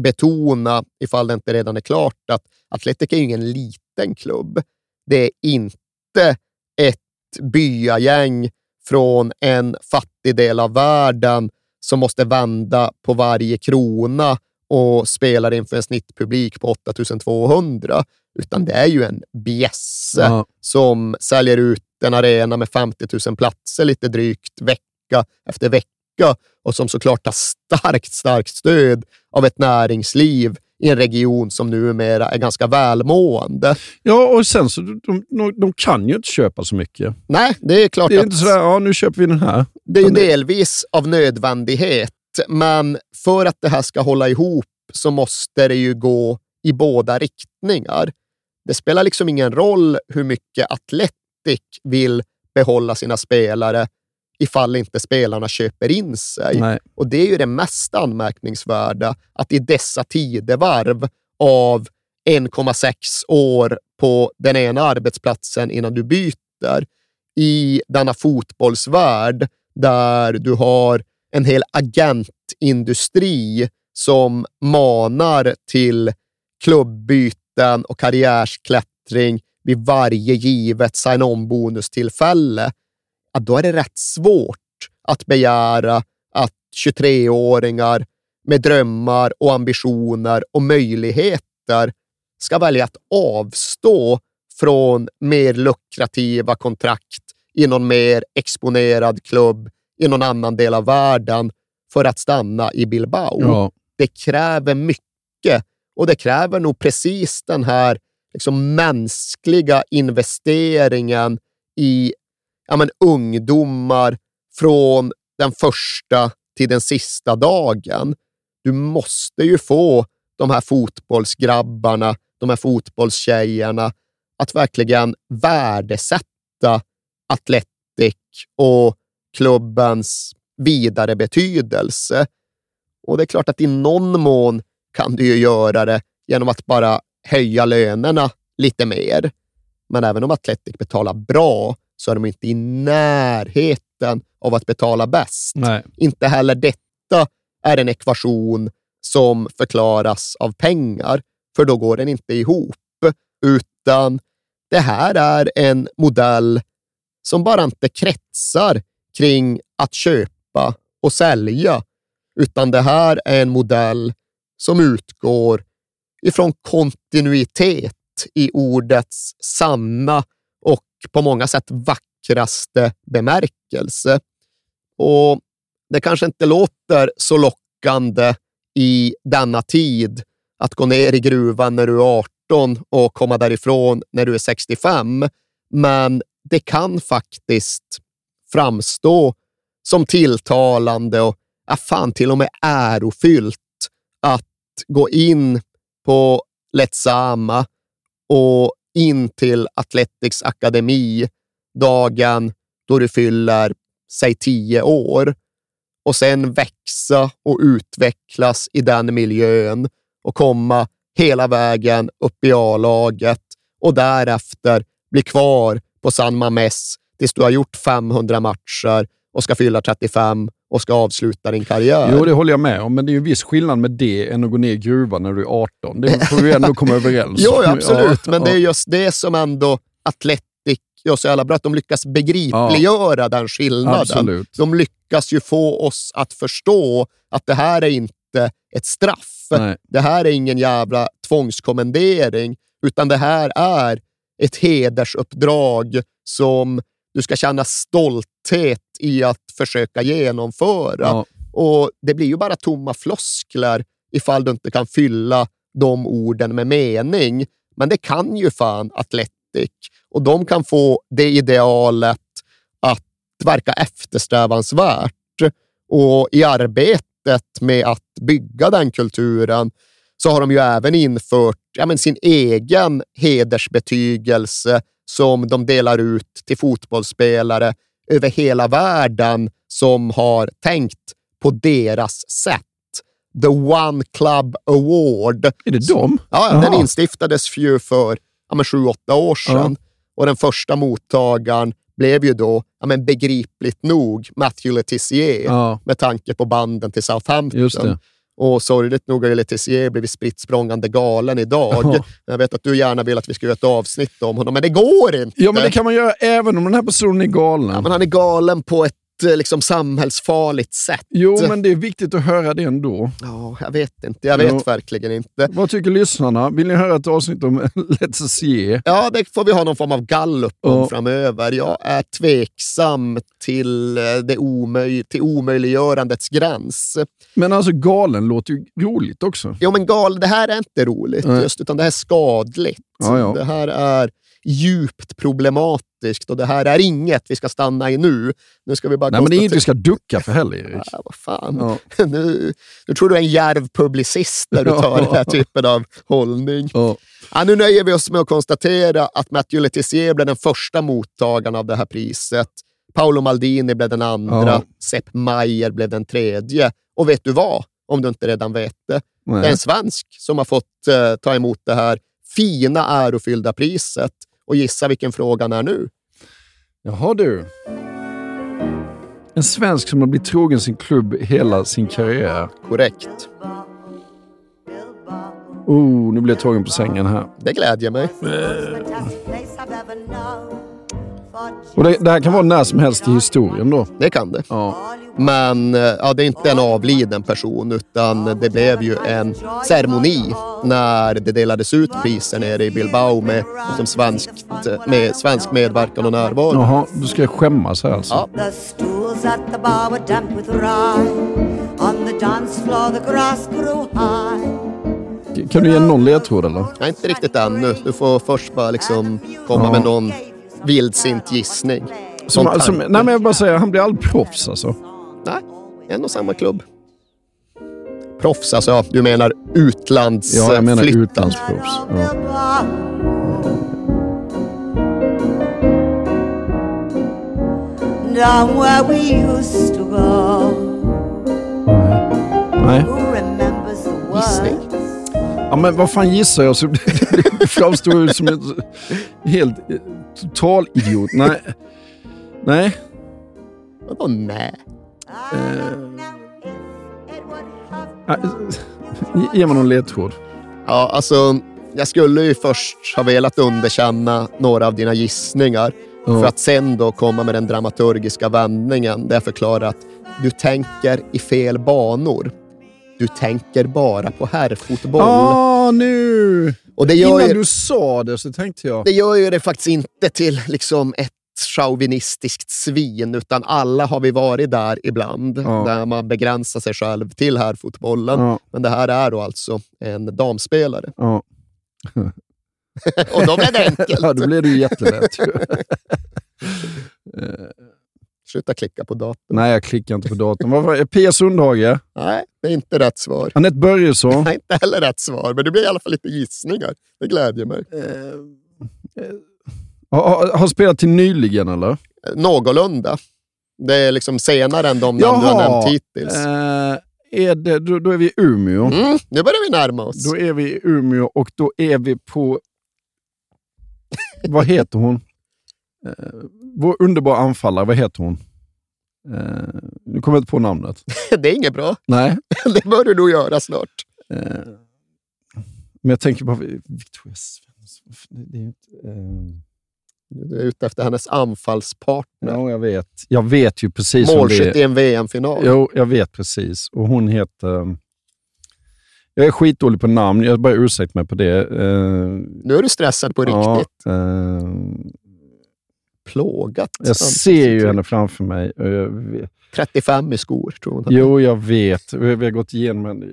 S8: betona, ifall det inte redan är klart, att Atletic är ju ingen liten klubb. Det är inte ett byagäng från en fattig del av världen som måste vända på varje krona och spelar inför en snittpublik på 8200, utan det är ju en bjässe
S7: Ja.
S8: som säljer ut en arena med 50 000 platser lite drygt vecka efter vecka och som såklart har starkt, starkt stöd av ett näringsliv i en region som numera är ganska välmående.
S7: Ja, och sen så de, de, kan ju inte köpa så mycket.
S8: Nej, det är klart
S7: Det är
S8: att
S7: inte sådär, ja nu köper vi den här.
S8: det är ju delvis av nödvändighet, men för att det här ska hålla ihop så måste det ju gå i båda riktningar. Det spelar liksom ingen roll hur mycket Atletic vill behålla sina spelare ifall inte spelarna köper in sig.
S7: Nej.
S8: Och det är ju det mest anmärkningsvärda, att i dessa tidevarv av 1,6 år på den ena arbetsplatsen innan du byter, i denna fotbollsvärld där du har en hel agentindustri som manar till klubbyten och karriärsklättring vid varje givet sign-on-bonustillfälle, ja, då är det rätt svårt att begära att 23-åringar med drömmar och ambitioner och möjligheter ska välja att avstå från mer lukrativa kontrakt i någon mer exponerad klubb i någon annan del av världen för att stanna i Bilbao.
S7: Ja.
S8: Det kräver mycket och det kräver nog precis den här liksom mänskliga investeringen i ja, men, ungdomar från den första till den sista dagen. Du måste ju få de här fotbollsgrabbarna, de här fotbollstjejerna att verkligen värdesätta Atletic och klubbens vidare betydelse. Och det är klart att i någon mån kan du ju göra det genom att bara höja lönerna lite mer. Men även om Atletic betalar bra så är de inte i närheten av att betala bäst.
S7: Nej.
S8: Inte heller detta är en ekvation som förklaras av pengar, för då går den inte ihop. Utan det här är en modell som bara inte kretsar kring att köpa och sälja, utan det här är en modell som utgår ifrån kontinuitet i ordets sanna på många sätt vackraste bemärkelse. Och det kanske inte låter så lockande i denna tid att gå ner i gruvan när du är 18 och komma därifrån när du är 65. Men det kan faktiskt framstå som tilltalande och ja, fan till och med ärofyllt att gå in på Letsama och in till Athletics akademi dagen då du fyller, säg tio år och sen växa och utvecklas i den miljön och komma hela vägen upp i A-laget och därefter bli kvar på San Mames tills du har gjort 500 matcher och ska fylla 35 och ska avsluta din karriär.
S7: Jo, det håller jag med om, men det är ju en viss skillnad med det än att gå ner i gruvan när du är 18. Det får vi ändå komma överens
S8: Jo,
S7: om.
S8: absolut,
S7: Ja,
S8: men
S7: ja.
S8: det är just det som ändå Atletic gör så jävla bra, att de lyckas begripliggöra den skillnaden.
S7: Absolut.
S8: De lyckas ju få oss att förstå att det här är inte ett straff.
S7: Nej.
S8: Det här är ingen jävla tvångskommendering, utan det här är ett hedersuppdrag som du ska känna stolthet i att försöka genomföra.
S7: Ja.
S8: Och Det blir ju bara tomma floskler ifall du inte kan fylla de orden med mening. Men det kan ju fan Atletic och de kan få det idealet att verka eftersträvansvärt. Och i arbetet med att bygga den kulturen så har de ju även infört ja, men sin egen hedersbetygelse som de delar ut till fotbollsspelare över hela världen som har tänkt på deras sätt. The One Club Award.
S7: Är det dem?
S8: Ja, den
S7: Jaha.
S8: instiftades ju för ja, men sju, åtta år sedan. Och den första mottagaren blev ju då, ja, men begripligt nog, Matthew Letizier
S7: Ja.
S8: med tanke på banden till Southampton. Och sorgligt nog har ju Letizier blivit spritt språngande galen idag.
S7: Ja.
S8: Jag vet att du gärna vill att vi ska göra ett avsnitt om honom, men det går inte.
S7: Ja, men det kan man göra även om den här personen är galen.
S8: Ja, men han är galen på ett eh, liksom, samhällsfarligt sätt.
S7: Jo, men det är viktigt att höra det ändå.
S8: Ja, jag vet inte. Jag vet
S7: Jo.
S8: verkligen inte.
S7: Vad tycker lyssnarna? Vill ni höra ett avsnitt om Let's Ye?
S8: Ja, det får vi ha någon form av gallup om
S7: Ja.
S8: framöver. Jag är tveksam till, eh, det omöj till omöjliggörandets gräns.
S7: Men alltså galen låter ju roligt också.
S8: Jo, men gal, det här är inte roligt,
S7: Nej.
S8: just, utan det här är skadligt.
S7: Ja, ja.
S8: Det här är djupt problematiskt och det här är inget vi ska stanna i nu. Nu ska vi bara
S7: Nej, men det är inget vi ska ducka för heller, Erik.
S8: Ja, vad fan.
S7: Ja.
S8: Nu, nu tror du är en djärv publicist när du tar den här typen av hållning.
S7: Ja.
S8: Ja, nu nöjer vi oss med att konstatera att Mathieu Letizier blev den första mottagaren av det här priset. Paolo Maldini blev den andra.
S7: Ja.
S8: Sepp Maier blev den tredje. Och vet du vad? Om du inte redan vet det.
S7: Nej.
S8: Det är en svensk som har fått eh, ta emot det här fina ärofyllda priset. Och gissa vilken frågan är nu?
S7: Jaha du. En svensk som har blivit trogen sin klubb hela sin karriär.
S8: Korrekt.
S7: Oh, nu blir jag tagen på sängen här.
S8: Det glädjer mig.
S7: Och det, det här kan vara när som helst i historien då?
S8: Det kan det.
S7: Ja.
S8: Men eh, ja, det är inte en avliden person utan det blev ju en ceremoni när det delades ut priser nere i Bilbao med, liksom svenskt, med svensk medverkan och närvaro.
S7: Jaha, du ska skämmas här alltså?
S8: Ja.
S7: Kan du ge någon ledtråd eller?
S8: Nej, inte riktigt ännu. Du får först bara liksom komma
S7: Ja.
S8: med någon vildsint gissning.
S7: Som,
S8: tanke.
S7: nej men jag bara säger, han blir aldrig proffs alltså.
S8: Nej, en och samma klubb. Proffs alltså, ja, du menar utlandsflyttad?
S7: Ja, jag menar utlandsproffs. Ja.
S16: Down where we used to go.
S7: Nej.
S16: Words?
S7: Ja men vad fan gissar jag så det framstår som en helt eh, total idiot. Nej. Nej.
S8: Vadå nej?
S7: Eh, ge mig någon ledtråd.
S8: Ja, alltså, jag skulle ju först ha velat underkänna några av dina gissningar
S7: Ja.
S8: för att sen då komma med den dramaturgiska vändningen där jag förklarar att du tänker i fel banor. Du tänker bara på herrfotboll.
S7: Ah, nu!
S8: Och det
S7: Innan
S8: ju-
S7: du sa det så tänkte jag...
S8: Det gör ju det faktiskt inte till liksom ett chauvinistiskt svin, utan alla har vi varit där ibland,
S7: Ja.
S8: där man begränsar sig själv till herrfotbollen.
S7: Ja.
S8: Men det här är då alltså en damspelare.
S7: Ja.
S8: Och då blev det enkelt.
S7: ja, då blev det ju jättelätt.
S8: Sluta klicka på datorn.
S7: Nej, jag klickar inte på datorn. Vad var Pia Sundhage?
S8: Nej, det är inte rätt svar.
S7: Anette Börjesson?
S8: Nej, inte heller rätt svar, men det blir i alla fall lite gissningar. Det glädjer mig.
S7: Har, har, har spelat till nyligen eller?
S8: Någorlunda. Det är liksom senare än de namn du har nämnt hittills.
S7: Eh, är det, då, då är vi i Umeå.
S8: Mm, nu börjar vi närma oss.
S7: Då är vi i Umeå och då är vi på... vad heter hon? Eh, vår underbara anfallare, vad heter hon? Eh, nu kommer jag inte på namnet.
S8: det är inget bra.
S7: Nej.
S8: det bör du nog göra snart.
S7: Eh, men jag tänker på Victoria Svensson. Det är inte, eh,
S8: Du är ute efter hennes anfallspartner.
S7: Ja, jag vet. Jag vet ju precis
S8: Målskytt i en VM-final.
S7: Jo, jag vet precis. Och hon heter... Jag är skitdålig på namn. Jag bara ursäkta mig på det. Eh,
S8: Nu är du stressad på
S7: ja,
S8: riktigt.
S7: eh,
S8: Plågat.
S7: jag ser ju henne framför mig. och Jag vet.
S8: 35 i skor, tror hon.
S7: Jo, jag vet. Vi vi har gått igenom henne.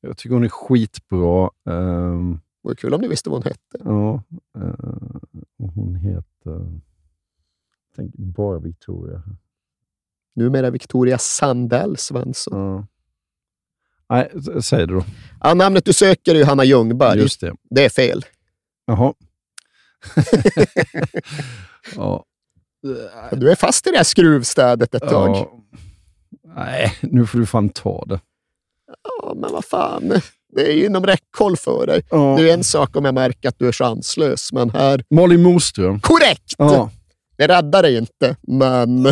S7: Jag tycker hon är skitbra. Um,
S8: Det vore kul om ni visste vad hon hette.
S7: ja, eh, hon heter... Tänk bara Victoria.
S8: Numera Victoria Sandell Svensson.
S7: Ja. Nej, säg det då.
S8: Ja, namnet du söker är Hanna Ljungberg.
S7: Just det.
S8: Det är fel.
S7: Jaha. ja.
S8: Du är fast i det här skruvstädet ett tag.
S7: Ja. Nej, nu får du fan ta det.
S8: Ja, men vad fan. Det är ju inom räckhåll för dig.
S7: Ja.
S8: Det är en sak om jag märker att du är chanslös, men här...
S7: Malin Moström.
S8: Korrekt!
S7: Ja.
S8: Det räddar dig inte, men...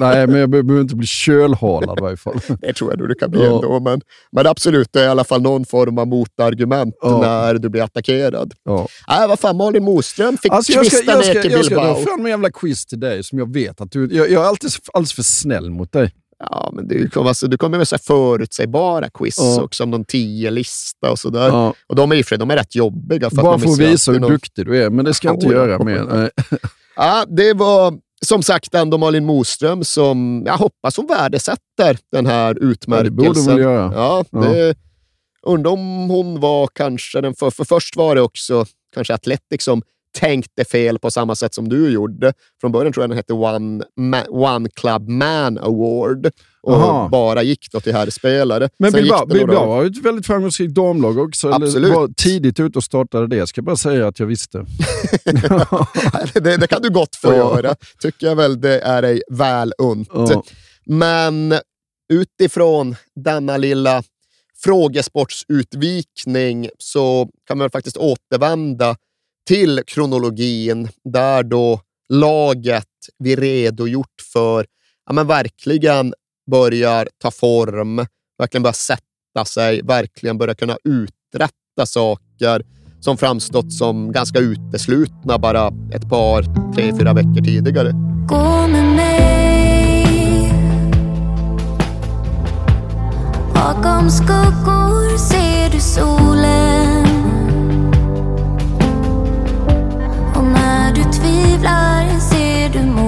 S7: Nej, men jag be- behöver inte bli kölhalad i varje fall.
S8: Det tror jag nog du kan bli
S7: Ja.
S8: ändå. Men, men absolut, det är i alla fall någon form av motargument
S7: Ja.
S8: när du blir attackerad.
S7: Ja.
S8: Nej, vad fan, Malin Moström fick
S7: Alltså jag
S8: ner till
S7: jag ska
S8: Bilbao.
S7: dra fram en jävla quiz till dig som jag vet att du... Jag, jag är alltid alldeles för snäll mot dig.
S8: Ja, men du kommer, alltså, du kommer med så här förutsägbara quiz
S7: Ja.
S8: också, om någon tio-lista och sådär.
S7: Ja.
S8: Och de är ju de är rätt jobbiga. För
S7: Bara för att visa hur
S8: någon-
S7: duktig du är, men det ska jag inte göra mer.
S8: Ja, det var som sagt ändå Malin Moström som jag hoppas hon värdesätter den här utmärkelsen.
S7: borde hon göra.
S8: Ja,
S7: Ja.
S8: det, undrar om hon var kanske den för, för först var det också kanske Atletic som tänkte fel på samma sätt som du gjorde. Från början tror jag den hette One, Ma, One Club Man Award och
S7: Aha.
S8: bara gick då till herrspelare.
S7: Men Bilbao, ju ett väldigt framgångsrikt damlag också.
S8: Absolut.
S7: var tidigt ute och startade det. Jag ska bara säga att jag visste.
S8: det, det kan du gott få göra. Tycker jag väl det är dig väl unt.
S7: Ja.
S8: Men utifrån denna lilla frågesportsutvikning så kan man faktiskt återvända till kronologin där då laget vi redogjort för, ja men verkligen börjar ta form, verkligen börjar sätta sig, verkligen börjar kunna uträtta saker som framstått som ganska uteslutna bara ett par, tre, fyra veckor tidigare.
S17: Gå med mig Bakom skuggor ser du solen när du tvivlar ser du
S18: mål